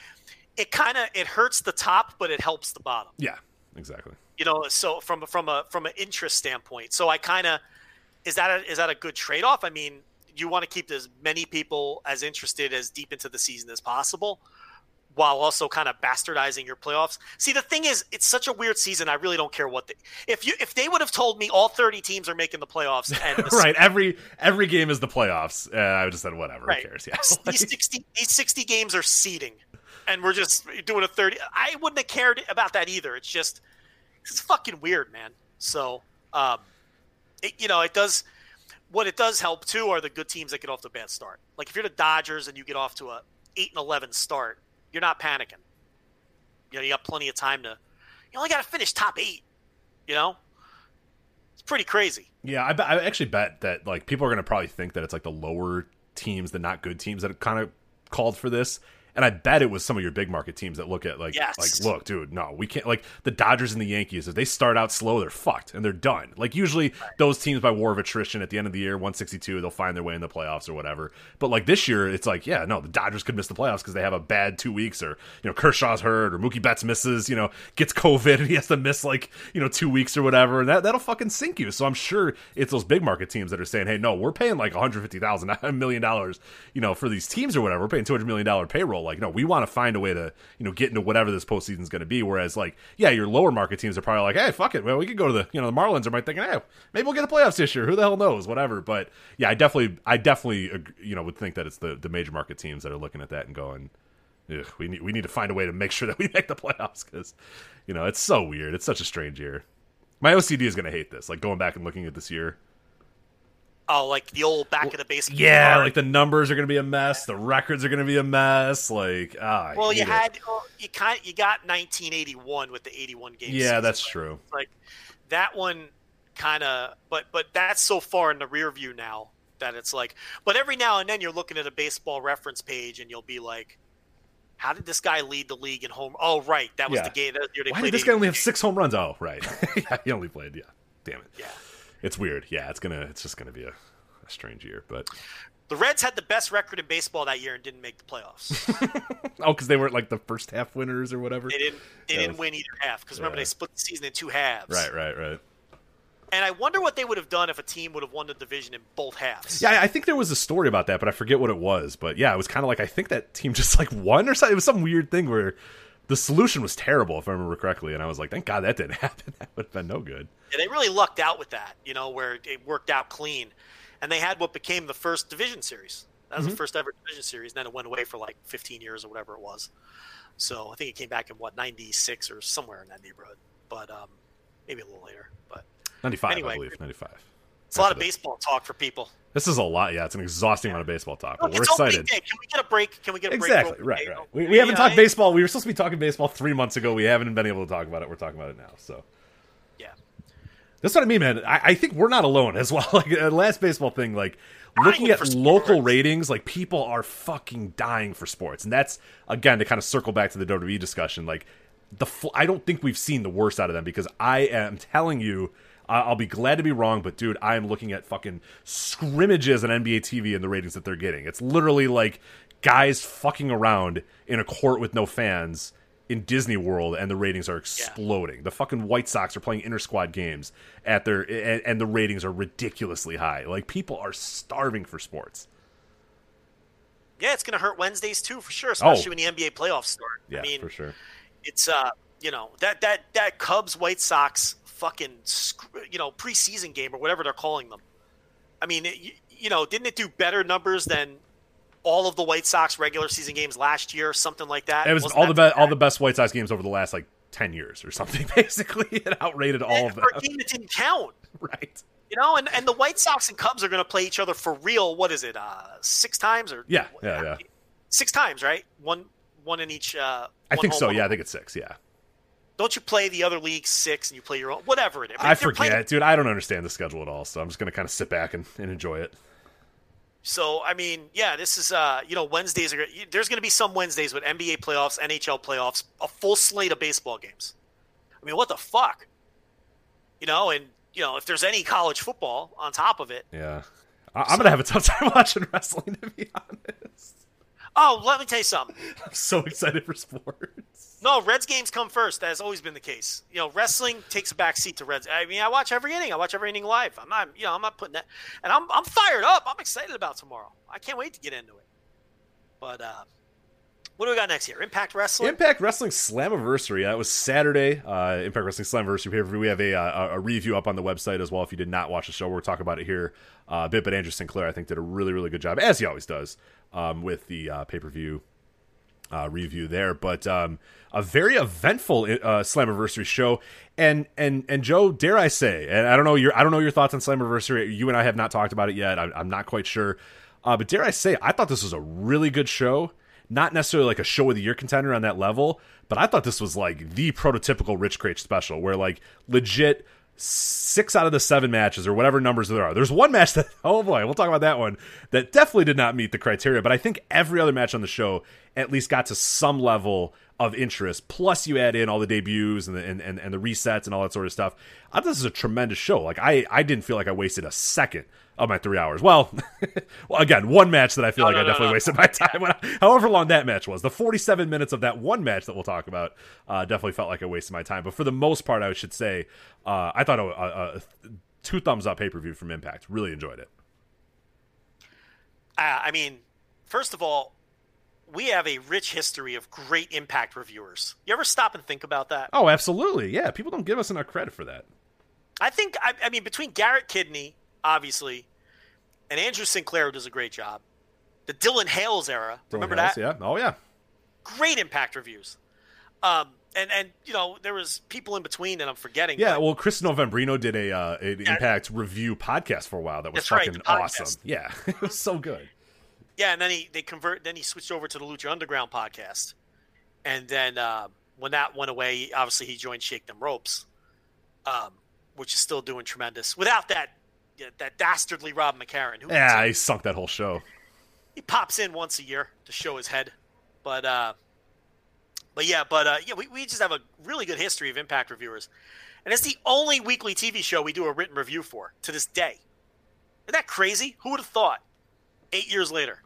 it kind of it hurts the top, but it helps the bottom. yeah, exactly. You know, so from from a from an interest standpoint. So I kind of is that a, is that a good trade off? I mean, you want to keep as many people as interested as deep into the season as possible. While also kind of bastardizing your playoffs. See, the thing is, it's such a weird season. I really don't care what they, if you if they would have told me all thirty teams are making the playoffs and the right, every every game is the playoffs. Uh, I would have said, whatever, Right. who cares? Yeah. these sixty these sixty games are seeding, and we're just doing a thirty. I wouldn't have cared about that either. It's just it's fucking weird, man. So, um, it, you know, it does. What it does help too are the good teams that get off a bad start. Like if you're the Dodgers and you get off to a eight and eleven start, you're not panicking. You know, you got plenty of time to. You only got to finish top eight. You know, it's pretty crazy. Yeah, I, I actually bet that like people are going to probably think that it's like the lower teams, the not good teams that kind of called for this. And I bet it was some of your big market teams that look at like Yes. like look, dude, no, we can't like the Dodgers and the Yankees. If they start out slow, they're fucked and they're done. Like usually those teams by war of attrition at the end of the year, 162, they'll find their way in the playoffs or whatever. But like this year, it's like yeah, no, the Dodgers could miss the playoffs because they have a bad two weeks or you know Kershaw's hurt or Mookie Betts misses, you know, gets COVID and he has to miss like you know two weeks or whatever, and that that'll fucking sink you. So I'm sure it's those big market teams that are saying, hey, no, we're paying like 150 thousand, a million dollars, you know, for these teams or whatever. We're paying 200 million dollar payroll. Like, no, we want to find a way to you know get into whatever this postseason is going to be. Whereas like, yeah, your lower market teams are probably like, hey, fuck it, well, we could go to the you know the Marlins are might thinking, hey, maybe we'll get a playoffs this year. Who the hell knows? Whatever. But yeah, I definitely, I definitely, you know, would think that it's the the major market teams that are looking at that and going. Ugh, we need we need to find a way to make sure that we make the playoffs because, you know, it's so weird. It's such a strange year. My OCD is going to hate this. Like going back and looking at this year. Oh, like the old back of the baseball. Yeah, card. like the numbers are going to be a mess. The records are going to be a mess. Like, ah, I Well, you it. had you kind you got 1981 with the 81 game. Yeah, season. that's true. like that one kind of but but that's so far in the rear view now that it's like but every now and then you're looking at a baseball reference page and you'll be like how did this guy lead the league in home oh right that was Yeah. the game that year they Why did this guy 81 only have six home runs? Oh, right. yeah, he only played. Yeah, damn it. yeah It's weird. Yeah, it's gonna. It's just gonna be a, a strange year. But the reds had the best record in baseball that year and didn't make the playoffs oh, because they weren't like the first half winners or whatever. they didn't they didn't win either half because remember Yeah. they split the season in two halves Right, right, right. and i wonder what they would have done if a team would have won the division in both halves Yeah, I- I think there was a story about that, but I forget what it was. But yeah, it was kind of like I think that team just like won or something. It was some weird thing where the solution was terrible, if I remember correctly. And I was like, thank God that didn't happen. That would have been no good. Yeah, they really lucked out with that, you know, where it worked out clean. And they had what became the first division series. That was the first ever division series. And then it went away for like 15 years or whatever it was. So I think it came back in what, 96 or somewhere in that neighborhood. But um, maybe a little later. But Ninety five, Anyway. I believe. Ninety five. It's a lot of baseball talk for people. This is a lot. Yeah, it's an exhausting amount of baseball talk. Look, we're excited. Can we get a break? Can we get a break? Exactly. Right. Right. We, we haven't talked baseball. We were supposed to be talking baseball three months ago. We haven't been able to talk about it. We're talking about it now. So Yeah. that's what I mean, man. I, I think we're not alone as well. Like the last baseball thing, like looking at local ratings, like people are fucking dying for sports, and that's again to kind of circle back to the WWE discussion. Like the, fl- I don't think we've seen the worst out of them because I am telling you. I- I'll be glad to be wrong, but dude, I am looking at fucking scrimmages on NBA TV and the ratings that they're getting. It's literally like guys fucking around in a court with no fans in Disney World, and the ratings are exploding. The fucking White Sox are playing inter squad games at their, and, and the ratings are ridiculously high. Like people are starving for sports. Yeah, it's going to hurt Wednesdays too, for sure, especially when the NBA playoffs start. Oh. Yeah, I mean, for sure. it's uh you know that that that Cubs White Sox fucking you know preseason game or whatever they're calling them. I mean, it, you, know, didn't it do better numbers than all of the White Sox regular season games last year, something like that? It was Wasn't all the best, all the best White Sox games over the last like ten years or something. Basically, it outrated all of for a them. game that didn't count. Right. You know, and, and the White Sox and Cubs are going to play each other for real. What is it? Uh, six times or Yeah, yeah, yeah. six times, right? One one in each. Uh, I think home, so. one Yeah, I think it's six. Yeah, Don't you play the other league six and you play your own? Whatever it is. I They're playing- forget, dude. I don't understand the schedule at all, so I'm just gonna kind of sit back and, and enjoy it. So I mean, yeah, this is uh, you know, Wednesdays are there's going to be some Wednesdays with NBA playoffs, NHL playoffs, a full slate of baseball games. I mean, what the fuck? You know, and you know, if there's any college football on top of it. Yeah, I, I'm gonna have a tough time watching wrestling. To be honest, Oh, let me tell you something. I'm so excited for sports. No, Reds games come first. That has always been the case. You know, wrestling takes a back seat to Reds. I mean, I watch every inning. I watch every inning live. I'm not, you know, I'm not putting that, and I'm I'm fired up. I'm excited about tomorrow. I can't wait to get into it. But uh, what do we got next here? Impact Wrestling. Impact Wrestling Slammiversary. That was Saturday. Uh, Impact Wrestling Slammiversary pay per view. We have a, uh, a review up on the website as well. If you did not watch the show, we'll talk about it here uh, a bit. But Andrew Sinclair, I think, did a really, really good job, as he always does, um, with the uh, pay per view uh, review there. But um, a very eventful uh, Slammiversary show. And and and Joe, dare I say, and I don't know your I don't know your thoughts on Slammiversary. You and I have not talked about it yet. I'm, I'm not quite sure. Uh, but dare I say, I thought this was a really good show. Not necessarily like a show of the year contender on that level, but I thought this was like the prototypical Rich Kraetsch special, where like legit six out of the seven matches or whatever numbers there are. There's one match that oh boy, we'll talk about that one that definitely did not meet the criteria, but I think every other match on the show at least got to some level of interest. Plus, you add in all the debuts and the and, and, and the resets and all that sort of stuff. I this is a tremendous show. Like I I didn't feel like I wasted a second of my three hours. Well, well again, one match that I feel No, like no, I no, definitely wasted my time. I, however long that match was, the 47 minutes of that one match that we'll talk about, uh, definitely felt like I wasted my time. But for the most part, I should say, uh, I thought a, a, a two thumbs up pay per view from Impact. Really enjoyed it. Uh, I mean, first of all, we have a rich history of great Impact reviewers. You ever stop and think about that? Oh, absolutely. Yeah, people don't give us enough credit for that. I think, I, I mean, between Garrett Kidney, obviously, and Andrew Sinclair, does a great job, the Dylan Hales era, remember Hales, that? Yeah. Oh, yeah. Great Impact reviews. Um, and, and, you know, there was people in between that I'm forgetting. Yeah, but- well, Chris Novembrino did a uh, an Impact review podcast for a while that was That's fucking podcast. awesome. Yeah, it was so good. Yeah, and then he they convert. Then he switched over to the Lucha Underground podcast, and then uh, when that went away, obviously he joined Shake Them Ropes, um, which is still doing tremendous. Without that, yeah, that dastardly Rob McCarran, who Yeah, he sunk that whole show. he pops in once a year to show his head, but uh, but yeah, but uh, yeah, we we just have a really good history of Impact reviewers, and it's the only weekly TV show we do a written review for to this day. Isn't that crazy? Who would have thought? Eight years later.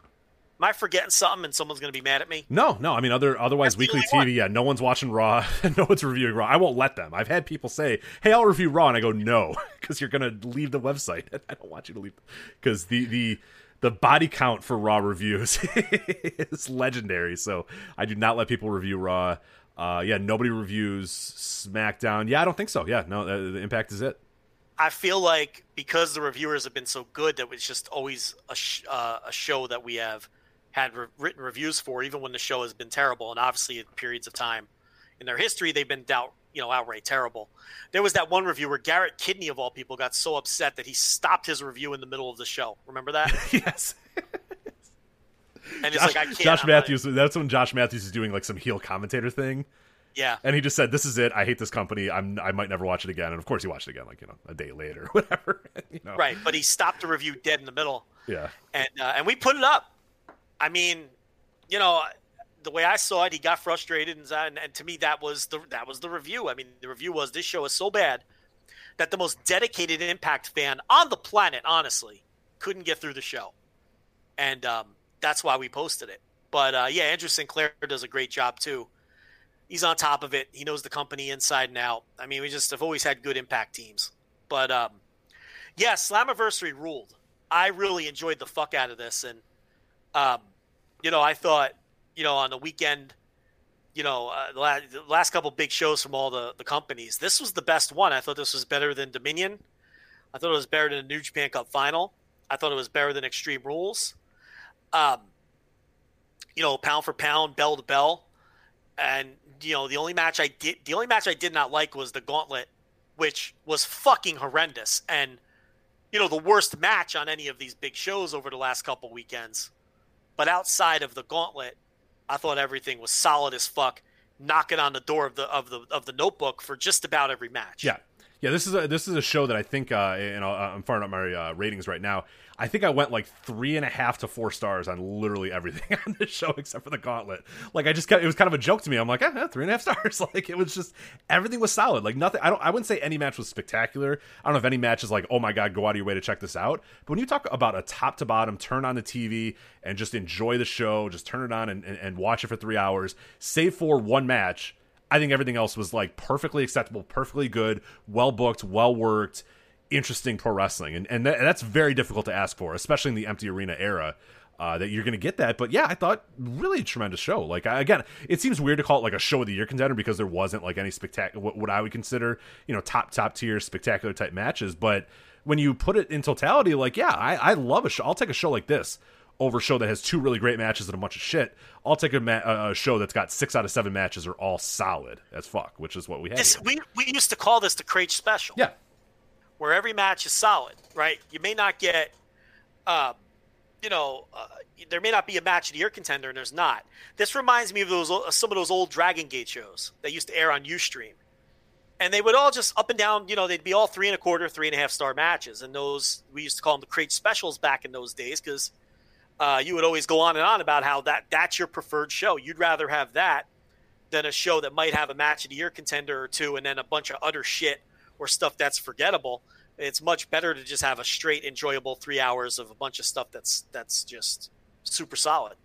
Am I forgetting something and someone's going to be mad at me? No, no. I mean, other otherwise That's weekly TV. one. Yeah, no one's watching Raw. no one's reviewing Raw. I won't let them. I've had people say, "Hey, I'll review Raw," and I go, "No," because you're gonna leave the website. I don't want you to leave because the the the body count for Raw reviews is legendary. So I do not let people review Raw. Uh, yeah, nobody reviews SmackDown. Yeah, I don't think so. Yeah, no, the, the Impact is it. I feel like because the reviewers have been so good that it's just always a, sh- uh, a show that we have had re- written reviews for, even when the show has been terrible. And obviously, at periods of time in their history, they've been doubt, you know, outright terrible. There was that one review where Garrett Kidney of all people, got so upset that he stopped his review in the middle of the show. Remember that? yes. And it's Josh, like I can't. Josh I'm not- Matthews. That's when Josh Matthews is doing like some heel commentator thing. yeah. And he just said, "This is it. I hate this company. I'm. I might never watch it again." And of course, he watched it again, like you know, a day later, or whatever. you know, Right, but he stopped the review dead in the middle. Yeah, and uh, and we put it up. I mean, you know, the way I saw it, he got frustrated, and, and, and to me, that was the that was the review. I mean, the review was this show is so bad that the most dedicated Impact fan on the planet, honestly, couldn't get through the show, and um, that's why we posted it. But uh, yeah, Andrew Sinclair does a great job too. He's on top of it. He knows the company inside and out. I mean, we just have always had good Impact teams. But um, yeah, Slammiversary ruled. I really enjoyed the fuck out of this, and um, you know, I thought, you know, on the weekend, you know, uh, the, last, last couple big shows from all the the companies, this was the best one. I thought this was better than Dominion. I thought it was better than the New Japan Cup final. I thought it was better than Extreme Rules. Um, you know, pound for pound, bell to bell, and you know, the only match I did, the only match I did not like was the Gauntlet, which was fucking horrendous and you know, the worst match on any of these big shows over the last couple weekends. But outside of the gauntlet, I thought everything was solid as fuck, knocking on the door of the of the of the notebook for just about every match. Yeah, yeah. This is a this is a show that I think, uh, and i I'm firing up my uh, ratings right now. I think I went like three and a half to four stars on literally everything on this show except for the gauntlet. Like I just, it was kind of a joke to me. I'm like, eh, three and a half stars. Like it was just everything was solid. Like nothing. I don't. I wouldn't say any match was spectacular. I don't know if any match is like, oh my god, go out of your way to check this out. But when you talk about a top to bottom, turn on the TV and just enjoy the show, just turn it on and, and, and watch it for three hours, save for one match. I think everything else was like perfectly acceptable, perfectly good, well booked, well worked interesting pro wrestling, and and that's very difficult to ask for, especially in the empty arena era. Uh, that you're going to get that, but yeah, I thought really tremendous show. Like I, again, it seems weird to call it like a show of the year contender because there wasn't like any spectacular what, what I would consider you know top top tier spectacular type matches. But when you put it in totality, like yeah, I, I love a show. I'll take a show like this over a show that has two really great matches and a bunch of shit. I'll take a, ma- a show that's got six out of seven matches are all solid as fuck, which is what we had. This, we we used to call this the Kraetsch special. Yeah, where every match is solid, right? You may not get, uh, you know, uh, there may not be a match of the year contender, and there's not. This reminds me of those uh, some of those old Dragon Gate shows that used to air on UStream, and they would all just up and down. You know, they'd be all three and a quarter, three and a half star matches, and those we used to call them the Kraetsch specials back in those days because uh, you would always go on and on about how that that's your preferred show. You'd rather have that than a show that might have a match of the year contender or two, and then a bunch of utter shit or stuff that's forgettable. It's much better to just have a straight, enjoyable three hours of a bunch of stuff that's that's just super solid.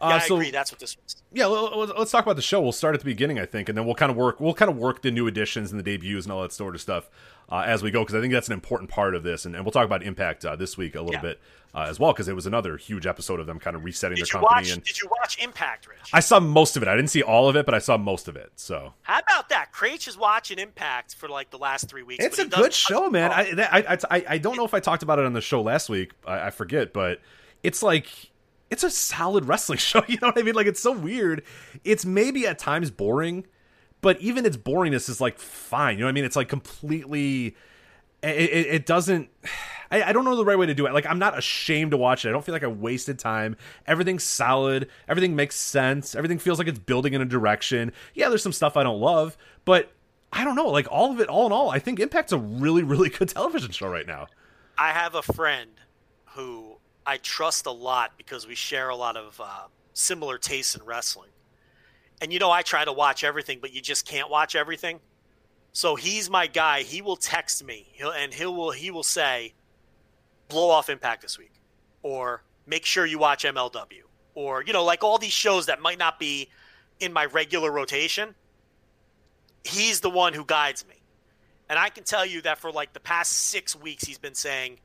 Uh, yeah, so, I agree. That's what this was. Yeah, let's talk about the show. We'll start at the beginning, I think, and then we'll kind of work. We'll kind of work the new additions and the debuts and all that sort of stuff uh, as we go, because I think that's an important part of this. And, and we'll talk about Impact uh, this week a little yeah. bit uh, as well, because it was another huge episode of them kind of resetting did their company. Watch, and did you watch Impact, Rich? I saw most of it. I didn't see all of it, but I saw most of it. So how about that? Kraetsch is watching Impact for like the last three weeks. It's a good show, man. I, I, I I don't know if I talked about it on the show last week. I, I forget, but it's like it's a solid wrestling show. You know what I mean? Like it's so weird. It's maybe at times boring, but even its boringness is like fine. You know what I mean? It's like completely. It, it, it doesn't. I, I, don't know the right way to do it. Like I'm not ashamed to watch it. I don't feel like I wasted time. Everything's solid. Everything makes sense. Everything feels like it's building in a direction. Yeah, there's some stuff I don't love, but I don't know. Like all of it, all in all, I think Impact's a really, really good television show right now. I have a friend who I trust a lot because we share a lot of uh, similar tastes in wrestling. And you know, I try to watch everything, but you just can't watch everything. So he's my guy. He will text me, he'll, and he will he will say, "Blow off Impact this week," or "Make sure you watch MLW," or you know, like all these shows that might not be in my regular rotation. He's the one who guides me, and I can tell you that for like the past six weeks, he's been saying,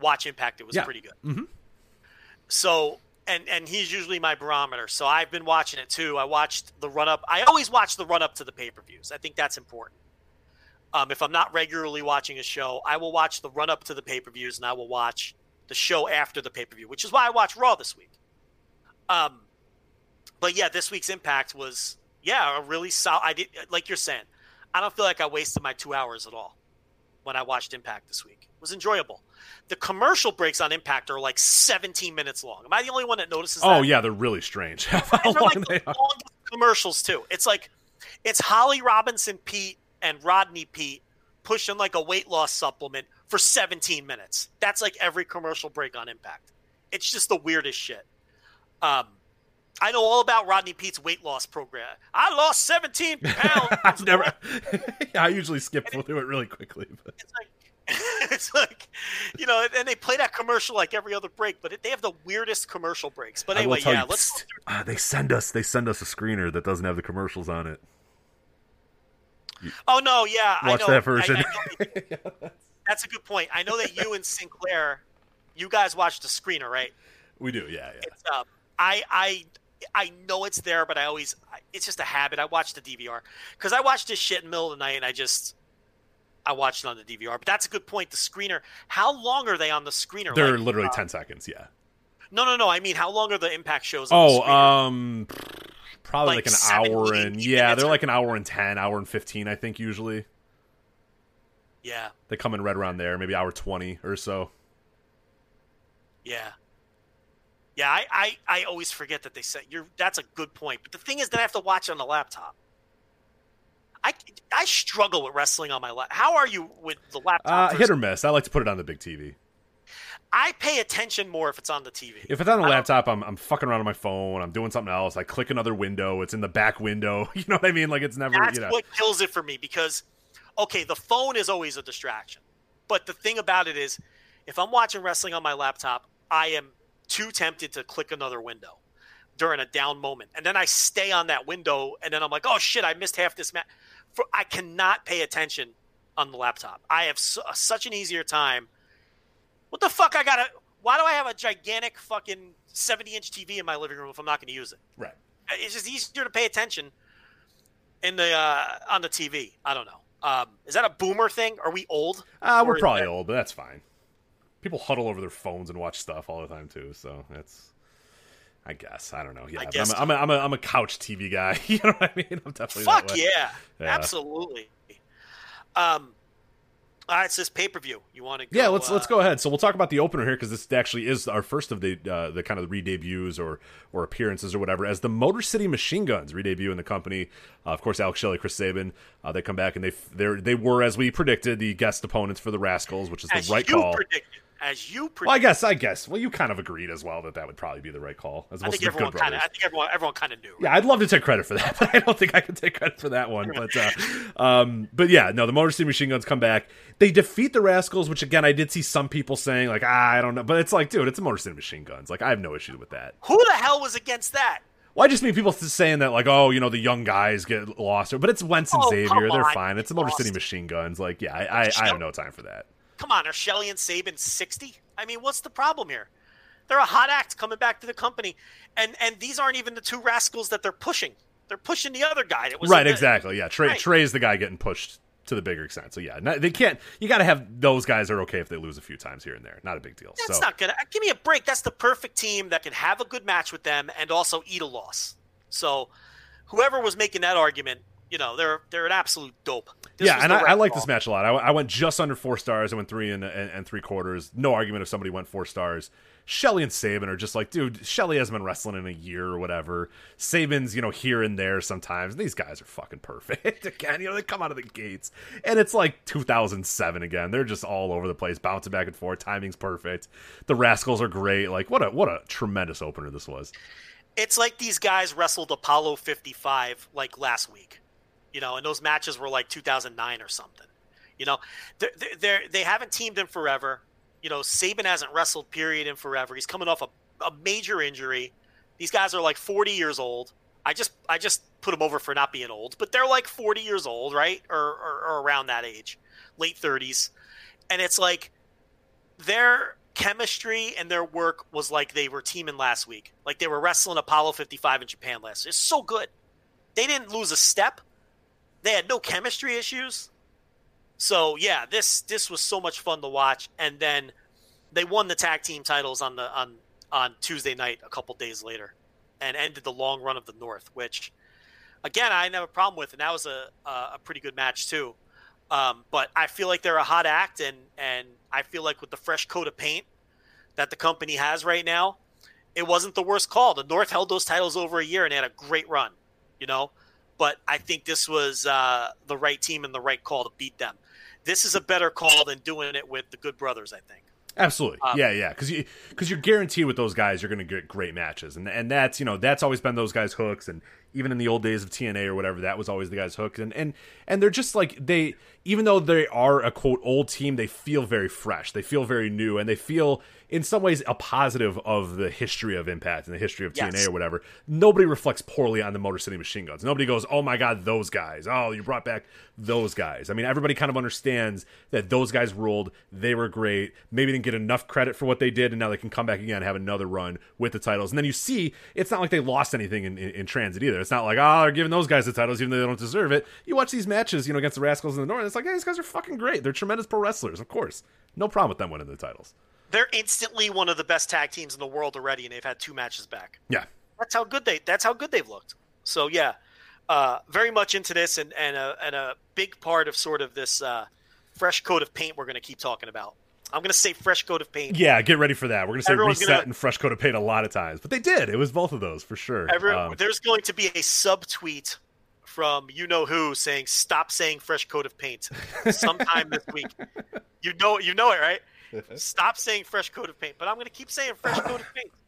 "Watch Impact. It was yeah. pretty good." Mm-hmm. So and and he's usually my barometer. So I've been watching it too. I watched the run up. I always watch the run up to the pay per views. I think that's important. Um, if I'm not regularly watching a show, I will watch the run up to the pay per views, and I will watch the show after the pay per view, which is why I watched Raw this week. Um, but yeah, this week's Impact was yeah a really solid. I did like you're saying. I don't feel like I wasted my two hours at all when I watched Impact this week. Was enjoyable. The commercial breaks on Impact are like 17 minutes long. Am I the only one that notices oh, that? yeah, they're really strange. How long like they are. commercials too. It's like it's Holly Robinson Peete and Rodney Peete pushing like a weight loss supplement for 17 minutes. That's like every commercial break on Impact. It's just the weirdest shit. Um, I know all about Rodney Peete's weight loss program. I lost 17 pounds. I've never. I usually skip through it really quickly. But. It's like it's like, you know, and they play that commercial like every other break, but it, they have the weirdest commercial breaks. But anyway, yeah, you, let's. Uh, they send us they send us a screener that doesn't have the commercials on it. oh no, yeah, watch I know. that version. I, I that's a good point. I know that you and Sinclair, you guys watch the screener, right? We do, yeah, yeah. Um, I I I know it's there, but I always it's just a habit. I watch the DVR because I watch this shit in the middle of the night, and I just I watched it on the DVR. But that's a good point. The screener. How long are they on the screener? They're like, literally uh, ten seconds. Yeah. No, no, no. I mean, how long are the Impact shows? oh, um, probably like, like an hour and yeah, they're like an hour and ten, hour and fifteen. I think usually. Yeah, They come in right around there, maybe hour twenty or so. yeah, yeah. I, I, I always forget that they said you're. That's a good point. But the thing is that I have to watch it on the laptop. I, I struggle with wrestling on my lap. How are you with the laptop? Uh, hit or miss. I like to put it on the big TV. I pay attention more if it's on the TV. If it's on the laptop, I'm, I'm fucking around on my phone. I'm doing something else. I click another window. It's in the back window. You know what I mean? Like it's never. That's you know. what kills it for me because, okay, the phone is always a distraction. But the thing about it is, if I'm watching wrestling on my laptop, I am too tempted to click another window during a down moment. And then I stay on that window, and then I'm like, oh shit, I missed half this match. For I cannot pay attention on the laptop. I have su- such an easier time. What the fuck? I gotta. Why do I have a gigantic fucking 70 inch TV in my living room if I'm not going to use it? Right. it's just easier to pay attention in the uh, on the TV. I don't know. Um, is that a boomer thing? Are we old? Uh, we're probably that- old, but that's fine. People huddle over their phones and watch stuff all the time too, so that's. I guess I don't know. Yeah, I guess I'm, a, I'm, a, I'm a I'm a couch TV guy. You know what I mean? I'm definitely Fuck yeah, Yeah. absolutely. Um, all right, so this pay per view. You want to? Yeah, let's uh, let's go ahead. So we'll talk about the opener here because this actually is our first of the uh, the kind of re-debuts or or appearances or whatever as the Motor City Machine Guns re-debut in the company. Uh, of course, Alex Shelley, Chris Sabin, uh, they come back and they they they were as we predicted the guest opponents for the Rascals, which is As the right you call. predicted. As you predicted. Well, I guess I guess. Well, you kind of agreed as well that that would probably be the right call as I think everyone Good kind of. I think everyone everyone kind of knew. Yeah, I'd love to take credit for that, but I don't think I can take credit for that one. But uh, um, but yeah, no, the Motor City Machine Guns come back. They defeat the Rascals, which again I did see some people saying like ah, I don't know, but it's like, dude, it's a Motor City Machine Guns. Like I have no issue with that. Who the hell was against that? Well, I just mean people saying that like, oh, you know, the young guys get lost, but it's Wentz and Oh, Xavier, they're fine. It's the Motor. City Machine Guns. Like, yeah, I, I, I have no time for that. Come on, are Shelley and Sabin sixty? I mean, what's the problem here? They're a hot act coming back to the company, and and these aren't even the two rascals that they're pushing. They're pushing the other guy. That was Right, exactly. Yeah, Trey Right. Trey's the guy getting pushed to the bigger extent. So yeah, they can't. You got to have those guys are okay if they lose a few times here and there. Not a big deal. That's so not gonna uh, give me a break. That's the perfect team that can have a good match with them and also eat a loss. So, whoever was making that argument, you know, they're they're an absolute dope. This yeah, and I, I like this match a lot. I, I went just under four stars. I went three and, and, and three quarters. No argument if somebody went four stars. Shelley and Sabin are just like, dude, Shelley hasn't been wrestling in a year or whatever. Sabin's, you know, here and there sometimes. These guys are fucking perfect. again, you know, they come out of the gates. And it's like 2007 again. They're just all over the place, bouncing back and forth. Timing's perfect. The Rascals are great. Like, what a what a tremendous opener this was. It's like these guys wrestled Apollo 55 like last week, you know, and those matches were like 2009 or something. You know, they're, they're, haven't teamed in forever. You know, Sabin hasn't wrestled period in forever. He's coming off a, a major injury. These guys are like 40 years old. I just I just put them over for not being old, but they're like 40 years old, right, or, or, or around that age, late 30s, and it's like their chemistry and their work was like they were teaming last week. Like they were wrestling Apollo 55 in Japan last. It's so good. They didn't lose a step. They had no chemistry issues. So yeah, this this was so much fun to watch. And then they won the tag team titles on the on on Tuesday night a couple days later, and ended the long run of the North, which again I didn't have a problem with, and that was a a, pretty good match too. Um, but I feel like they're a hot act, and and I feel like with the fresh coat of paint that the company has right now, it wasn't the worst call. The North held those titles over a year and had a great run, you know. But I think this was uh, the right team and the right call to beat them. This is a better call than doing it with the Good Brothers. I think. Absolutely, Um, yeah, yeah, because you because you're guaranteed with those guys you're going to get great matches, and and that's you know that's always been those guys' hooks, and even in the old days of TNA or whatever, that was always the guys' hooks, and and and they're just like they even though they are a quote old team, they feel very fresh, they feel very new, and they feel in some ways a positive of the history of Impact and the history of TNA Yes. or whatever. Nobody reflects poorly on the Motor City Machine Guns. Nobody goes, "Oh my God, those guys! Oh, you brought back those guys." I mean, everybody kind of understands that those guys ruled. They were great. Maybe didn't get enough credit for what they did, and now they can come back again and have another run with the titles. And then you see, it's not like they lost anything in, in, in transit either. It's not like, oh, they're giving those guys the titles even though they don't deserve it. You watch these matches, you know, against the Rascals in the North. It's like, hey, these guys are fucking great. They're tremendous pro wrestlers, of course. No problem with them winning the titles. They're instantly one of the best tag teams in the world already, and they've had two matches back. Yeah, That's how good they. That's how good they've looked. So yeah, uh, very much into this, and and a and a big part of sort of this uh, fresh coat of paint we're going to keep talking about. I'm going to say fresh coat of paint. Yeah, get ready for that. We're gonna say Everyone's reset gonna- and fresh coat of paint a lot of times, but they did. It was both of those for sure. Um, there's going to be a subtweet from you know who saying stop saying fresh coat of paint sometime this week. You know you know it, right? Stop saying fresh coat of paint, but I'm going to keep saying fresh coat of paint.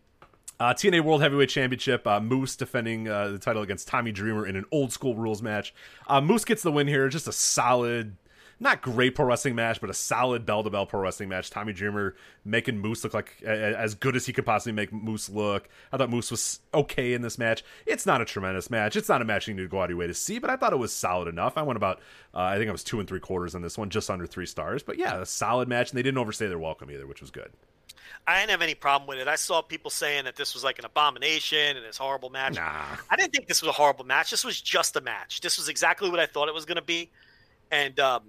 Uh, TNA World Heavyweight Championship. Uh, Moose defending uh, the title against Tommy Dreamer in an old school rules match. Uh, Moose gets the win here. Just a solid, not great pro wrestling match, but a solid bell to bell pro wrestling match. Tommy Dreamer making Moose look like as good as he could possibly make Moose look. I thought Moose was okay in this match. It's not a tremendous match. It's not a match you need to go out of your way to see, but I thought it was solid enough. I went about, uh, I think I was two and three quarters on this one, just under three stars. But yeah, a solid match, and they didn't overstay their welcome either, which was good. I didn't have any problem with it. I saw people saying that this was like an abomination and this horrible match. Nah. I didn't think this was a horrible match. This was just a match. This was exactly what I thought it was going to be. And, um,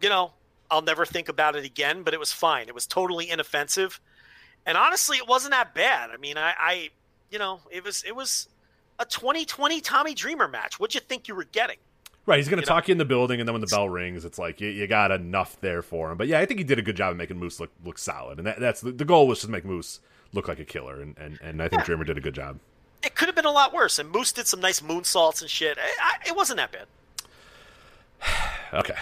you know, I'll never think about it again, but it was fine. It was totally inoffensive. And honestly, it wasn't that bad. I mean, I, I you know, it was, it was a 2020 Tommy Dreamer match. What'd you think you were getting? Right, he's going to You know? talk you in the building, and then when the bell rings, it's like you, you got enough there for him. But yeah, I think he did a good job of making Moose look look solid, and that, that's the, the goal was to make Moose look like a killer, and and, and I think Dreamer did a good job. It could have been a lot worse. And Moose did some nice moonsaults and shit. I, I, it wasn't that bad. Okay.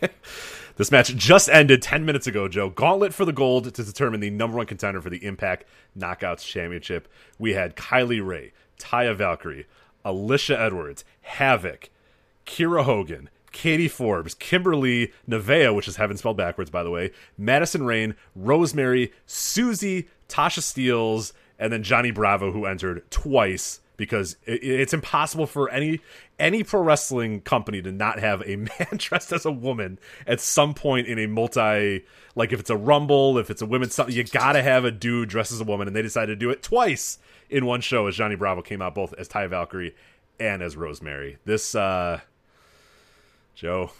this match just ended 10 minutes ago, Joe. Gauntlet for the gold to determine the number one contender for the Impact Knockouts Championship. We had Kylie Rae, Taya Valkyrie, Alisha Edwards, Havok, Kiera Hogan, Katie Forbes, Kimberly Neveah, which is heaven spelled backwards, by the way, Madison Rayne, Rosemary, Susie, Tasha Steelz, and then Johnny Bravo, who entered twice because it, it's impossible for any any pro wrestling company to not have a man dressed as a woman at some point in a multi like if it's a rumble if it's a women's something you gotta have a dude dressed as a woman and they decided to do it twice in one show as johnny bravo came out both as ty valkyrie and as rosemary. This uh joe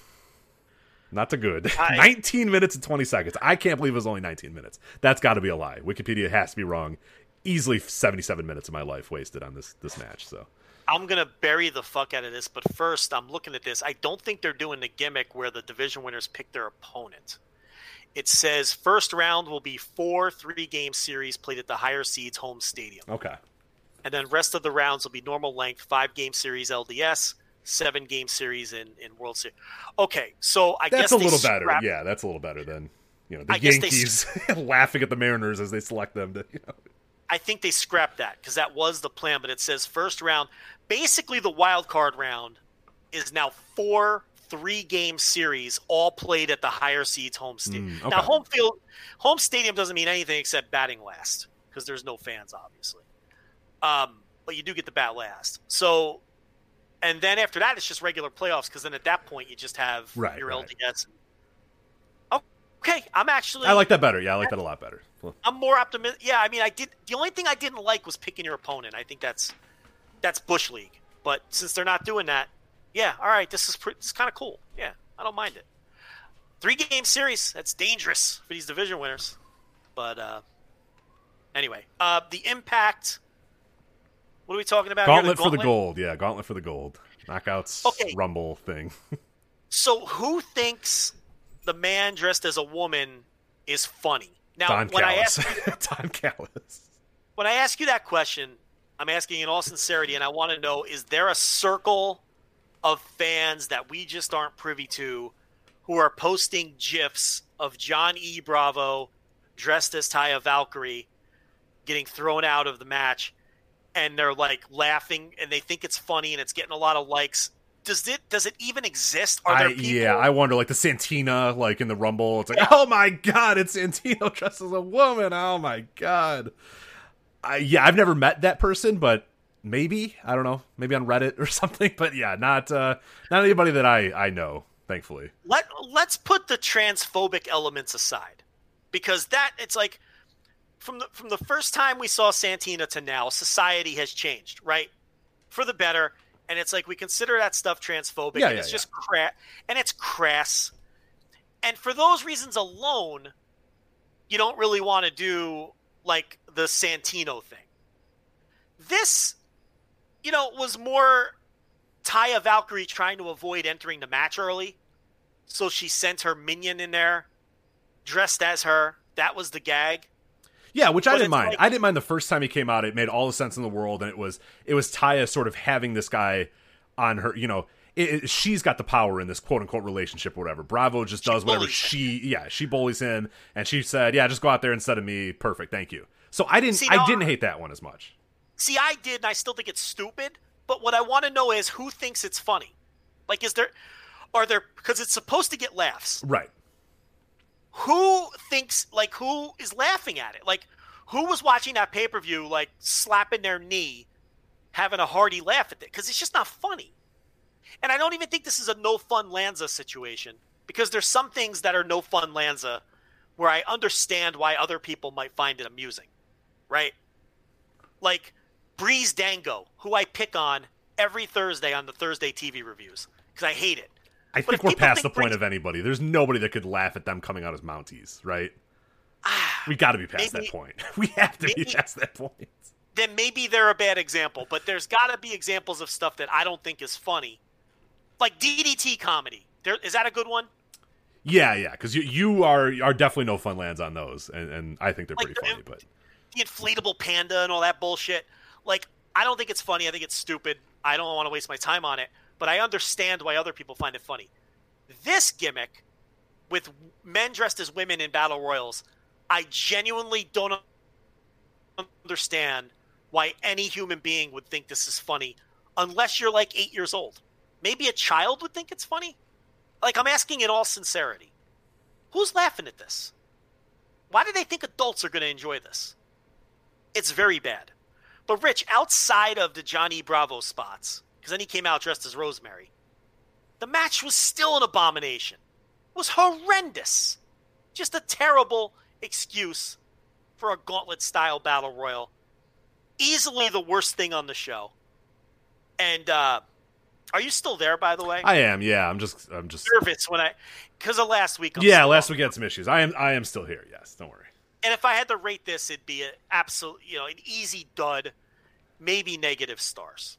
not too good. I- 19 minutes and 20 seconds. I can't believe it was only 19 minutes. That's got to be a lie. Wikipedia has to be wrong easily 77 minutes of my life wasted on this this match so I'm gonna bury the fuck out of this, but first I'm looking at this. I don't think they're doing the gimmick where the division winners pick their opponent. It says first round will be four three game series played at the higher seeds home stadium. okay And then rest of the rounds will be normal length, five game series LDS, seven game series in, in World Series. Okay, so I That's guess that's a little better. Yeah, that's a little better than you know the I guess they Yankees laughing at the Mariners as they select them. To, you know. I think they scrapped that because that was the plan. But it says first round. Basically, the wild card round is now four three game series, all played at the higher seeds home stadium. Mm, okay. Now, home field, home stadium doesn't mean anything except batting last because there's no fans, obviously. Um, but you do get the bat last. So, and then after that, it's just regular playoffs because then at that point you just have Right, your right. LDS. Okay, I'm actually. I like that better. Yeah, I like that a lot better. I'm more optimistic. Yeah, I mean, I did. The only thing I didn't like was picking your opponent. I think that's that's bush league. But since they're not doing that, yeah, all right, this is pre- it's kind of cool. Yeah, I don't mind it. Three game series. That's dangerous for these division winners. But uh anyway, uh the impact. What are we talking about? here? gauntlet for the gold. Yeah, gauntlet for the gold. Knockouts, Okay. rumble thing. So who thinks the man dressed as a woman is funny? Now, Don when I Callis. ask Don Callis. when I ask you that question, I'm asking in all sincerity, and I want to know: Is there a circle of fans that we just aren't privy to, who are posting gifs of John E. Bravo dressed as Taya Valkyrie getting thrown out of the match, and they're like laughing, and they think it's funny, and it's getting a lot of likes? Does it does it even exist? Are there I, people? yeah, I wonder, like the Santina, like in the Rumble. It's like, oh my god, it's Santino dressed as a woman. Oh my god. I, yeah, I've never met that person, but maybe I don't know, maybe on Reddit or something. But yeah, not uh, not anybody that I I know. Thankfully, let let's put the transphobic elements aside because that it's like from the from the first time we saw Santina to now society has changed right for the better and it's like we consider that stuff transphobic Yeah, and yeah, it's yeah. just crap and it's crass and for those reasons alone you don't really want to do like the Santino thing this you know was more Taya Valkyrie trying to avoid entering the match early so she sent her minion in there, dressed as her. That was the gag. Yeah, which I didn't mind. like- I didn't mind the first time he came out. It made all the sense in the world, and it was it was Taya sort of having this guy on her. You know, it, it- she's got the power in this quote unquote relationship, or whatever. Bravo just does whatever bullies him. she. Yeah, she bullies him, and she said, "Yeah, just go out there instead of me. Perfect, thank you." So I didn't. See, I now- didn't hate that one as much. See, I did, and I still think it's stupid. But what I want to know is who thinks it's funny. Like, is there, are there? Because it's supposed to get laughs. Right. Who thinks like who is laughing at it? Like, who was watching that pay per view like slapping their knee, having a hearty laugh at it? Because it's just not funny. And I don't even think this is a no fun Lanza situation because there's some things that are no fun Lanza where I understand why other people might find it amusing, right? Like Breezango, who I pick on every Thursday on the Thursday TV reviews because I hate it. I But think we're past think the point of anybody. There's nobody that could laugh at them coming out as Mounties, right? Ah, we got to be past maybe- that point. We have to be past that point. then maybe they're a bad example. But there's got to be examples of stuff that I don't think is funny, like DDT comedy. There is that a good one? Yeah, yeah, because you you are are definitely no fun Lanza on those, and, and I think they're Like, pretty funny. But The inflatable panda and all that bullshit. Like I don't think it's funny. I think it's stupid. I don't want to waste my time on it. But I understand why other people find it funny. This gimmick with men dressed as women in battle royals, I genuinely don't understand why any human being would think this is funny unless you're like eight years old. Maybe a child would think it's funny. Like, I'm asking in all sincerity who's laughing at this? Why do they think adults are going to enjoy this? It's very bad. But, Rich, outside of the Johnny Bravo spots, because then he came out dressed as Rosemary, the match was still an abomination. It was horrendous. Just a terrible excuse for a gauntlet style battle royal. Easily the worst thing on the show. And uh, are you still there, by the way? I am, yeah. I'm just, I'm just, nervous when I because of last week. I'm yeah. Last on. week had some issues. I am, I am still here. Yes, don't worry. And if I had to rate this, it'd be an absolute, you know, an easy dud, maybe negative stars.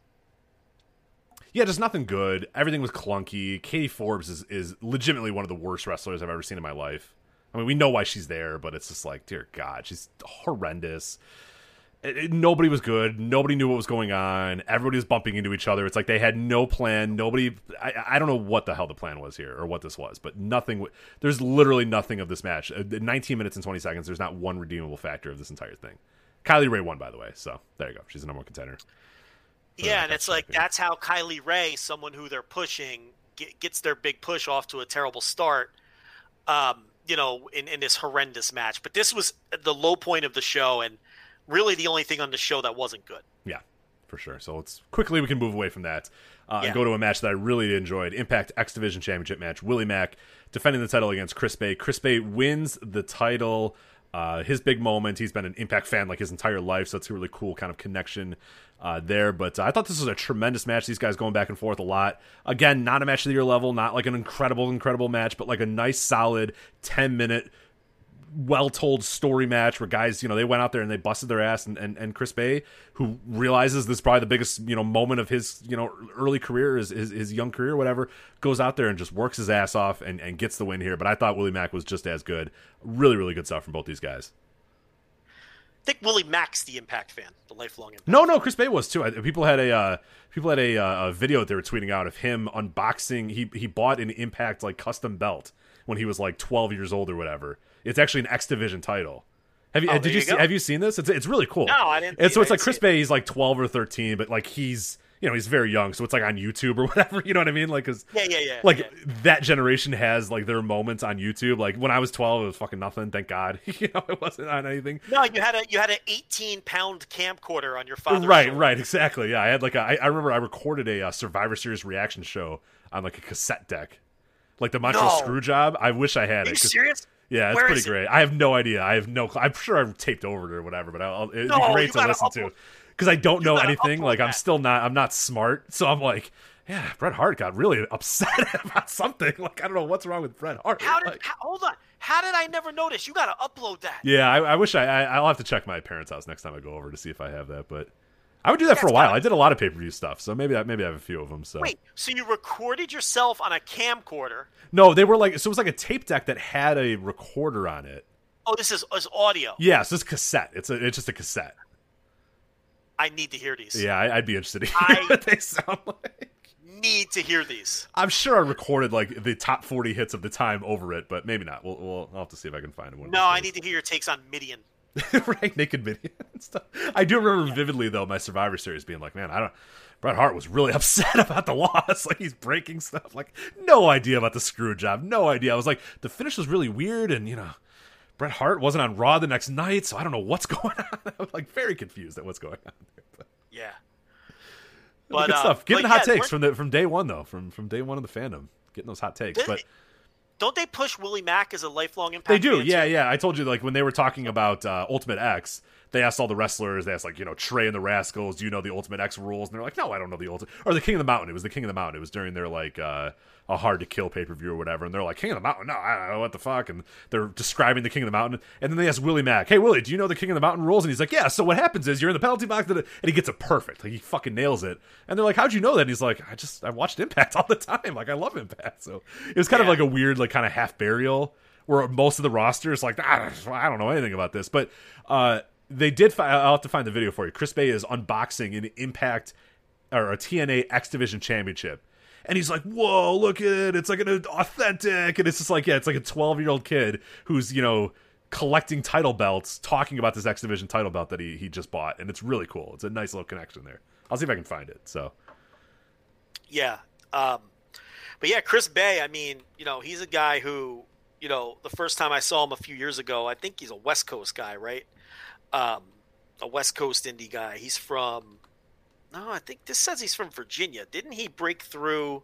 Yeah, just nothing good. Everything was clunky. Katie Forbes is is legitimately one of the worst wrestlers I've ever seen in my life. I mean, we know why she's there, but it's just like, dear God, she's horrendous. It- it- nobody was good. Nobody knew what was going on. Everybody was bumping into each other. It's like they had no plan. Nobody. I, I don't know what the hell the plan was here or what this was, but nothing. There's literally nothing of this match. Uh, 19 minutes and 20 seconds. There's not one redeemable factor of this entire thing. Kylie Rae won, by the way. So there you go. She's the number one contender. Yeah, and it's like that's how Kylie Rae, someone who they're pushing, get, gets their big push off to a terrible start. Um, you know, in, in this horrendous match. But this was the low point of the show, and really the only thing on the show that wasn't good. Yeah, for sure. So let's quickly we can move away from that uh, Yeah. and go to a match that I really enjoyed: Impact X Division Championship match. Willie Mack defending the title against Chris Bey. Chris Bey wins the title. Uh, his big moment. He's been an Impact fan like his entire life, so it's a really cool kind of connection uh, there. But uh, I thought this was a tremendous match. These guys going back and forth a lot. Again, not a match of the year level, not like an incredible, incredible match, but like a nice, solid ten minute well told story match where guys, you know, they went out there and they busted their ass and, and, and Chris Bey, who realizes this is probably the biggest, you know, moment of his, you know, early career, his, his, his young career, whatever, goes out there and just works his ass off and, and gets the win here. But I thought Willie Mack was just as good. Really, really good stuff from both these guys. I think Willie Mack's the Impact fan, the lifelong Impact. No, no, Chris Bey was too. I- People had a uh, people had a, uh, a video that they were tweeting out of him unboxing. He he bought an Impact like custom belt when he was like 12 years old or whatever. It's actually an X Division title. Have you Oh, did you, you see, have you seen this? It's it's really cool. No, I didn't And so it's like Chris it. Bay. He's like 12 or 13, but like he's you know he's very young, so it's like on YouTube or whatever. You know what I mean? Like, cause Yeah, yeah, yeah. like yeah. that generation has like their moments on YouTube. Like when I was 12, it was fucking nothing. Thank God, you know, it wasn't on anything. No, you had a you had an 18 pound camcorder on your father's right shoulder. right exactly yeah i had like a, I, I remember i recorded a uh, survivor series reaction show on like a cassette deck like the Montreal No. screw job i wish i had Are it serious? yeah it's Where pretty is it? great i have no idea i have no cl- i'm sure i've taped over it or whatever but I'll, it'd No, be great to listen upload- to because i don't know anything like i'm still not i'm not smart so i'm like yeah bret hart got really upset about something like i don't know what's wrong with bret hart How did? Like- how, hold on. How did I never notice? You got to upload that. yeah, I, I wish I, I. I'll have to check my parents' house next time I go over to see if I have that. But I would do that for a while. I did a lot of pay per view stuff, so maybe I, maybe I have a few of them. So Wait, so you recorded yourself on a camcorder? no, they were like so it was like a tape deck that had a recorder on it. Oh, this is, is audio. Yeah, so it's cassette. It's a it's just a cassette. I need to hear these. Yeah, I, I'd be interested in I- hearing what they sound like. Need to hear these. I'm sure I recorded like the top 40 hits of the time over it, but maybe not. We'll, we'll I'll have to see if I can find one. No, I need to hear your takes on Midian. right, naked video and stuff. I do remember vividly though my Survivor Series being like, man, I don't. Bret Hart was really upset about the loss. Like he's breaking stuff. Like no idea about the screw job. No idea. I was like, the finish was really weird, and you know, Bret Hart wasn't on Raw the next night, so I don't know what's going on. I was like very confused at what's going on. There. But, Yeah. but, good uh, stuff. Getting hot yeah, takes we're- from the from day one though, from from day one of the fandom, getting those hot takes. Did- but Don't they push Willie Mack as a lifelong impact? They do, yeah, too? yeah. I told you, like when they were talking about uh, Ultimate X, they asked all the wrestlers. They asked, like, you know, Trey and the Rascals, do you know the Ultimate X rules? And they're like, no, I don't know the Ultimate or the King of the Mountain. It was the King of the Mountain. It was during their like uh, a hard to kill pay per view or whatever. And they're like, King of the Mountain? No, I don't know what the fuck. And they're describing the King of the Mountain. And then they ask Willie Mack, Hey Willie, do you know the King of the Mountain rules? And he's like, Yeah. So what happens is you're in the penalty box, and he gets it perfect. Like he fucking nails it. And they're like, How'd you know that? And he's like, I just I watched Impact all the time. Like I love Impact. So it was kind of like a weird, like kind of half burial where most of the roster is like, ah, I don't know anything about this. But uh, they did. Fi- I'll have to find the video for you. Chris Bey is unboxing an Impact or a TNA X Division Championship. And he's like, "Whoa, look at it! It's like an authentic." And it's just like, yeah, it's like a twelve-year-old kid who's you know collecting title belts, talking about this X Division title belt that he he just bought, and it's really cool. It's a nice little connection there. I'll see if I can find it. So Yeah. Um, but yeah, Chris Bey, I mean, you know, he's a guy who, you know, the first time I saw him a few years ago, I think he's a West Coast guy, right? Um, a West Coast indie guy. He's from, no, I think this says he's from Virginia. Didn't he break through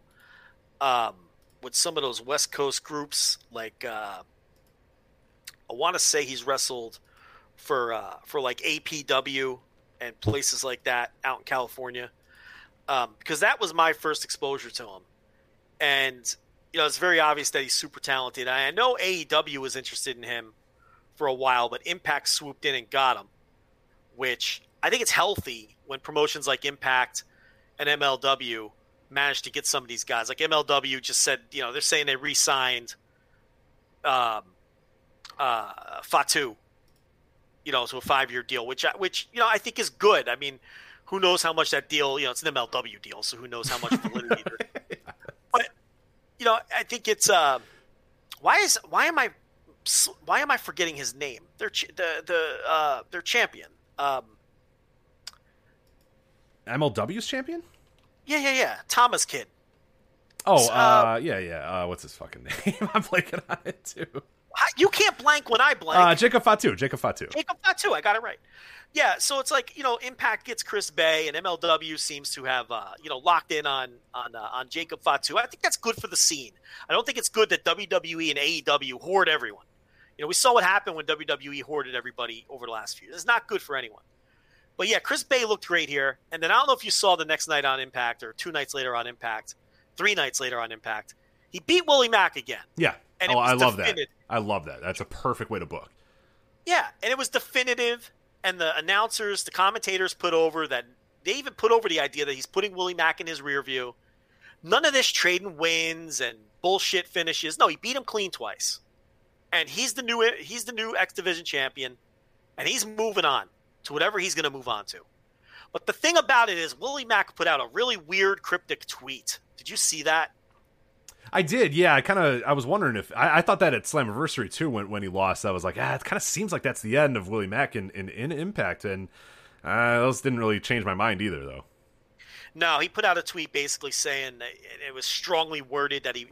um, with some of those West Coast groups? Like, uh, I want to say he's wrestled for uh, for like APW and places like that out in California um, because that was my first exposure to him. And you know, it's very obvious that he's super talented. I know AEW was interested in him for a while, but Impact swooped in and got him, which I think it's healthy when promotions like Impact and MLW manage to get some of these guys. Like MLW just said, you know, they're saying they re-signed um, uh, Fatu, you know, to a five-year deal, which I, which you know I think is good. I mean, who knows how much that deal? You know, it's an MLW deal, so who knows how much validity. But you know, I think it's uh, why is why am I why am I forgetting his name? Their ch- the the uh, their champion. Um, MLW's champion. yeah, yeah, yeah. Thomas Kid. Oh, Uh, uh, yeah, yeah. Uh, what's his fucking name? I'm blanking on it too. You can't blank when I blank. Uh, Jacob Fatu. Jacob Fatu. Jacob Fatu. I got it right. Yeah, so it's like you know, Impact gets Chris Bey, and MLW seems to have uh, you know locked in on on uh, on Jacob Fatu. I think that's good for the scene. I don't think it's good that WWE and AEW hoard everyone. You know, we saw what happened when WWE hoarded everybody over the last few years. It's not good for anyone. But yeah, Chris Bey looked great here, and then I don't know if you saw the next night on Impact or two nights later on Impact, three nights later on Impact. He beat Willie Mack again. Yeah. And oh, I love that. I love that. That's a perfect way to book. Yeah, and it was definitive, and the announcers, the commentators put over that they even put over the idea that he's putting Willie Mack in his rear view. None of this trading wins and bullshit finishes. No, he beat him clean twice, and he's the new he's the new X Division champion, and he's moving on to whatever he's going to move on to. But the thing about it is, Willie Mack put out a really weird cryptic tweet. Did you see that? I did, yeah. I kind of, I was wondering if I, I thought that at Slammiversary too when when he lost. I was like, ah, it kind of seems like that's the end of Willie Mack in in, in Impact, and uh, those didn't really change my mind either, though. No, he put out a tweet basically saying it was strongly worded that he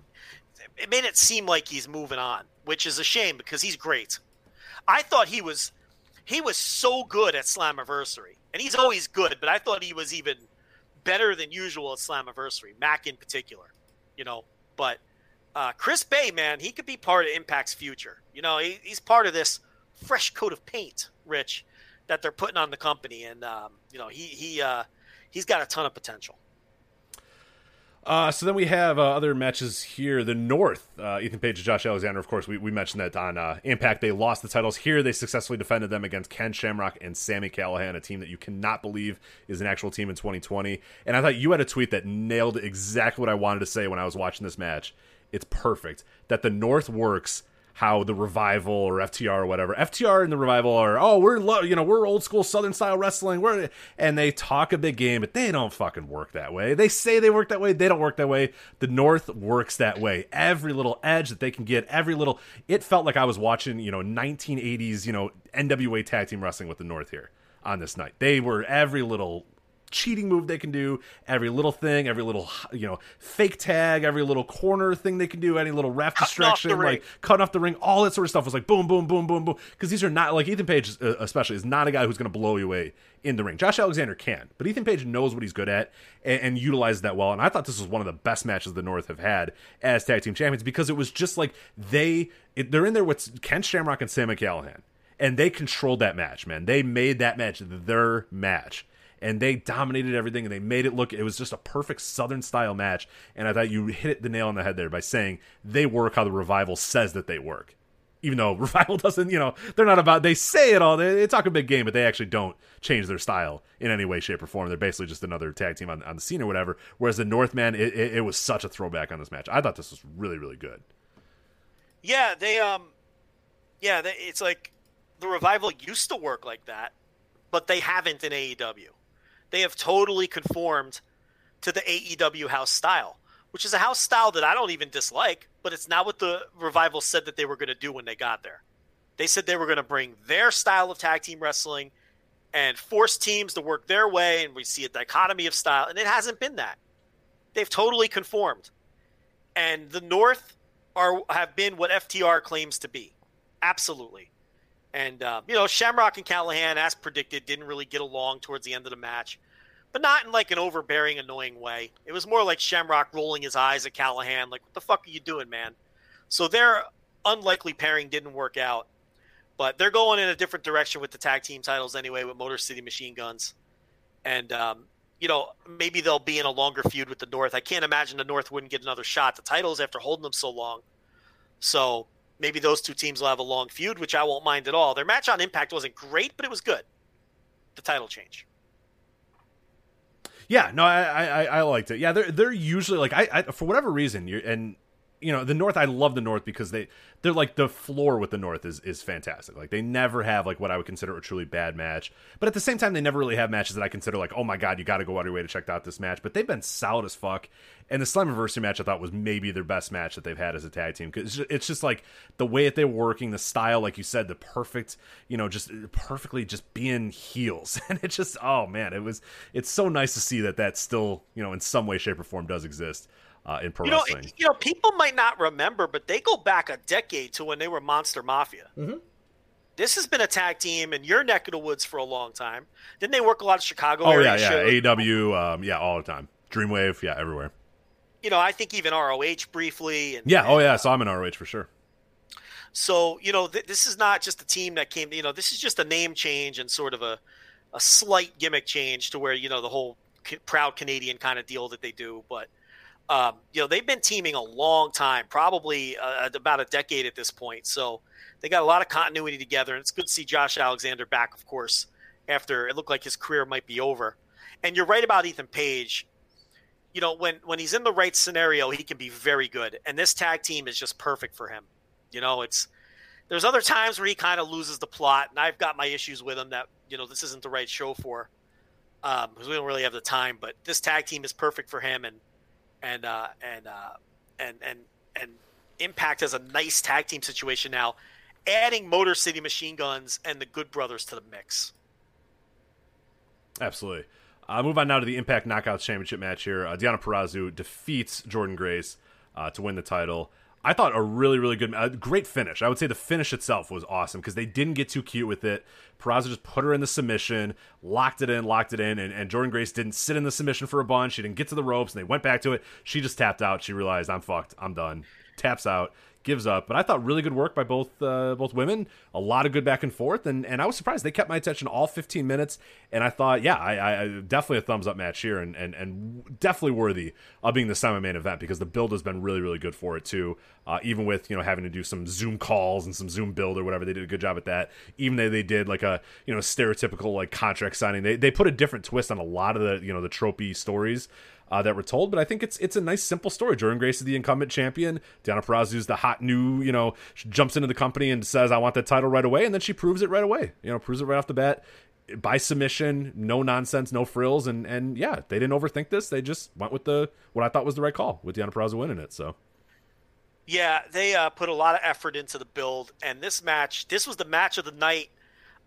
it made it seem like he's moving on, which is a shame because he's great. I thought he was he was so good at Slammiversary, and he's always good, but I thought he was even better than usual at Slammiversary, Mack in particular. You know, but uh, Chris Bey, man, he could be part of Impact's future. You know, he, he's part of this fresh coat of paint, Rich, that they're putting on the company, and um, you know, he he uh, he's got a ton of potential. Uh, so then we have uh, other matches here. The North, uh, Ethan Page and Josh Alexander. Of course, we, we mentioned that on uh, Impact they lost the titles. Here they successfully defended them against Ken Shamrock and Sami Callihan, a team that you cannot believe is an actual team in 2020. And I thought you had a tweet that nailed exactly what I wanted to say when I was watching this match. It's perfect that the North works how the revival or FTR or whatever. FTR and the revival are oh we're lo- you know we're old school Southern style wrestling. We're and they talk a big game but they don't fucking work that way. They say they work that way they don't work that way. The North works that way. Every little edge that they can get every little it felt like I was watching you know 1980s you know NWA tag team wrestling with the North here on this night. They were every little cheating move they can do, every little thing, every little you know fake tag, every little corner thing they can do, any little ref Cutting distraction, like cutting off the ring, all that sort of stuff was like boom, boom, boom, boom, boom. Because these are not like Ethan Page, uh, especially, is not a guy who's going to blow you away in the ring. Josh Alexander can, but Ethan Page knows what he's good at and, and utilizes that well. And I thought this was one of the best matches the North have had as tag team champions because it was just like they it, they're in there with Ken Shamrock and Sami Callihan and they controlled that match, man. They made that match their match and they dominated everything and they made it look it was just a perfect southern style match and i thought you hit the nail on the head there by saying they work how the revival says that they work. Even though revival doesn't you know they're not about they say it all they, they talk a big game but they actually don't change their style in any way shape or form. They're basically just another tag team on, on the scene or whatever whereas the northman it, it, it was such a throwback on this match. I thought this was really really good. Yeah, they um, yeah, they, it's like the revival used to work like that, but they haven't in AEW. They have totally conformed to the AEW house style, which is a house style that I don't even dislike, but it's not what the revival said that they were going to do when they got there. They said they were going to bring their style of tag team wrestling and force teams to work their way, and we see a dichotomy of style, and it hasn't been that. They've totally conformed, and the North are have been what FTR claims to be, absolutely. And uh, you know, Shamrock and Callihan, as predicted, didn't really get along towards the end of the match, but not in like an overbearing, annoying way. It was more like Shamrock rolling his eyes at Callihan, like, "What the fuck are you doing, man?" So their unlikely pairing didn't work out, but they're going in a different direction with the tag team titles anyway, with Motor City Machine Guns, and um, you know, maybe they'll be in a longer feud with the North. I can't imagine the North wouldn't get another shot the titles after holding them so long. So maybe those two teams will have a long feud, which I won't mind at all. Their match on Impact wasn't great, but it was good. The title change. Yeah, no, I, I I liked it. Yeah, they're they're usually like I, I for whatever reason you're and you know the North. I love the North because they they're like the floor with the North is is fantastic. Like they never have like what I would consider a truly bad match, but at the same time they never really have matches that I consider like oh my god you got to go out of your way to check out this match. But they've been solid as fuck. And the Slammiversary match I thought was maybe their best match that they've had as a tag team because it's, just- like the way that they're working, the style, like you said, the perfect, you know, just perfectly just being heels, and it's just oh man, it was it's so nice to see that that still you know in some way, shape, or form does exist uh, in pro You know, wrestling. you know, people might not remember, but they go back a decade to when they were Monster Mafia. Mm-hmm. This has been a tag team in your neck of the woods for a long time. Didn't they work a lot of Chicago Oh area yeah, yeah, AAW, um, yeah, all the time. Dreamwave, yeah, everywhere. You know, I think even ROH briefly. And, Yeah, oh yeah, uh, so I'm in ROH for sure. So you know, th- this is not just a team that came. You know, this is just a name change and sort of a a slight gimmick change to where you know the whole ca- proud Canadian kind of deal that they do. But um, you know, they've been teaming a long time, probably uh, about a decade at this point. So they got a lot of continuity together, and it's good to see Josh Alexander back, of course, after it looked like his career might be over. And you're right about Ethan Page. You know, when when he's in the right scenario, he can be very good, and this tag team is just perfect for him. You know, it's there's other times where he kind of loses the plot, and I've got my issues with him that you know this isn't the right show for um, because we don't really have the time. But this tag team is perfect for him, and and uh, and uh, and and and Impact has a nice tag team situation now, adding Motor City Machine Guns and the Good Brothers to the mix. Absolutely. Uh, move on now to the Impact Knockouts Championship match here. Uh, Deonna Purrazzo defeats Jordynne Grace uh, to win the title. I thought a really, really good, a great finish. I would say the finish itself was awesome because they didn't get too cute with it. Purrazzo just put her in the submission, locked it in, locked it in, and, and Jordynne Grace didn't sit in the submission for a bunch. She didn't get to the ropes, and they went back to it. She just tapped out. She realized, I'm fucked. I'm done. Taps out, gives up. But I thought really good work by both uh, both women. A lot of good back and forth, and, and I was surprised they kept my attention all 15 minutes. And I thought, yeah, I, I definitely a thumbs up match here, and, and and definitely worthy of being the semi main event because the build has been really really good for it too. Uh, even with you know having to do some Zoom calls and some Zoom build or whatever, they did a good job at that. Even though they did like a you know stereotypical like contract signing, they they put a different twist on a lot of the you know the tropey stories uh, that were told. But I think it's it's a nice simple story. Jordynne Grace is the incumbent champion. Deonna Purrazzo is the hot new you know she jumps into the company and says I want that title right away, and then she proves it right away. You know proves it right off the bat by submission, no nonsense, no frills, and and yeah, they didn't overthink this. They just went with the what I thought was the right call with Deonna Purrazzo winning it. So. Yeah, they uh, put a lot of effort into the build, and this match, this was the match of the night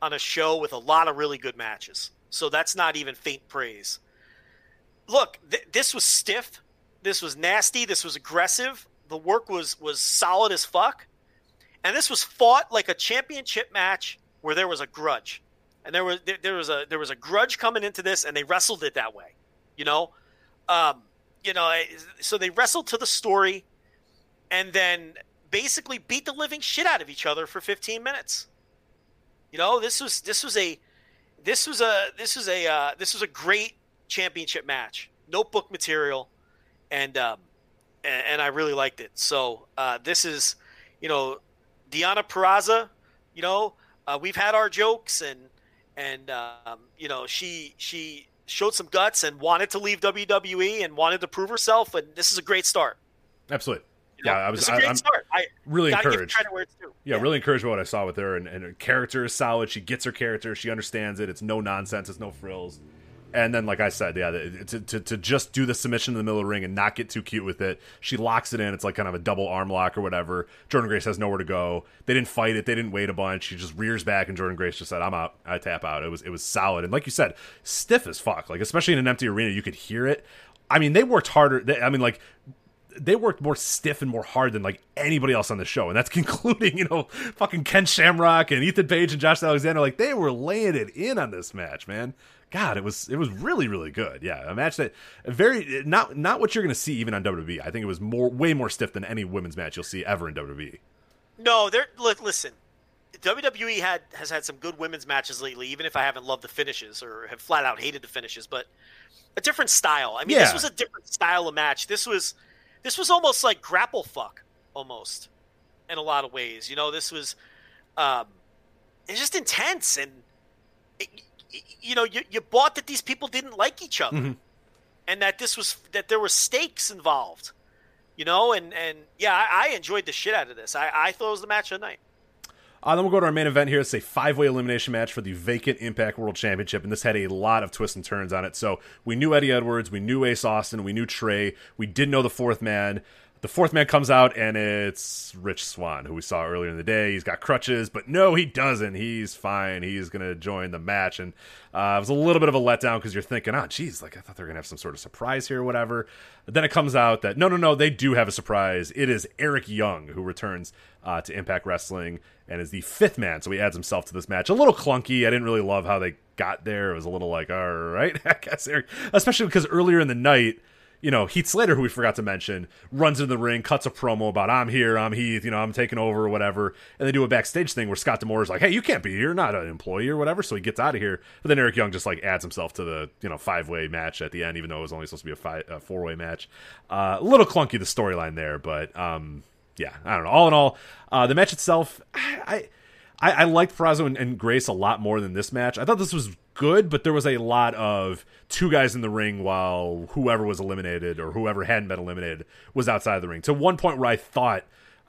on a show with a lot of really good matches. So that's not even faint praise look, th- this was stiff. This was nasty. This was aggressive. The work was was solid as fuck. And this was fought like a championship match where there was a grudge. And there was there, there was a there was a grudge coming into this and they wrestled it that way. You know? Um, you know, so they wrestled to the story and then basically beat the living shit out of each other for 15 minutes. You know, this was this was a this was a this was a uh, this was a great championship match, notebook material, and um, and, and, I really liked it. So uh, this is, you know, Deonna Purrazzo. You know, uh, we've had our jokes, and and um, you know, she she showed some guts and wanted to leave WWE and wanted to prove herself, and this is a great start. Absolutely. You know, yeah, I was. I, am really encouraged. Yeah, yeah, really encouraged by what I saw with her, and, and her character is solid. She gets her character. She understands it. It's no nonsense. It's no frills. And then, like I said, yeah, to, to, to just do the submission in the middle of the ring and not get too cute with it. She locks it in. It's like kind of a double arm lock or whatever. Jordynne Grace has nowhere to go. They didn't fight it. They didn't wait a bunch. She just rears back, and Jordynne Grace just said, "I'm out. I tap out." It was it was solid, and like you said, stiff as fuck. Like especially in an empty arena, you could hear it. I mean, they worked harder. They, I mean, like they worked more stiff and more hard than like anybody else on the show, and that's concluding, you know, fucking Ken Shamrock and Ethan Page and Josh Alexander. Like they were laying it in on this match, man. God, it was it was really really good. Yeah, a match that very not not what you're going to see even on WWE. I think it was more way more stiff than any women's match you'll see ever in WWE. No, there. Look, listen. WWE had has had some good women's matches lately, even if I haven't loved the finishes or have flat out hated the finishes. But a different style. I mean, yeah. this was a different style of match. This was this was almost like grapple fuck, almost in a lot of ways. You know, this was um, it's just intense and. It, you know, you, you bought that these people didn't like each other, mm-hmm. and that this was that there were stakes involved. You know, and and yeah, I, I enjoyed the shit out of this. I, I thought it was the match of the night. Uh, then we'll go to our main event here. It's a five way elimination match for the vacant Impact World Championship, and this had a lot of twists and turns on it. So we knew Eddie Edwards, we knew Ace Austin, we knew Trey, we did know the fourth man the fourth man comes out and it's Rich Swann, who we saw earlier in the day. He's got crutches, but no, he doesn't. He's fine. He's going to join the match. And uh, it was a little bit of a letdown because you're thinking, oh, geez, like I thought they were going to have some sort of surprise here or whatever. But then it comes out that no, no, no, they do have a surprise. It is Eric Young who returns uh, to Impact Wrestling and is the fifth man. So he adds himself to this match. A little clunky. I didn't really love how they got there. It was a little like, all right, I guess Eric, especially because earlier in the night, you know, Heath Slater, who we forgot to mention, runs into the ring, cuts a promo about I'm here, I'm Heath, you know, I'm taking over or whatever, and they do a backstage thing where Scott D'Amore is like, hey, you can't be here, not an employee or whatever, so he gets out of here. But then Eric Young just like adds himself to the you know five way match at the end, even though it was only supposed to be a, a four way match. Uh, a little clunky the storyline there, but um, yeah, I don't know. All in all, uh, the match itself, I I, I liked Purrazzo and, and Grace a lot more than this match. I thought this was good, but there was a lot of two guys in the ring while whoever was eliminated or whoever hadn't been eliminated was outside of the ring. To one point where I thought,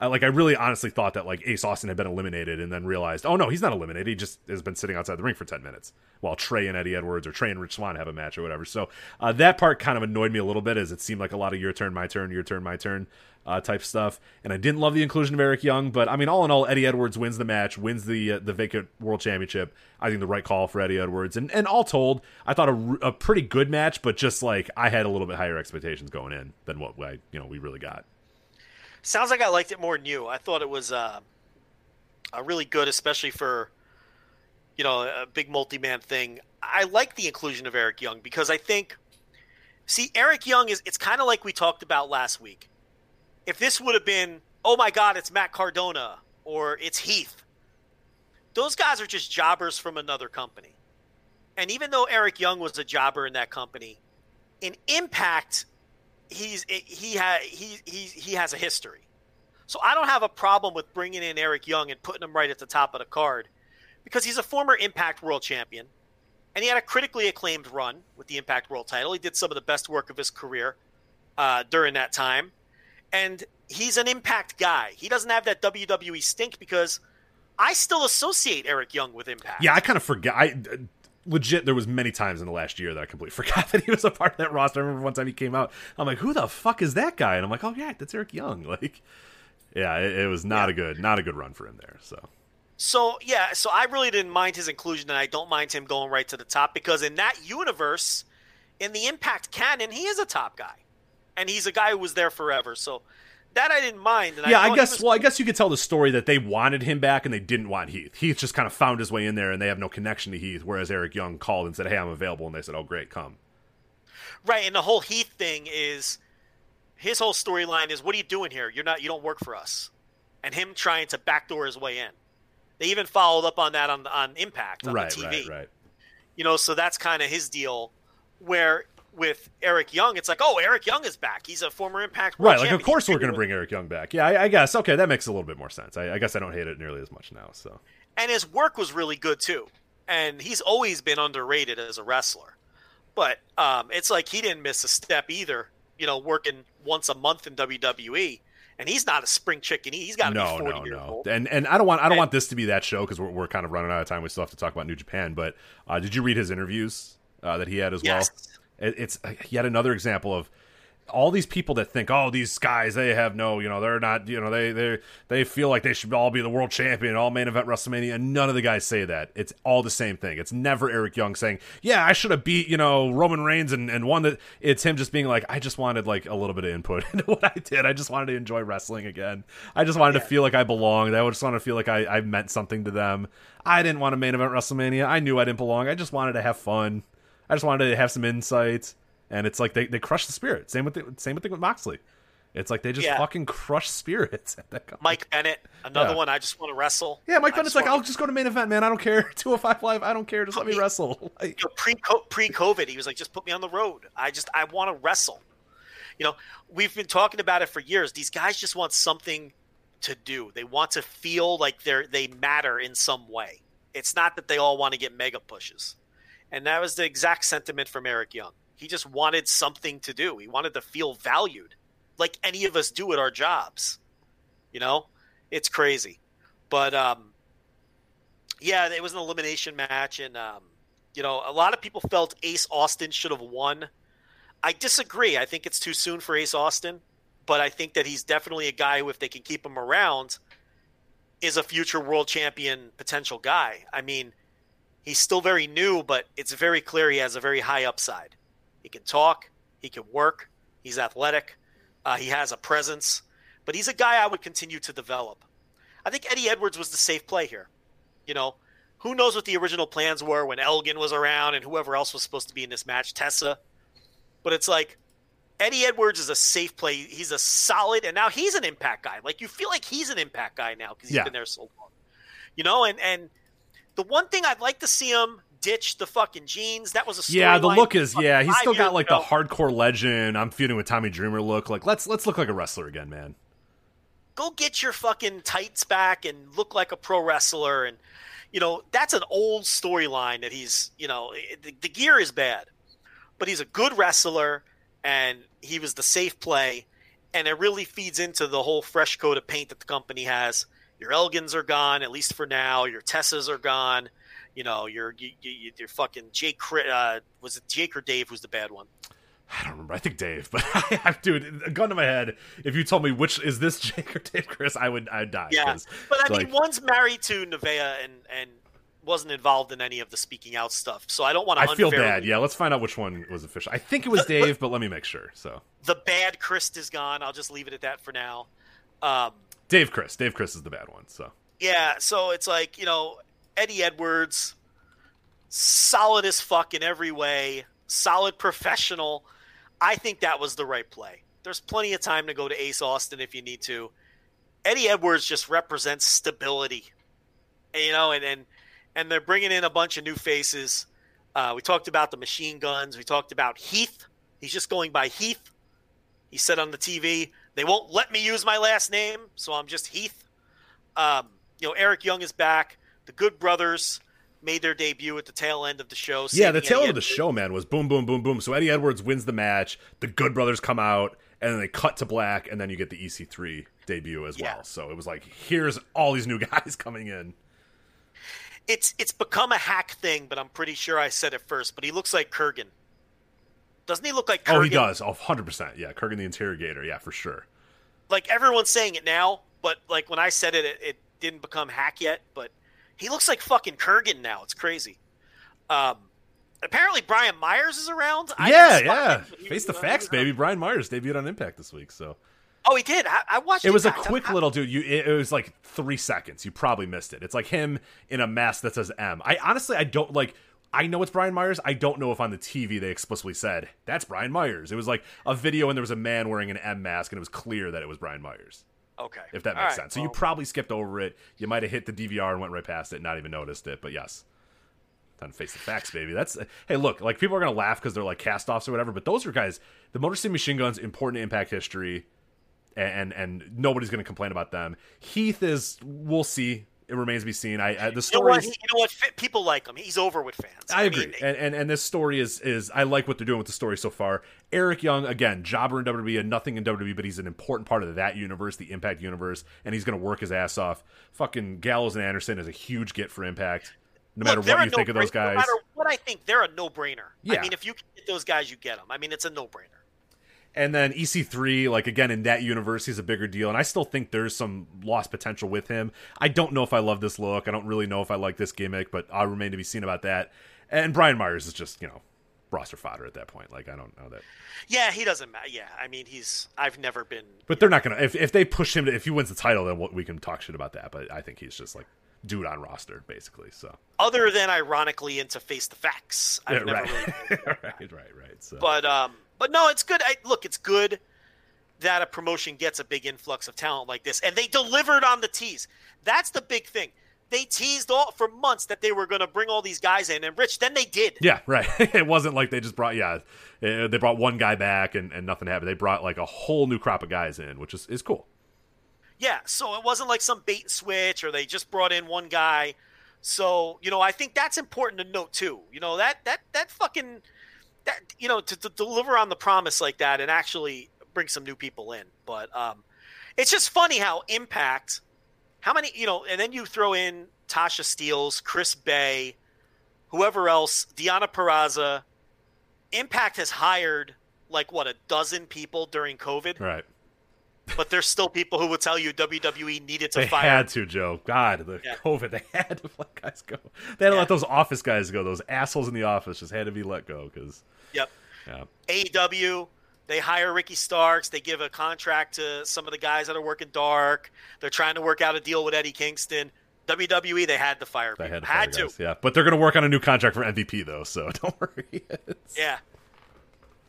like, I really honestly thought that like Ace Austin had been eliminated, and then realized, oh no, he's not eliminated. He just has been sitting outside the ring for ten minutes while Trey and Eddie Edwards or Trey and Rich Swann have a match or whatever. So uh, that part kind of annoyed me a little bit, as it seemed like a lot of your turn, my turn, your turn, my turn uh, type stuff. And I didn't love the inclusion of Eric Young, but I mean, all in all, Eddie Edwards wins the match, wins the uh, the vacant world championship. I think the right call for Eddie Edwards. And and all told, I thought a, a pretty good match, but just like I had a little bit higher expectations going in than what I you know we really got. Sounds like I liked it more than you. I thought it was uh, really good, especially for you know a big multi man thing. I like the inclusion of Eric Young because I think. See, Eric Young is it's kind of like we talked about last week if this would have been oh my God, it's Matt Cardona or it's Heath. Those guys are just jobbers from another company. And even though Eric Young was a jobber in that company, in Impact, he's he ha, he he he has a history. So I don't have a problem with bringing in Eric Young and putting him right at the top of the card because he's a former Impact World Champion and he had a critically acclaimed run with the Impact World title. He did some of the best work of his career uh, during that time, and he's an Impact guy. He doesn't have that WWE stink because I still associate Eric Young with Impact. Yeah, I kind of forget. I legit there was many times in the last year that I completely forgot that he was a part of that roster. I remember one time he came out, I'm like, who the fuck is that guy? And I'm like, oh yeah, that's Eric Young. Like, yeah, it, it was not yeah. a good, not a good run for him there. So. So yeah, so I really didn't mind his inclusion, and I don't mind him going right to the top because in that universe, in the Impact canon, he is a top guy, and he's a guy who was there forever. So that I didn't mind. yeah, I, I guess. Was... Well, I guess you could tell the story that they wanted him back and they didn't want Heath. Heath just kind of found his way in there, and they have no connection to Heath. Whereas Eric Young called and said, "Hey, I'm available," and they said, "Oh, great, come." Right, and the whole Heath thing is his whole storyline is, "What are you doing here? You're not. You don't work for us," and him trying to backdoor his way in. They even followed up on that on on Impact on right, the TV. Right, right. You know, so that's kind of his deal. Where with Eric Young, it's like, oh, Eric Young is back. He's a former Impact World right. Like, of course, we're going to bring Eric Young back. Yeah, I, I, guess. Okay, that makes a little bit more sense. I, I, guess I don't hate it nearly as much now. So, and his work was really good too, and he's always been underrated as a wrestler. But um, it's like he didn't miss a step either. You know, working once a month in WWE. And he's not a spring chicken. He's got to no, be forty no, years no. old. And and I don't want I don't and, want this to be that show because we're, we're kind of running out of time. We still have to talk about New Japan. But uh, did you read his interviews uh, that he had as yes. well? It's uh, yet another example of all these people that think, oh, these guys, they have no, you know, they're not, you know, they they they feel like they should all be the world champion, all main event WrestleMania, and none of the guys say that. It's all the same thing. It's never Eric Young saying, yeah, I should have beat, you know, Roman Reigns and and won that. It's him just being like, I just wanted like a little bit of input into what I did. I just wanted to enjoy wrestling again. I just wanted yeah. to feel like I belonged. I just wanted to feel like I, I meant something to them. I didn't want to main event WrestleMania. I knew I didn't belong. I just wanted to have fun. I just wanted to have some insights, and it's like they, they crush the spirit. Same with the, same with thing with Moxley. It's like they just yeah. fucking crush spirits at that company. Mike Bennett, another yeah. one. I just want to wrestle. Yeah, Mike Bennett's like. I'll just go to main event, man. I don't care. 205 live, I don't care. Just let me wrestle. Like... You know, pre pre COVID, he was like, just put me on the road. I just I want to wrestle. You know, we've been talking about it for years. These guys just want something to do. They want to feel like they're they matter in some way. It's not that they all want to get mega pushes. And that was the exact sentiment from Eric Young. He just wanted something to do. He wanted to feel valued, like any of us do at our jobs. You know, it's crazy. But um, yeah, it was an elimination match, and um, you know, a lot of people felt Ace Austin should have won. I disagree. I think it's too soon for Ace Austin, but I think that he's definitely a guy who, if they can keep him around, is a future world champion potential guy. I mean, He's still very new, but it's very clear he has a very high upside. He can talk, he can work, he's athletic, uh, he has a presence, but he's a guy I would continue to develop. I think Eddie Edwards was the safe play here. You know, who knows what the original plans were when Elgin was around and whoever else was supposed to be in this match, Tessa. But it's like Eddie Edwards is a safe play. He's a solid, and now he's an impact guy. Like you feel like he's an impact guy now because he's yeah. been there so long. You know, and and the one thing I'd like to see him ditch the fucking jeans. That was a yeah. The look is yeah. He's still got like ago. the hardcore legend. I'm feuding with Tommy Dreamer look. Like let's let's look like a wrestler again, man. Go get your fucking tights back and look like a pro wrestler. And you know that's an old storyline that he's you know the, the gear is bad, but he's a good wrestler and he was the safe play. And it really feeds into the whole fresh coat of paint that the company has. Your Elgins are gone, at least for now. Your Tessas are gone. You know, your you, you, your fucking Jake. Uh, was it Jake or Dave? Who's the bad one? I don't remember. I think Dave, but I have dude, a gun to my head. If you told me which is this Jake or Dave Crist, I would I'd die. Yeah, but I mean, like, one's married to Neveah and and wasn't involved in any of the speaking out stuff, so I don't want to. I feel bad. Yeah, let's find out which one was official. I think it was Dave, but let me make sure. So the bad Chris is gone. I'll just leave it at that for now. Um, Dave Crist. Dave Crist is the bad one. So yeah, so it's like you know Eddie Edwards, solid as fuck in every way, solid professional. I think that was the right play. There's plenty of time to go to Ace Austin if you need to. Eddie Edwards just represents stability, and, you know, and and and they're bringing in a bunch of new faces. Uh, we talked about the machine guns. We talked about Heath. He's just going by Heath. He said on the TV, "They won't let me use my last name, so I'm just Heath." Um, you know, Eric Young is back. The Good Brothers made their debut at the tail end of the show. Yeah, the tail Eddie end of the show, man, was boom, boom, boom, boom. So Eddie Edwards wins the match. The Good Brothers come out, and then they cut to black, and then you get the EC3 debut as Yeah. well. So it was like, here's all these new guys coming in. It's it's become a hack thing, but I'm pretty sure I said it first. But he looks like Kurgan. Doesn't he look like Kurgan? Oh, he does. Oh, 100%. Yeah, Kurgan the Interrogator. Yeah, for sure. Like everyone's saying it now, but like when I said it, it, it didn't become hack yet. But he looks like fucking Kurgan now. It's crazy. Um, apparently Brian Myers is around. Yeah, yeah. Face the facts, baby. Brian Myers debuted on Impact this week, so. Oh, he did. I, I watched. It was a quick I- little dude. You, it, it was like three seconds. You probably missed it. It's like him in a mask that says M. I honestly, I don't like. I know it's Brian Myers. I don't know if on the TV they explicitly said that's Brian Myers. It was like a video and there was a man wearing an M mask, and it was clear that it was Brian Myers. Okay, If that makes right, sense. So you probably skipped over it. You might have hit the DVR and went right past it, not even noticed it. But yes, time to face the facts, baby. That's hey, look, like people are gonna laugh because they're like cast offs or whatever, but those are guys. The Motor City Machine Guns important Impact history, and and, and nobody's gonna complain about them. Heath is, we'll see. It remains to be seen. I, I the You know story. You know what? People like him. He's over with fans. I agree, mean, and, and and this story is is I like what they're doing with the story so far. Eric Young again, jobber in WWE, and nothing in WWE, but he's an important part of that universe, the Impact universe, and he's going to work his ass off. Fucking Gallows and Anderson is a huge get for Impact. No matter Look, they're what you think of those guys, No matter what I think, they're a no-brainer. Yeah. I mean, if you can get those guys, you get them. I mean, it's a no-brainer. And then EC3, like again in that universe, he's a bigger deal, and I still think there's some lost potential with him. I don't know if I love this look. I don't really know if I like this gimmick, but I'll remain to be seen about that. And Brian Myers is just you know roster fodder at that point. Like I don't know that. Yeah, he doesn't matter. Yeah, I mean, he's. I've never been. But they're not gonna. If if they push him to, if he wins the title, then we can talk shit about that. But I think he's just like dude on roster basically. So Other than ironically into face the facts, I've Yeah, never right. really. right, right, right. So But um, but no, it's good. I, look, it's good that a promotion gets a big influx of talent like this, and they delivered on the tease. That's the big thing. They teased all for months that they were going to bring all these guys in, and Rich, then they did. yeah, right. it wasn't like they just brought yeah, uh, they brought one guy back and, and nothing happened. They brought like a whole new crop of guys in, which is is cool. Yeah, so it wasn't like some bait and switch or they just brought in one guy. So, you know, I think that's important to note too. You know, that that that fucking that you know, to, to deliver on the promise like that and actually bring some new people in. But um it's just funny how Impact how many, you know, and then you throw in Tasha Steelz, Chris Bey, whoever else, Deonna Purrazzo. Impact has hired like what a dozen people during COVID Right. But there's still people who would tell you WWE needed to They fire. had to, Joe. God, the Yeah. COVID, they had to let guys go. They had to Yeah. let those office guys go. Those assholes in the office just had to be let go because Yep. yeah. AEW, they hire Ricky Starks. They give a contract to some of the guys that are working dark. They're trying to work out a deal with Eddie Kingston. WWE, they had to fire They people. had to, Had to. yeah. But they're going to work on a new contract for MVP though, so don't worry. It's- Yeah.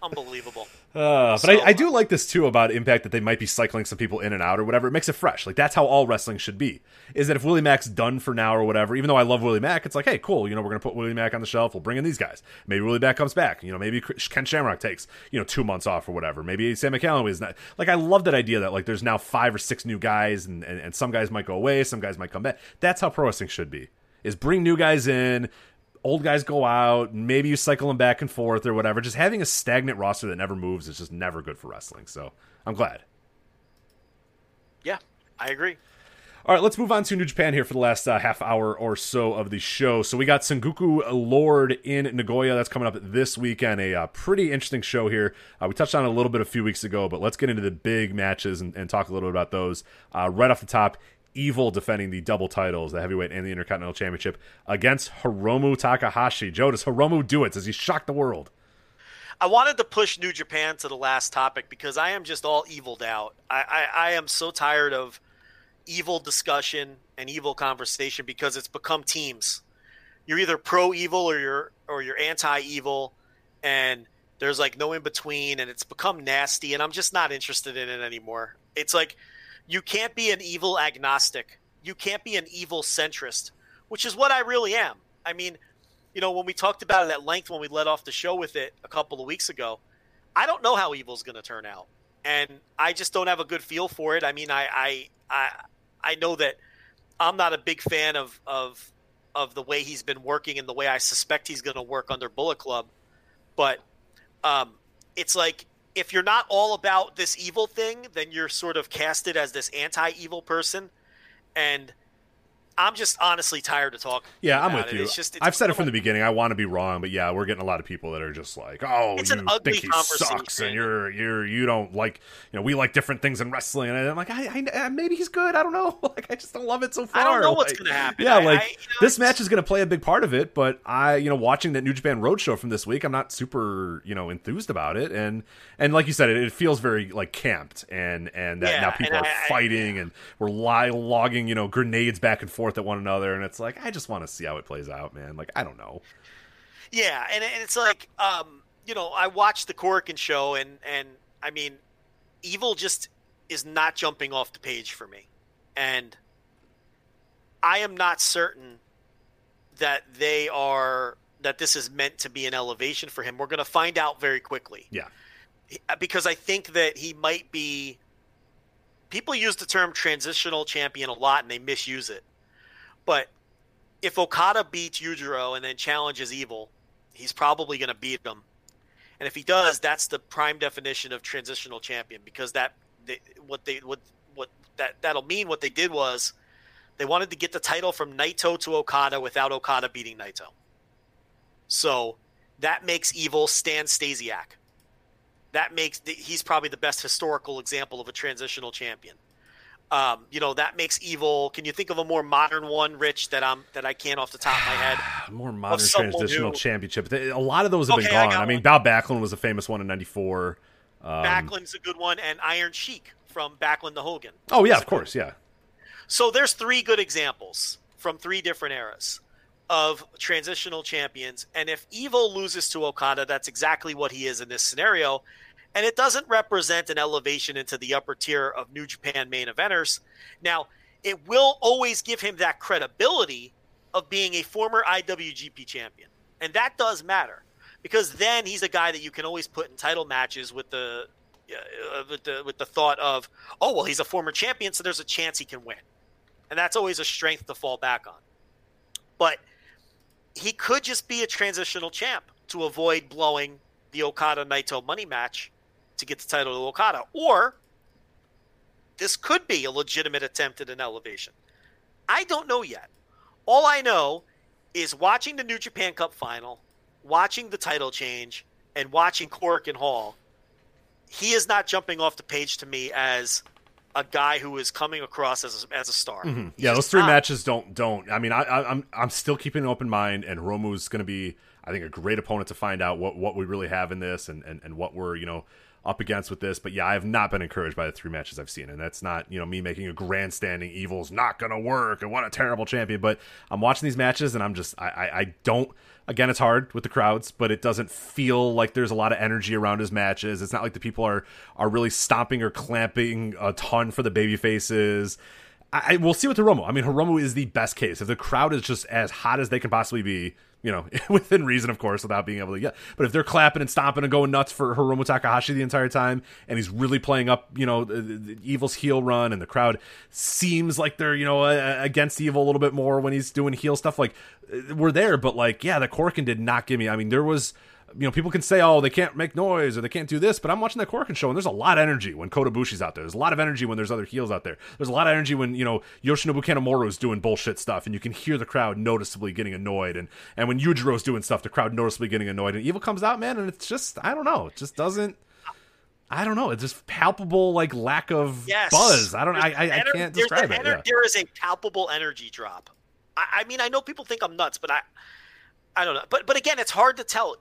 Unbelievable. Uh, but So- I, I do like this too about Impact that they might be cycling some people in and out or whatever. It makes it fresh. Like that's how all wrestling should be. Is that if Willie Mack's done for now or whatever, even though I love Willie Mack, it's like, hey, cool. You know, we're gonna put Willie Mack on the shelf. We'll bring in these guys. Maybe Willie Mack comes back. You know, maybe Ken Shamrock takes you know two months off or whatever. Maybe Sami Callihan is not. Like I love that idea that like there's now five or six new guys and, and and some guys might go away, some guys might come back. That's how pro wrestling should be. Is bring new guys in, old guys go out, maybe you cycle them back and forth or whatever. Just having a stagnant roster that never moves is just never good for wrestling. So I'm glad. Yeah, I agree. All right, let's move on to New Japan here for the last uh, half hour or so of the show. So we got Sengoku Lord in Nagoya. That's coming up this weekend. A uh, pretty interesting show here. Uh, we touched on it a little bit a few weeks ago, but let's get into the big matches and, and talk a little bit about those. Uh, right off the top, Evil defending the double titles, the heavyweight and the Intercontinental Championship, against Hiromu Takahashi. Joe, does Hiromu do it? Does he shock the world? I wanted to push New Japan to the last topic because I am just all eviled out. I, I, I am so tired of evil discussion and evil conversation because it's become teams. You're either pro evil or you're or you're anti evil, and there's like no in between, and it's become nasty. And I'm just not interested in it anymore. It's like you can't be an evil agnostic. You can't be an evil centrist, which is what I really am. I mean, you know, when we talked about it at length when we let off the show with it a couple of weeks ago, I don't know how evil's going to turn out, and I just don't have a good feel for it. I mean, I I I, I know that I'm not a big fan of of of the way he's been working and the way I suspect he's going to work under Bullet Club, but um, it's like if you're not all about this evil thing, then you're sort of casted as this anti-evil person, and I'm just honestly tired of talking. Yeah, I'm with it. you. It's just, it's I've said it from the beginning. I want to be wrong, but yeah, we're getting a lot of people that are just like, "Oh, It's you an ugly think he sucks, and you're you're you don't like, you know, we like different things in wrestling." And I'm like, I, I uh, maybe he's good. I don't know. Like, I just don't love it so far. I don't know what's Like, gonna happen. Yeah, I- like I- you know, this match is going to play a big part of it, but I, you know, watching that New Japan Roadshow from this week, I'm not super, you know, enthused about it, and and like you said, it, it feels very like camped, and and that Yeah, now people are fighting and we're li- logging, you know, grenades back and forth at one another, and it's like I just want to see how it plays out, man. Like I don't know. Yeah, and, and it's like, um, you know, I watched the Korakuen show, and and I mean, evil just is not jumping off the page for me, and I am not certain that they are that this is meant to be an elevation for him. We're going to find out very quickly. Yeah. because I think that he might be. People use the term transitional champion a lot, and they misuse it. But if Okada beats Yujiro and then challenges Evil, he's probably going to beat him. And if he does, that's the prime definition of transitional champion because that they, what they what what that that'll mean. What they did was they wanted to get the title from Naito to Okada without Okada beating Naito. So that makes Evil Stan Stasiak. That makes he's probably the best historical example of a transitional champion. Um, you know that makes Evil. Can you think of a more modern one, Rich? That I'm that I can't off the top of my head. more modern transitional who- championship. A lot of those have been Okay, I gone. got I, mean. Bob Backlund was a famous one in '94. Um, Backlund's a good one, and Iron Sheik from Backlund to Hogan. oh yeah, of course, yeah. So there's three good examples from three different eras of transitional champions. And if Evil loses to Okada, that's exactly what he is in this scenario. And it doesn't represent an elevation into the upper tier of New Japan main eventers. Now, it will always give him that credibility of being a former IWGP champion. And that does matter because then he's a guy that you can always put in title matches with the uh, with the with the thought of, oh well, he's a former champion, so there's a chance he can win, and that's always a strength to fall back on. But he could just be a transitional champ to avoid blowing the Okada Naito money match to get the title to Okada, or this could be a legitimate attempt at an elevation. I don't know yet. All I know is watching the New Japan Cup final, watching the title change, and watching Korakuen Hall. He is not jumping off the page to me as a guy who is coming across as a, as a star. Mm-hmm. Yeah, those three not. matches don't don't. I mean, I, I, I'm I'm still keeping an open mind, and Romu's going to be, I think, a great opponent to find out what what we really have in this, and and and what we're you know up against with this. But yeah, I have not been encouraged by the three matches I've seen, and that's not you know me making a grandstanding evil's not going to work, and what a terrible champion. But I'm watching these matches, and I'm just I I, I don't. Again, it's hard with the crowds, but it doesn't feel like there's a lot of energy around his matches. It's not like the people are are really stomping or clamping a ton for the baby faces. I, I we'll see with Hiromu. I mean, Hiromu is the best case. If the crowd is just as hot as they can possibly be, you know, within reason, of course, without being able to get. But if they're clapping and stomping and going nuts for Hiromu Takahashi the entire time, and he's really playing up, you know, the, the Evil's heel run, and the crowd seems like they're, you know, uh, against Evil a little bit more when he's doing heel stuff, like uh, we're there. But like, yeah, the Korakuen did not give me. I mean, there was you know, people can say, oh, they can't make noise or they can't do this, but I'm watching that Korakuen show and there's a lot of energy when Kota Ibushi's out there. There's a lot of energy when there's other heels out there. There's a lot of energy when, you know, Yoshinobu Kanemaru's doing bullshit stuff and you can hear the crowd noticeably getting annoyed. And, and when Yujiro's doing stuff, the crowd noticeably getting annoyed. And Evil comes out, man, and it's just, I don't know. It just doesn't, I don't know. It's just palpable, like, lack of yes. buzz. I don't, I, There's I, I ener- can't describe it. ener- Yeah. There is a palpable energy drop. I, I mean, I know people think I'm nuts, but I, I don't know. But but again, it's hard to tell.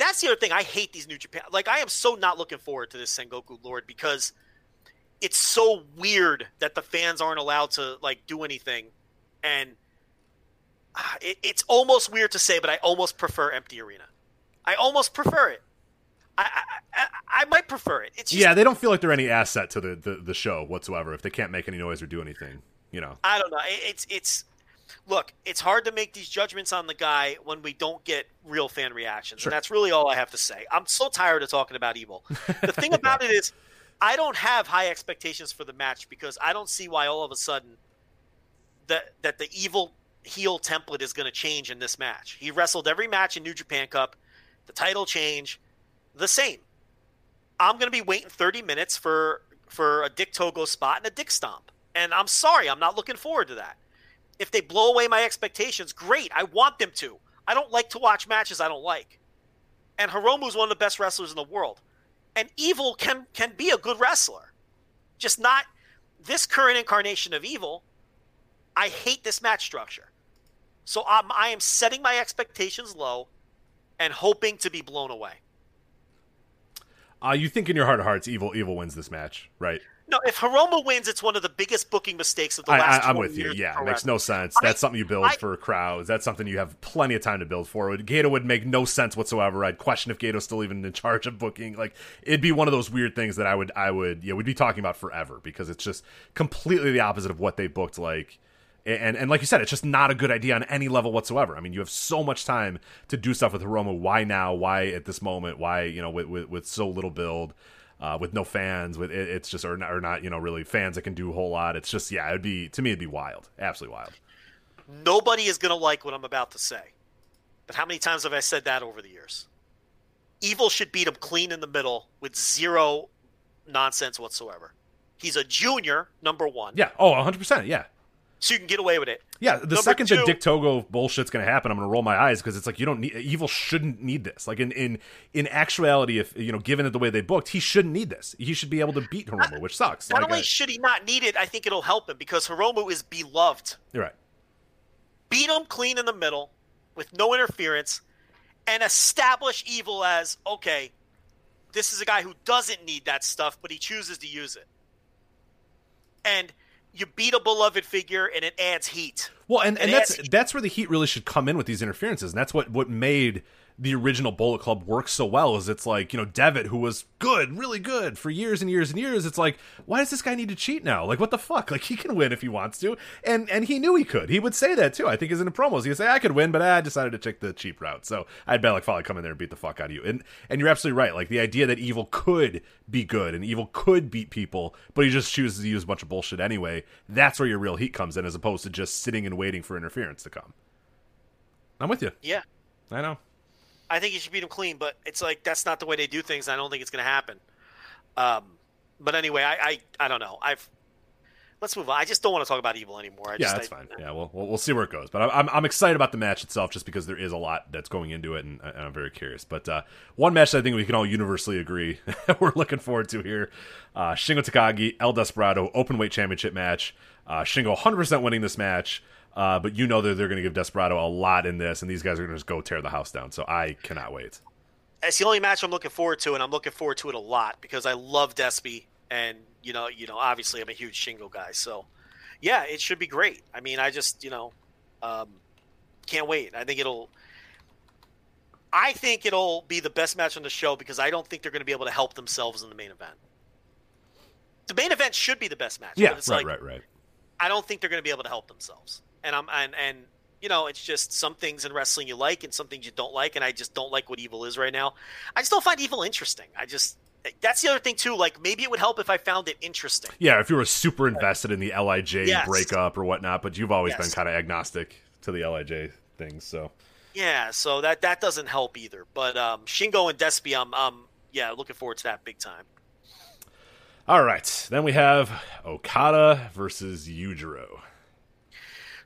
That's the other thing. I hate these New Japan. Like, I am so not looking forward to this Sengoku Lord because it's so weird that the fans aren't allowed to like do anything, and ah, it, it's almost weird to say, but I almost prefer empty arena. I almost prefer it. I, I, I might prefer it. It's just, yeah, they don't feel like they're any asset to the, the, the show whatsoever if they can't make any noise or do anything. You know, I don't know. It- It's it's look. It's hard to make these judgments on the guy when we don't get real fan reactions, Sure. and that's really all I have to say. I'm so tired of talking about evil. The thing about it is, I don't have high expectations for the match because I don't see why all of a sudden that that the evil heel template is going to change in this match. He wrestled every match in New Japan Cup. The title change, the same. I'm going to be waiting 30 minutes for for a Dick Togo spot and a Dick Stomp. And I'm sorry, I'm not looking forward to that. If they blow away my expectations, great. I want them to. I don't like to watch matches I don't like. And Hiromu's one of the best wrestlers in the world. And Evil can can be a good wrestler. Just not this current incarnation of Evil. I hate this match structure. So I'm, I am setting my expectations low and hoping to be blown away. uh, you think in your heart of hearts, evil evil wins this match, right? No, if Hiromu wins, it's one of the biggest booking mistakes of the last. I, I'm 20 with you. Yeah, it makes no sense. I- That's something you build I- for crowds. That's something you have plenty of time to build for. Gedo would make no sense whatsoever. I'd question if Gedo's still even in charge of booking. Like it'd be one of those weird things that I would I would yeah we'd be talking about forever because it's just completely the opposite of what they booked like. And and like you said, it's just not a good idea on any level whatsoever. I mean, you have so much time to do stuff with Hiromu. Why now? Why at this moment? Why you know with with, with so little build? Uh, with no fans, with it, it's just or not, or not, you know, really fans that can do a whole lot. It's just yeah, it'd be to me, it'd be wild, absolutely wild. Nobody is going to like what I'm about to say. But how many times have I said that over the years? Evil should beat him clean in the middle with zero nonsense whatsoever. He's a junior, number one. Yeah, oh, 100 percent, yeah, So you can get away with it. yeah. The Number second two- that Dick Togo bullshit's gonna happen, I'm gonna roll my eyes because it's like you don't need evil shouldn't need this. Like in in in actuality, if you know, given it the way they booked, he shouldn't need this. He should be able to beat Hiromu, which sucks. Not Like, only I- should he not need it, I think it'll help him because Hiromu is beloved. you're right. beat him clean in the middle with no interference and establish evil as okay this is a guy who doesn't need that stuff but he chooses to use it and you beat a beloved figure and it adds heat. Well, and, and It that's that's where the heat really should come in with these interferences, and that's what what made the original Bullet Club works so well. Is it's like you know Devitt, who was good, really good for years and years and years. It's like why does this guy need to cheat now? Like what the fuck? Like he can win if he wants to, and and he knew he could. He would say that too. I think he's in the promos. He'd say I could win, but I decided to take the cheap route. So I'd bet like Fale come in there and beat the fuck out of you. And and you're absolutely right. Like the idea that evil could be good and evil could beat people, but he just chooses to use a bunch of bullshit anyway. That's where your real heat comes in, as opposed to just sitting and waiting for interference to come. I'm with you. yeah I know. I think he should beat him clean but it's like that's not the way they do things i don't think it's going to happen um, but anyway I, I i don't know i've let's move on i just don't want to talk about evil anymore I Yeah, just, that's I- fine. Yeah, we'll, we'll we'll see where it goes. But I'm I'm, excited about the match itself, just because there is a lot that's going into it, and, and I'm very curious. But uh, one match I think we can all universally agree we're looking forward to here: uh, Shingo Takagi, El Desperado, open weight championship match. Uh, Shingo 100% winning this match, uh, but you know that they're going to give Desperado a lot in this, and these guys are going to just go tear the house down. So I cannot wait. it's the only match I'm looking forward to, and I'm looking forward to it a lot because I love Despy, and you know, you know, obviously I'm a huge Shingo guy, so yeah, it should be great. I mean, I just you know, um, can't wait. I think it'll. I think it'll be the best match on the show because I don't think they're going to be able to help themselves in the main event. The main event should be the best match. Yeah, right, like, right, right. I don't think they're going to be able to help themselves. And I'm and and you know, it's just some things in wrestling you like and some things you don't like, and I just don't like what evil is right now. I just don't find evil interesting. I just that's the other thing too. Like maybe it would help if I found it interesting. Yeah, if you were super invested in the Lij Yes. breakup or whatnot, but you've always Yes. been kind of agnostic to the Lij things, so. Yeah, so that that doesn't help either. But um, Shingo and Despy, I'm um yeah looking forward to that big time. All right, then we have Okada versus Yujiro.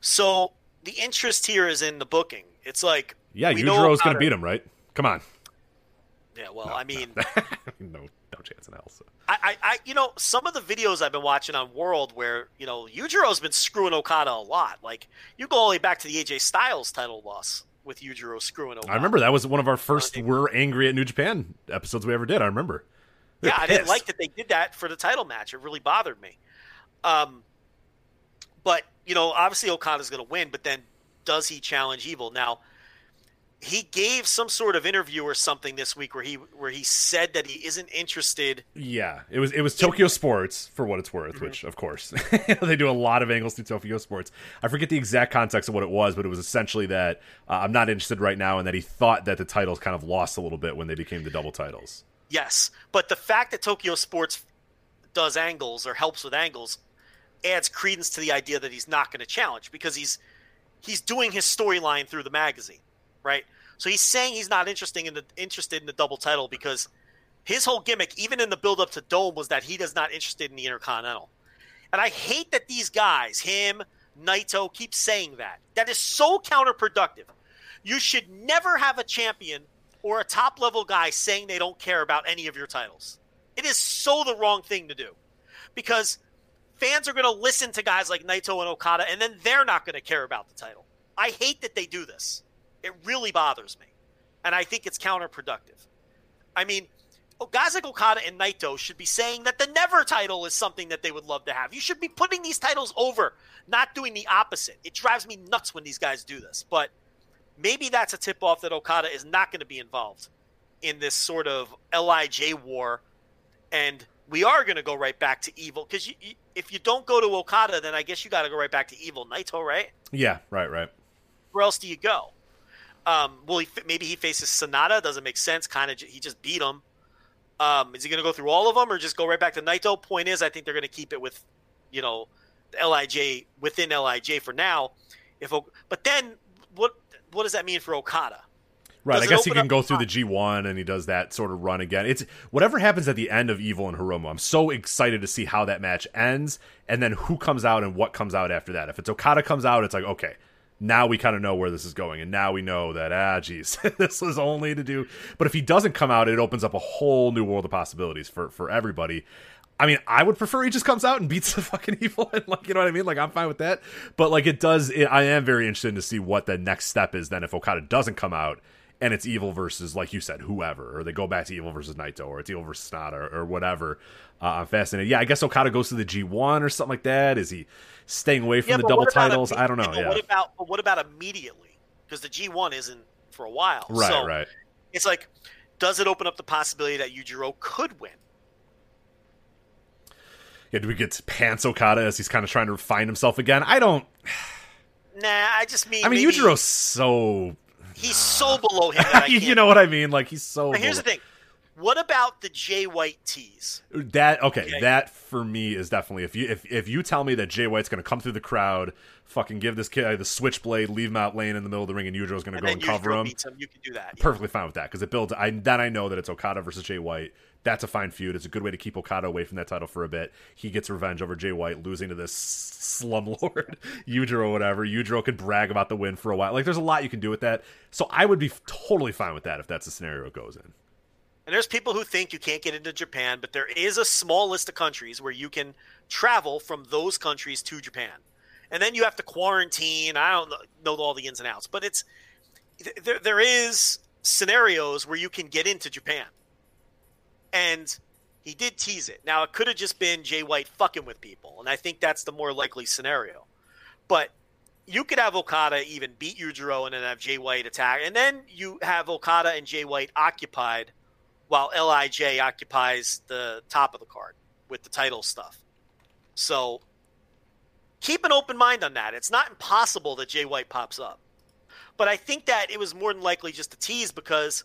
So the interest here is in the booking. It's like Yeah, Yujiro's going to beat him, right? Come on. Yeah, well, I mean. no, no chance in hell. So. I, I, I, you know, some of the videos I've been watching on World where, you know, Yujiro's been screwing Okada a lot. Like, you go all the way back to the AJ Styles title loss with Yujiro screwing Okada. I remember that was one of our first "We're Angry at New Japan" episodes we ever did. I remember. Were Yeah, I didn't like that they did that for the title match. It really bothered me. Um, but, you know, obviously Okada's going to win, but then does he challenge Evil? Now, he gave some sort of interview or something this week where he where he said that he isn't interested. Yeah, it was it was Tokyo Sports for what it's worth, Mm-hmm. which of course they do a lot of angles to Tokyo Sports. I forget the exact context of what it was, but it was essentially that uh, I'm not interested right now, and that he thought that the titles kind of lost a little bit when they became the double titles. Yes, but the fact that Tokyo Sports does angles or helps with angles adds credence to the idea that he's not going to challenge because he's he's doing his storyline through the magazine, right? So he's saying he's not interested in the interested in the double title because his whole gimmick, even in the build up to Dome, was that he does not interested in the Intercontinental. And I hate that these guys, him, Naito, keep saying that. That is so counterproductive. You should never have a champion or a top level guy saying they don't care about any of your titles. It is so the wrong thing to do because fans are going to listen to guys like Naito and Okada, and then they're not going to care about the title. I hate that they do this. It really bothers me, and I think it's counterproductive. I mean, oh, guys like Okada and Naito should be saying that the Never title is something that they would love to have. You should be putting these titles over, not doing the opposite. It drives me nuts when these guys do this, but maybe that's a tip off that Okada is not going to be involved in this sort of Lij war, and we are going to go right back to evil because you, you, if you don't go to Okada, then I guess you got to go right back to evil Naito, right? Yeah, right, right. Where else do you go? Um, well, he, maybe he faces Sanada. Doesn't make sense. Kind of, he just beat him. Um, is he going to go through all of them or just go right back to Naito? Point is, I think they're going to keep it with, you know, the Lij within Lij for now. If but then what what does that mean for Okada? Right, Does I guess he can go through the G1 and he does that sort of run again. It's whatever happens at the end of Evil and Hiromu. I'm so excited to see how that match ends and then who comes out and what comes out after that. If it's Okada comes out, it's like, okay, now we kind of know where this is going and now we know that ah geez, this was only to do but if he doesn't come out, it opens up a whole new world of possibilities for for everybody. I mean, I would prefer he just comes out and beats the fucking evil, and like, you know what I mean? Like, I'm fine with that. But like, it does. It, I am very interested to see what the next step is. Then, if Okada doesn't come out and it's evil versus, like you said, whoever, or they go back to evil versus Naito, or it's evil versus Sanada, or, or whatever. Uh, I'm fascinated. Yeah, I guess Okada goes to the G1 or something like that. Is he staying away from Yeah, the double titles? I don't know. Yeah, What about but what about immediately? Because the G one isn't for a while. right, so right. It's like, does it open up the possibility that Yujiro could win? Yeah, do we get Pants Okada as he's kind of trying to find himself again? I don't. Nah, I just mean. I mean, maybe Yujiro's so. He's so below him. That I you know what I mean? Like he's so. But here's the thing. What about the Jay White tease? That okay, Yeah. that for me is definitely if you if if you tell me that Jay White's going to come through the crowd, fucking give this kid the switchblade, leave him out laying in the middle of the ring, and Yujiro's going to go and cover him. beats him. You can do that. yeah. Perfectly fine with that because it builds. I then I know that it's Okada versus Jay White. That's a fine feud. It's a good way to keep Okada away from that title for a bit. He gets revenge over Jay White losing to this slumlord Yujiro or whatever. Yujiro could brag about the win for a while. Like there's a lot you can do with that. So I would be totally fine with that if that's the scenario it goes in. And there's people who think you can't get into Japan, but there is a small list of countries where you can travel from those countries to Japan. And then you have to quarantine. I don't know- all the ins and outs, but it's there, there is scenarios where you can get into Japan. And he did tease it. Now, it could have just been Jay White fucking with people, and I think that's the more likely scenario. But you could have Okada even beat Yujiro and then have Jay White attack, and then you have Okada and Jay White occupied while Lij occupies the top of the card with the title stuff. So keep an open mind on that. It's not impossible that Jay White pops up, but I think that it was more than likely just a tease because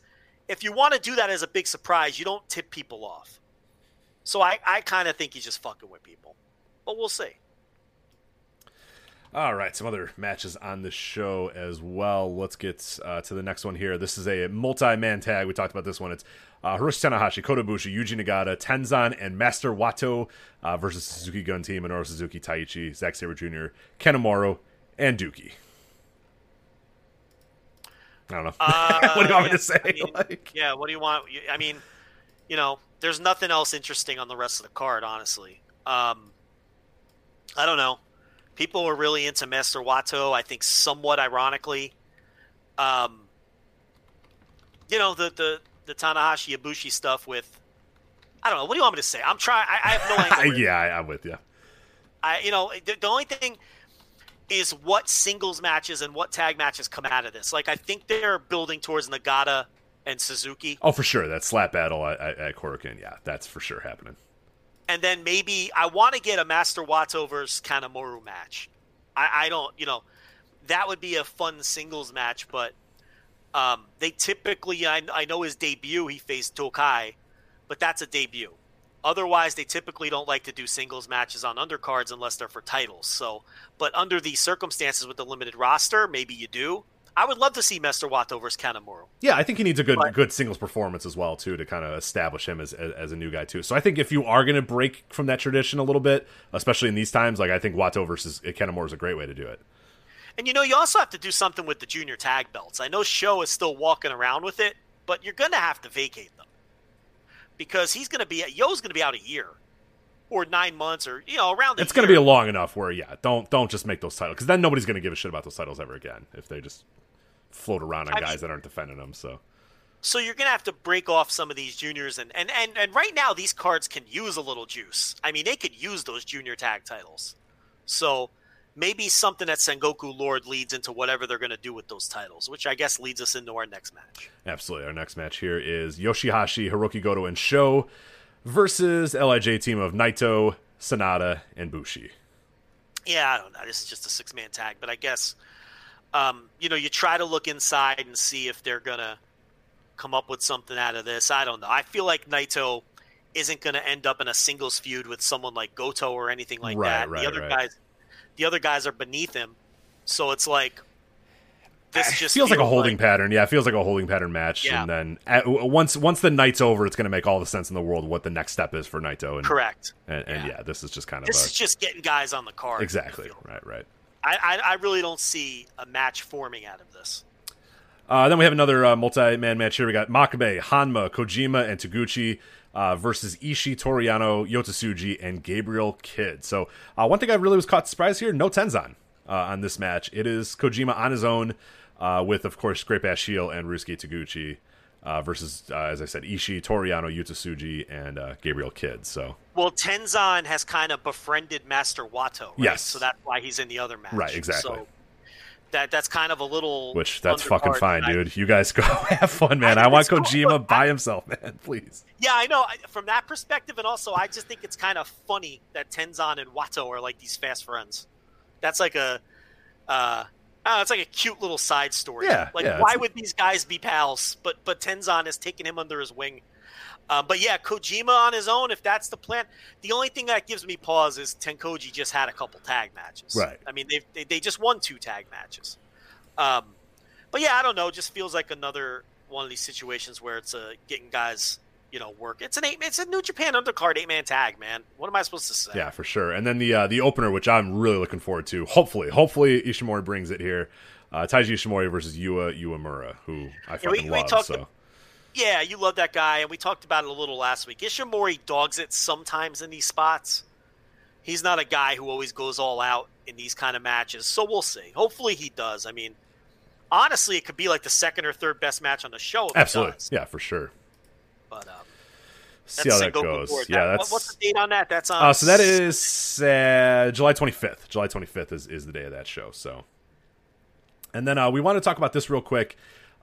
if you want to do that as a big surprise, you don't tip people off. So I, I kind of think he's just fucking with people, but we'll see. All right, some other matches on the show as well. Let's get uh, to the next one here. This is a multi-man tag. We talked about this one. It's uh, Hiroshi Tanahashi, Yuji Nagata, Tenzan, and Master Wato uh, versus Suzuki Gun Team, Minoru Suzuki, Taichi, Zack Sabre Jr., Kanemaru, and Douki. I don't know. Uh, what do you want me to say? I mean, Like- yeah, what do you want? I mean, you know, there's nothing else interesting on the rest of the card, honestly. Um, I don't know. People were really into Master Wato, I think somewhat ironically. Um, you know, the, the, the Tanahashi Ibushi stuff with. I don't know. What do you want me to say? I'm trying. I, I have no really. yeah, I, I'm with you. I, you know, the, the only thing is what singles matches and what tag matches come out of this. Like I think they're building towards Nagata and Suzuki. Oh, for sure. That slap battle at, at, at Korakuen, yeah, that's for sure happening. And then maybe I want to get a Master Wato versus Kanemaru match. I, I don't, you know, that would be a fun singles match, but um, they typically, I, I know his debut, he faced Tokai, but that's a debut. Otherwise, they typically don't like to do singles matches on undercards unless they're for titles. So, but under these circumstances with the limited roster, maybe you do. I would love to see Master Wato versus Kanemaru. Yeah, I think he needs a good But- good singles performance as well too to kind of establish him as, as as a new guy too. So I think if you are going to break from that tradition a little bit, especially in these times, like I think Wato versus Kanemaru is a great way to do it. And you know, you also have to do something with the junior tag belts. I know Sho is still walking around with it, but you're going to have to vacate them because he's going to be Yoh's going to be out a year or nine months or you know around. It's going to be a long enough where yeah, don't don't just make those titles because then nobody's going to give a shit about those titles ever again if they just float around on I guys mean- that aren't defending them. So So you're going to have to break off some of these juniors, and, and and and right now these cards can use a little juice. I mean, they could use those junior tag titles. So maybe something that Sengoku Lord leads into whatever they're going to do with those titles, which I guess leads us into our next match. absolutely, our next match here is Yoshi-Hashi, Hiroki Goto, and Sho versus Lij team of Naito, Sanada, and Bushi. Yeah, I don't know. This is just a six man tag, but I guess um, you know you try to look inside and see if they're gonna come up with something out of this. I don't know. I feel like Naito isn't going to end up in a singles feud with someone like Goto or anything like Right, that. right, the other right. guys, the other guys are beneath him, so it's like this just feels like a feels holding pattern. Yeah, it feels like a holding pattern match. Yeah. And then at, once once the night's over, it's going to make all the sense in the world what the next step is for Naito. And, Correct. And, and Yeah. yeah. this is just kind of This a, is just getting guys on the card. Exactly right, right. I, I, I really don't see a match forming out of this. Uh, then we have another uh, multi-man match here. We got Makabe, Honma, Kojima, and Taguchi uh, versus Ishii, Toru Yano, Yotasuji, and Gabriel Kidd. So uh, one thing I really was caught surprised here: no Tenzan uh, on this match. It is Kojima on his own uh, with, of course, Great Bash Heel and Ryusuke Taguchi uh, versus, uh, as I said, Ishii, Toru Yano, Yotasuji, and uh, Gabriel Kidd. So Well, Tenzan has kind of befriended Master Wato, right? Yes. So that's why he's in the other match. Right, exactly. So that that's kind of a little which that's fucking fine, tonight. dude. You guys go have fun, man. I I, want it's cool. Kojima by I- himself, man. Please. Yeah, I know. From that perspective, and also I just think it's kind of funny that Tenzan and Wato are like these fast friends. That's like a, uh, uh, it's like a cute little side story. Yeah, Like, yeah, why would these guys be pals? But but Tenzan has taken him under his wing. Um, but yeah, Kojima on his own, if that's the plan. The only thing that gives me pause is Tenkoji just had a couple tag matches. Right. I mean, they've, they they just won two tag matches. Um, but yeah, I don't know. It just feels like another one of these situations where it's uh, getting guys, you know, work. It's an eight. It's a New Japan undercard eight man tag, man. What am I supposed to say? Yeah, for sure. And then the uh, the opener, which I'm really looking forward to. Hopefully, hopefully Ishimori brings it here. Uh, Taiji Ishimori versus Yuya Uemura, who I Yeah, we- fucking we love. talked so Yeah, you love that guy, and we talked about it a little last week. Ishimori dogs it sometimes in these spots. He's not a guy who always goes all out in these kind of matches, so we'll see. Hopefully, he does. I mean, honestly, it could be like the second or third best match on the show. Absolutely, yeah, for sure. But um, See how that goes. Lord. Yeah, That- that's. what- what's the date on that? That's on. Uh, so that is uh, July 25th. July 25th is, is the day of that show. So, and then uh, we want to talk about this real quick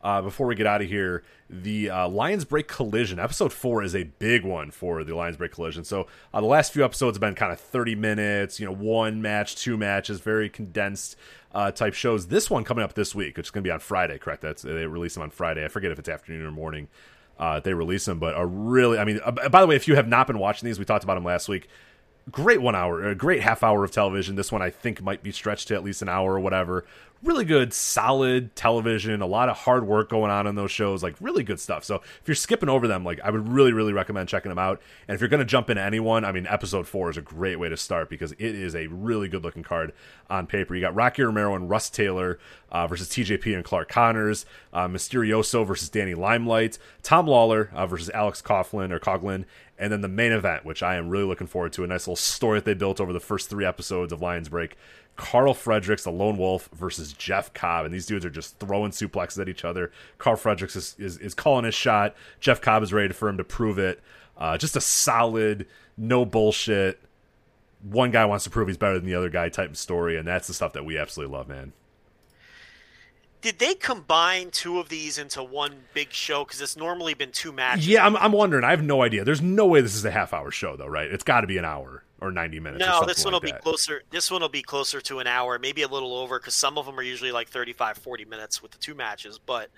uh, before we get out of here. The uh, Lions Break Collision episode four is a big one for the Lions Break Collision. So uh, the last few episodes have been kind of 30 minutes, you know, one match, two matches, very condensed uh, type shows. This one coming up this week, which is going to be on Friday, correct? That's they release them on Friday. I forget if it's afternoon or morning. Uh, they release them, but a really, I mean, uh, by the way, if you have not been watching these, we talked about them last week great one hour, a great half hour of television. This one I think might be stretched to at least an hour or whatever. Really good, solid television. A lot of hard work going on in those shows. Like really good stuff. So if you're skipping over them, like I would really, really recommend checking them out. And if you're going to jump into anyone, I mean, episode four is a great way to start because it is a really good looking card on paper. You got Rocky Romero and Rust Taylor uh, versus TJP and Clark Connors, uh, Mysterioso versus Danny Limelight, Tom Lawlor uh, versus Alex Coughlin or Coughlin, and then the main event, which I am really looking forward to. A nice little story that they built over the first three episodes of Lions Break. Karl Fredericks, the lone wolf, versus Jeff Cobb. And these dudes are just throwing suplexes at each other. Karl Fredericks is, is, is calling his shot. Jeff Cobb is ready for him to prove it. Uh, just a solid, no bullshit, one guy wants to prove he's better than the other guy type of story, and that's the stuff that we absolutely love, man. Did they combine two of these into one big show? Because it's normally been two matches. Yeah, I'm, I'm wondering. I have no idea. There's no way this is a half hour show, though, right? It's got to be an hour or 90 minutes. No, this one like will that. be closer. This one will be closer to an hour, maybe a little over, because some of them are usually like 35, 40 minutes with the two matches. But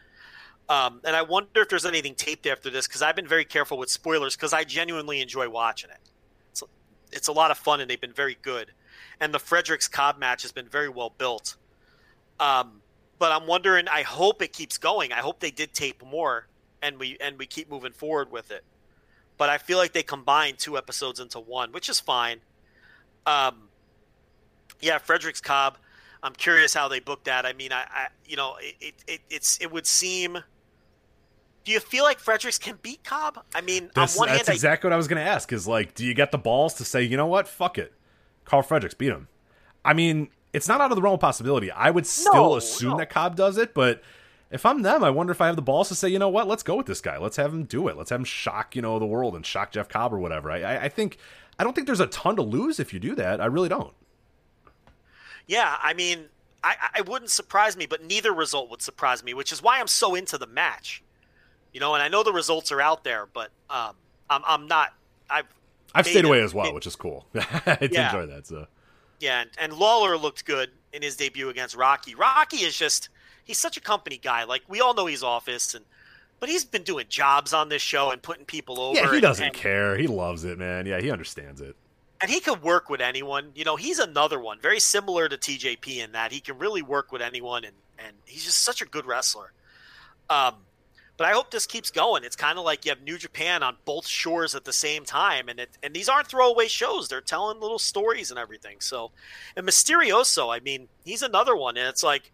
um, and I wonder if there's anything taped after this, because I've been very careful with spoilers, because I genuinely enjoy watching it. It's it's a lot of fun, and they've been very good. And the Fredericks Cobb match has been very well built. Um, but I'm wondering. I hope it keeps going. I hope they did tape more, and we and we keep moving forward with it. But I feel like they combined two episodes into one, which is fine. Um, yeah, Fredericks Cobb. I'm curious how they booked that. I mean, I, I you know, it, it, it's it would seem. Do you feel like Fredericks can beat Cobb? I mean, That's, on one that's hand, exactly what I was going to ask. Is like, do you get the balls to say, you know what, fuck it, Karl Fredericks beat him? I mean, it's not out of the realm of possibility. I would still No, assume no. that Cobb does it, but if I'm them, I wonder if I have the balls to say, you know what, let's go with this guy. Let's have him do it. Let's have him shock, you know, the world and shock Jeff Cobb or whatever. I, I, I think, I don't think there's a ton to lose if you do that. I really don't. Yeah, I mean, I, I wouldn't surprise me, but neither result would surprise me, which is why I'm so into the match. You know, and I know the results are out there, but um, I'm I'm not. I've I've stayed away it- as well, it- which is cool. I Yeah. enjoy that. So Yeah, and, and Lawlor looked good in his debut against Rocky. Rocky is just he's such a company guy. Like we all know he's office and but he's been doing jobs on this show and putting people over. yeah, he doesn't and, care. He loves it, man. Yeah, he understands it. And he can work with anyone. You know, he's another one, very similar to TJP in that he can really work with anyone and, and he's just such a good wrestler. Um but I hope this keeps going. It's kind of like you have New Japan on both shores at the same time, and it, and these aren't throwaway shows. They're telling little stories and everything. So, and Mysterioso, I mean, he's another one, and it's like,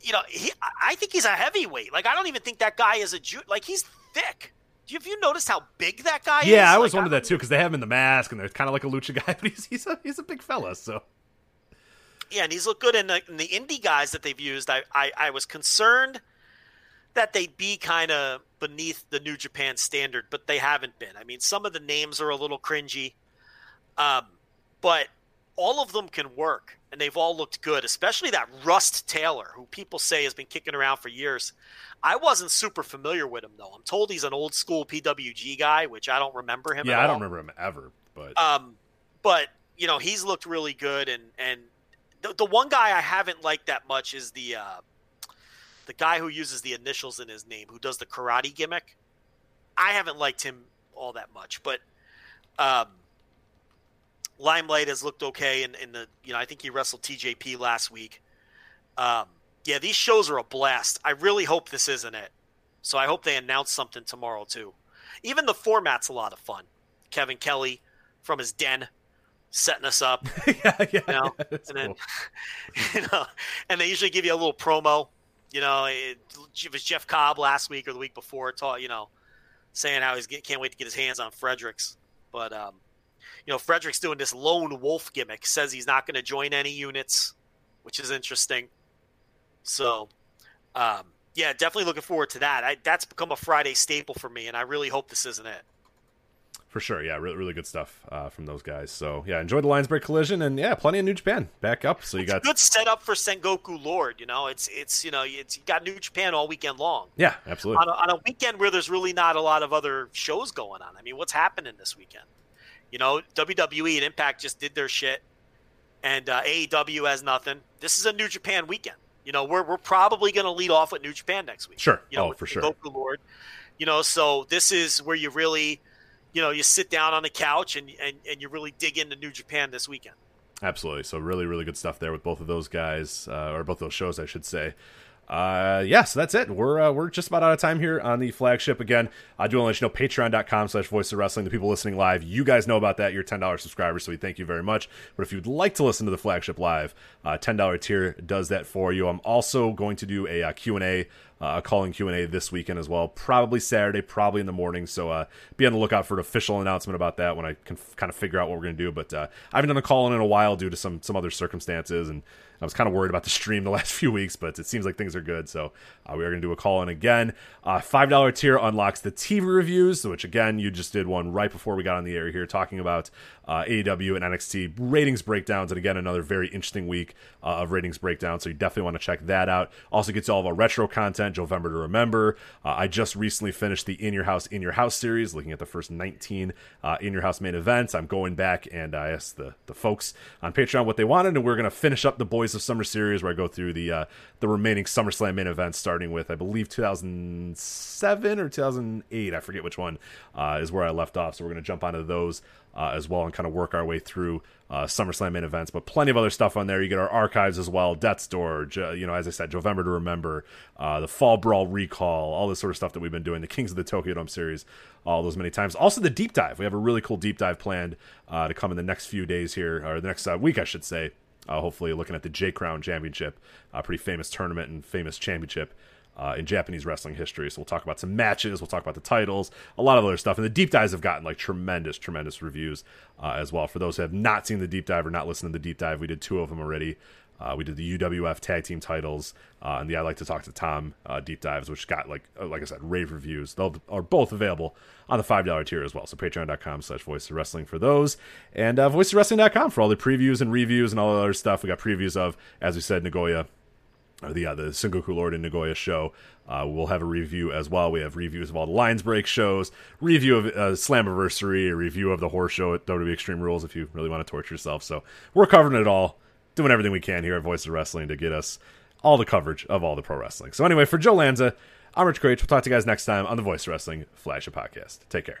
you know, he, I think he's a heavyweight. Like I don't even think that guy is a Jew. Like he's thick. Do you, have you noticed how big that guy is? Yeah, I was Like, wondering that too because they have him in the mask and they're kind of like a lucha guy, but he's he's a he's a big fella. So Yeah, and he's looked good. in the, in the indie guys that they've used, I, I, I was concerned that they'd be kind of beneath the New Japan standard, but they haven't been. I mean, some of the names are a little cringy, um, but all of them can work, and they've all looked good. Especially that Rust Taylor, who people say has been kicking around for years. I wasn't super familiar with him though. I'm told he's an old school PWG guy, which I don't remember him. yeah, I don't all. remember him ever, but Um, but you know he's looked really good, and and the, the one guy I haven't liked that much is the uh, the guy who uses the initials in his name, who does the karate gimmick. I haven't liked him all that much, but um, Limelight has looked okay, in, in the you know I think he wrestled TJP last week. Um, yeah, these shows are a blast. I really hope this isn't it. So I hope they announce something tomorrow too. Even the format's a lot of fun. Kevin Kelly from his den setting us up, yeah, yeah, you know, that's and then cool. you know, and they usually give you a little promo. You know, it, it was Jeff Cobb last week or the week before, taught you know, saying how get, can't wait to get his hands on Fredericks. But um, you know, Fredericks doing this lone wolf gimmick. Says he's not going to join any units, which is interesting. So, um, yeah, definitely looking forward to that. I, that's become a Friday staple for me, and I really hope this isn't it. For sure. Yeah, really, really good stuff uh, from those guys. So yeah, enjoy the Lions Break Collision and yeah, plenty of New Japan back up. So you got Good setup for Sengoku Lord. You know, it's it's you know it's you got New Japan all weekend long. yeah, absolutely. on a, on a weekend where there's really not a lot of other shows going on. I mean, what's happening this weekend? You know, WWE and Impact just did their shit, and uh, AEW has nothing. This is a New Japan weekend. You know, we're we're probably going to lead off with New Japan next week. Sure. You know, Oh, for sure. Goku Lord. You know, so this is where you really, you know, you sit down on the couch and and, and you really dig into New Japan this weekend. Absolutely. So really, really good stuff there with both of those guys, uh, or both those shows, I should say. Uh, yeah, so that's it. We're uh, we're just about out of time here on the flagship. Again, I do want to let you know patreon.com slash voice of wrestling. The people listening live, you guys know about that. You're $10 subscribers, so we thank you very much. But if you'd like to listen to the flagship live, uh, $10 tier does that for you. I'm also going to do a uh, Q&A uh, a calling Q and A this weekend as well. Probably Saturday, probably in the morning. So uh, be on the lookout for an official announcement about that when I can f- kind of figure out what we're going to do. But uh, I haven't done a call in in a while due to some some other circumstances and I was kind of worried about the stream the last few weeks, but it seems like things are good. So uh, we are going to do a call in again. Uh, $5 tier unlocks the TV reviews, which again, you just did one right before we got on the air here talking about uh, AEW and NXT ratings breakdowns. And again, another very interesting week uh, of ratings breakdowns. So you definitely want to check that out. Also gets all of our retro content, November to Remember. Uh, I just recently finished the In Your House, In Your House series, looking at the first 19 uh, In Your House main events. I'm going back and I asked the, the folks on Patreon what they wanted, and we're going to finish up the Boys of Summer series where I go through the uh, the remaining SummerSlam main events, starting with I believe 2007 or 2008, I forget which one uh, is where I left off. So we're going to jump onto those uh, as well and kind of work our way through uh, SummerSlam main events. But plenty of other stuff on there. You get our archives as well, Death's Door, you know, as I said, November to Remember, uh, the Fall Brawl recall, all this sort of stuff that we've been doing, the Kings of the Tokyo Dome series, all those many times. Also the deep dive. We have a really cool deep dive planned uh, to come in the next few days here, or the next uh, week, I should say. Uh, hopefully, looking at the J Crown Championship, a pretty famous tournament and famous championship uh, in Japanese wrestling history. So we'll talk about some matches, we'll talk about the titles, a lot of other stuff. And the deep dives have gotten like tremendous, tremendous reviews uh, as well. For those who have not seen the deep dive or not listened to the deep dive, we did two of them already. Uh, we did the UWF tag team titles uh, and the I like to talk to Tom uh, deep dives, which got like uh, like I said rave reviews. They are both available on the five dollar tier as well. So patreon.com slash voice of wrestling for those, and uh, voiceofwrestling.com for all the previews and reviews and all the other stuff. We got previews of, as we said, Nagoya or the uh, the Sengoku Lord in Nagoya show. Uh, we'll have a review as well. We have reviews of all the Lions Break shows, review of uh, Slammiversary, a review of the Horror Show at WWE Extreme Rules if you really want to torture yourself. So we're covering it all, doing everything we can here at Voice of Wrestling to get us all the coverage of all the pro wrestling. So anyway, for Joe Lanza, I'm Rich Kraetsch. We'll talk to you guys next time on the Voice of Wrestling Flash Podcast. Take care.